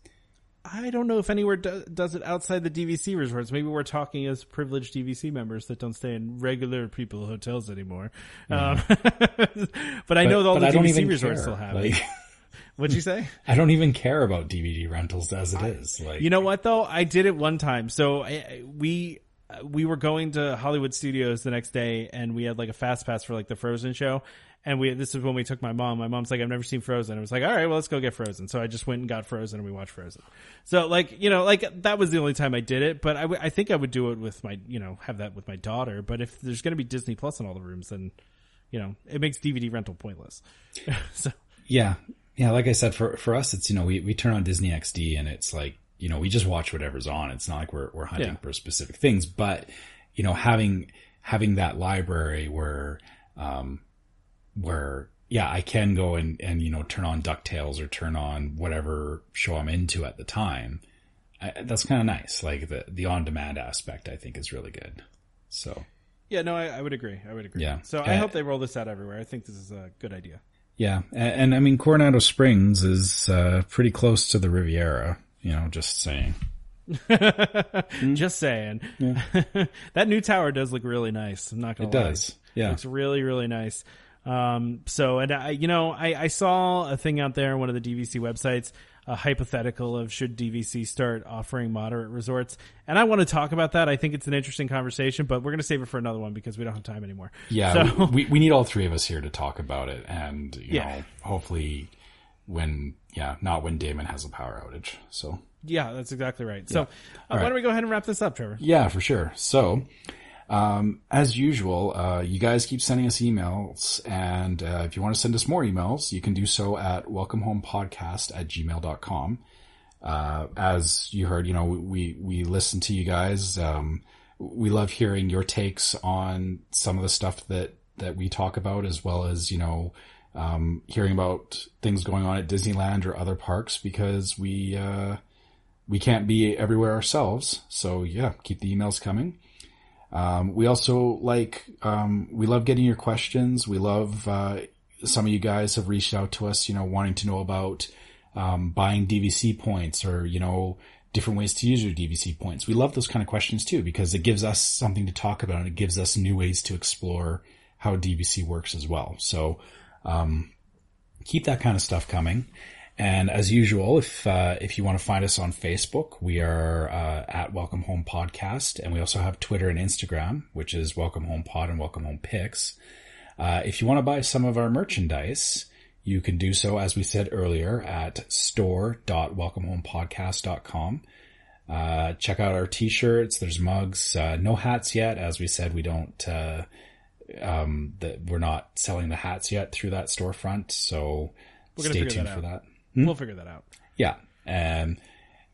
I don't know if anywhere do, does it outside the DVC resorts. Maybe we're talking as privileged DVC members that don't stay in regular people hotels anymore. Um, [LAUGHS] but I know but, all the DVC resorts care. still have Like, it. [LAUGHS] What'd you say? [LAUGHS] I don't even care about DVD rentals as it is. Like, You know what though? I did it one time. So I, I- we uh, we were going to Hollywood Studios the next day, and we had like a fast pass for like the Frozen show. And we this is when we took my mom. My mom's like, I've never seen Frozen. I was like, all right, well, let's go get Frozen. So I just went and got Frozen, and we watched Frozen. So like you know, like that was the only time I did it. But I, w- I think I would do it with my you know have that with my daughter. But if there's going to be Disney Plus in all the rooms, then you know it makes DVD rental pointless. [LAUGHS] so yeah, yeah. Like I said, for for us, it's you know we we turn on Disney XD and it's like you know we just watch whatever's on. It's not like we're we're hunting Yeah. for specific things, but you know having having that library where um where yeah, I can go and, and, you know, turn on DuckTales or turn on whatever show I'm into at the time. I, that's kind of nice. Like the, the on demand aspect, I think is really good. So Yeah, no, I, I would agree. I would agree. Yeah. So I Uh, hope they roll this out everywhere. I think this is a good idea. yeah. And, and I mean, Coronado Springs is, uh, pretty close to the Riviera, you know, just saying. [LAUGHS] Just saying. [LAUGHS] that new tower does look really nice. I'm not gonna It lie. does. Yeah. looks really really nice. Um, so and I, you know, I, I saw a thing out there, on one of the DVC websites, a hypothetical of should DVC start offering moderate resorts, and I want to talk about that. I think it's an interesting conversation, but we're going to save it for another one because we don't have time anymore. Yeah, So- we, we need all three of us here to talk about it, and you Yeah. know, hopefully, when yeah, not when Damon has a power outage. So Yeah, that's exactly right. So uh, why don't we go ahead and wrap this up, Trevor? yeah, for sure. So, um, as usual, uh, you guys keep sending us emails, and uh, if you want to send us more emails, you can do so at welcomehomepodcast at gmail.com. Uh, as you heard, you know, we, we listen to you guys. Um, we love hearing your takes on some of the stuff that, that we talk about, as well as, you know, um, hearing about things going on at Disneyland or other parks because we, uh, we can't be everywhere ourselves. So yeah, keep the emails coming. Um, we also like, um, we love getting your questions. We love, uh, some of you guys have reached out to us, you know, wanting to know about, um, buying DVC points or, you know, different ways to use your DVC points. We love those kind of questions too, because it gives us something to talk about and it gives us new ways to explore how DVC works as well. So, um, keep that kind of stuff coming. And as usual, if uh, if you want to find us on Facebook, we are uh, at Welcome Home Podcast, and we also have Twitter and Instagram, which is Welcome Home Pod and Welcome Home Pics. Uh, if you want to buy some of our merchandise, you can do so, as we said earlier, at store.welcomehomepodcast.com. Uh, check out our t-shirts. There's mugs. Uh, no hats yet. As we said, we don't, uh, um, that we're not selling the hats yet through that storefront. So stay tuned that for out. That. We'll figure that out. Yeah. And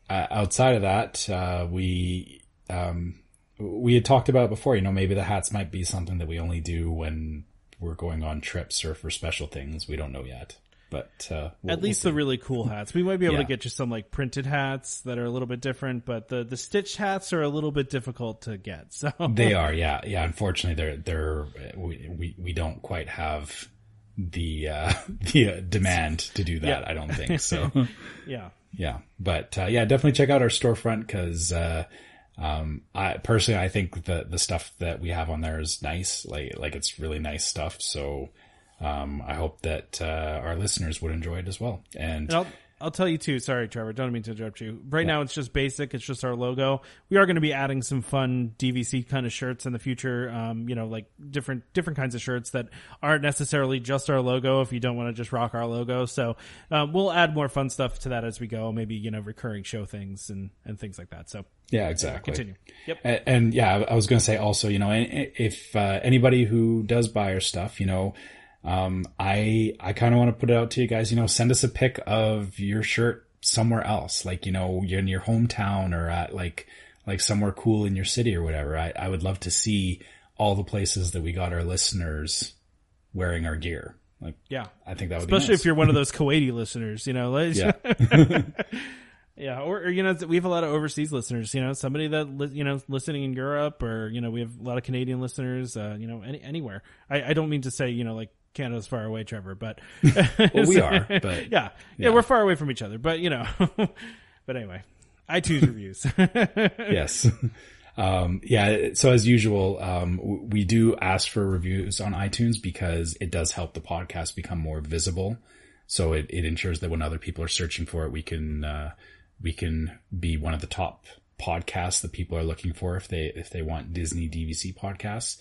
uh, outside of that, uh, we, um, we had talked about before, you know, maybe the hats might be something that we only do when we're going on trips or for special things. We don't know yet, but, uh, we'll- At least the really cool hats. We might be able to get you some like printed hats that are a little bit different, but the the stitched hats are a little bit difficult to get. So They are, [LAUGHS] yeah, yeah. Unfortunately, they're they're we we, we don't quite have the uh, [LAUGHS] the uh, demand to do that. Yeah. I don't think so. [LAUGHS] yeah. yeah, but uh, yeah, definitely check out our storefront because uh, um, I personally I think the the stuff that we have on there is nice. Like like it's really nice stuff. So um, I hope that uh, our listeners would enjoy it as well. And And I'll I'll tell you too. Sorry, Trevor. Don't mean to interrupt you. Right now, it's just basic. It's just our logo. We are going to be adding some fun DVC kind of shirts in the future. Um, you know, like different different kinds of shirts that aren't necessarily just our logo. If you don't want to just rock our logo, so um, we'll add more fun stuff to that as we go. Maybe you know, recurring show things and and things like that. So yeah, exactly. continue. Yep. And, and yeah, I- I was going to say also, you know, if uh, anybody who does buy our stuff, you know, um, I I kind of want to put it out to you guys. You know, send us a pic of your shirt somewhere else, like you know, in your hometown or at like like somewhere cool in your city or whatever. I I would love to see all the places that we got our listeners wearing our gear. Like, Yeah. I think that would Especially be nice. if you're one of [LAUGHS] those Kuwaiti listeners, you know, like, yeah. [LAUGHS] [LAUGHS] Yeah, or, or you know, we have a lot of overseas listeners. You know, somebody that li- you know listening in Europe, or you know, we have a lot of Canadian listeners. Uh, you know, any, anywhere. I, I don't mean to say you know like Canada's far away, Trevor, but [LAUGHS] Well, we are, [LAUGHS] but yeah, yeah, we're far away from each other. But you know, [LAUGHS] but anyway, iTunes reviews. yes. Um, yeah. So as usual, um, we do ask for reviews on iTunes because it does help the podcast become more visible. So it, it ensures that when other people are searching for it, we can, uh, we can be one of the top podcasts that people are looking for if they, if they want Disney DVC podcasts.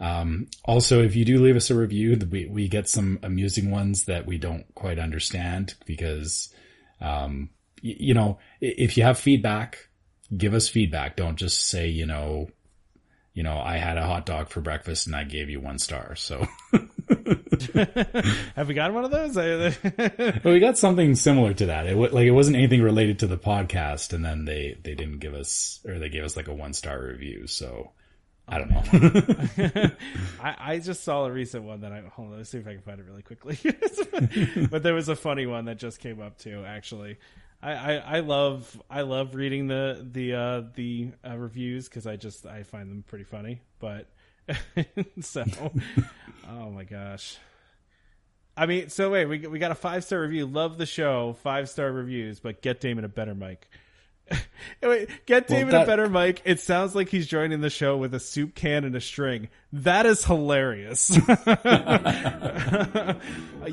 Um, also, if you do leave us a review, we, we get some amusing ones that we don't quite understand because, um, y- you know, if you have feedback, give us feedback. Don't just say, you know, you know, I had a hot dog for breakfast and I gave you one star. So [LAUGHS] have we got one of those? [LAUGHS] But we got something similar to that. It like it wasn't anything related to the podcast, and then they they didn't give us or they gave us like a one star review. So I don't know. [LAUGHS] I, I just saw a recent one that I hold on. Let's see if I can find it really quickly. [LAUGHS] but there was a funny one that just came up too. Actually, I, I, I love I love reading the the uh, the uh, reviews because I just I find them pretty funny. But [LAUGHS] so, oh my gosh. I mean, so wait, we we got a five star review. Love the show, five star reviews, but get Damon a better mic. [LAUGHS] Wait, get David that- a better mic. It sounds like he's joining the show with a soup can and a string. That is hilarious. [LAUGHS]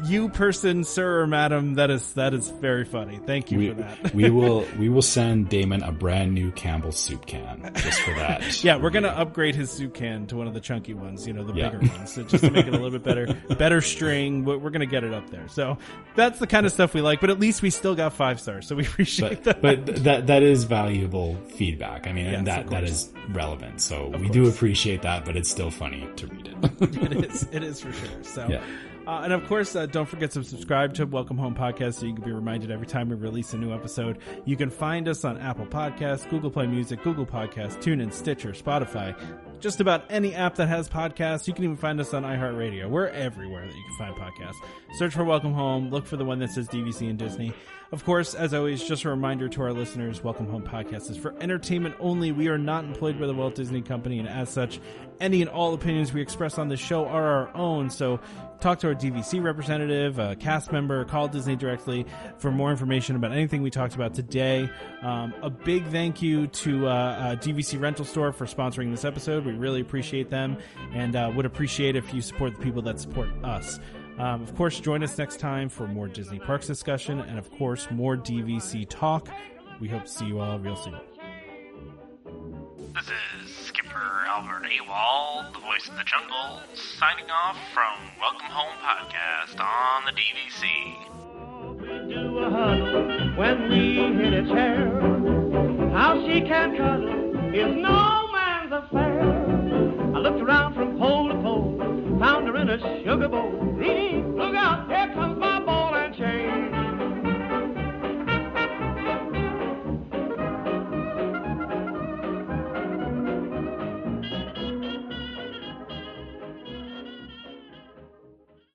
you person, sir or madam, that is that is very funny. Thank you we, for that. we [LAUGHS] will we will send Damon a brand new Campbell soup can just for that. [LAUGHS] yeah, we're gonna upgrade his soup can to one of the chunky ones, you know, the Yeah. bigger ones, so just to make it a little bit better, better string. We're we're gonna get it up there. So that's the kind of stuff we like. But at least we still got five stars, so we appreciate but that. but that that is valuable feedback. I mean, Yes, that of that course. is relevant. So we do appreciate that, but it's still funny to read it. [LAUGHS] it [LAUGHS] is. It is for sure. So, Yeah. uh, and of course, uh, don't forget to subscribe to Welcome Home Podcast so you can be reminded every time we release a new episode. You can find us on Apple Podcasts, Google Play Music, Google Podcasts, TuneIn, Stitcher, Spotify, just about any app that has podcasts. You can even find us on iHeartRadio. We're everywhere that you can find podcasts. Search for Welcome Home. Look for the one that says DVC and Disney. Of course, as always, just a reminder to our listeners, Welcome Home Podcast is for entertainment only. We are not employed by the Walt Disney Company, and as such, any and all opinions we express on this show are our own. So talk to our DVC representative, a cast member, call Disney directly for more information about anything we talked about today. Um, a big thank you to uh, uh, DVC Rental Store for sponsoring this episode. We really appreciate them and uh, would appreciate if you support the people that support us. Um, of course, join us next time for more Disney Parks discussion and, of course, more DVC talk. We hope to see you all real soon. This is Skipper Albert Awol, the voice of the jungle, signing off from Welcome Home Podcast on the DVC. We do a huddle when we hit a chair. How she can cuddle is no man's affair. I looked around from pole to pole, Found her in a sugar bowl. Look out, here comes my ball and chain.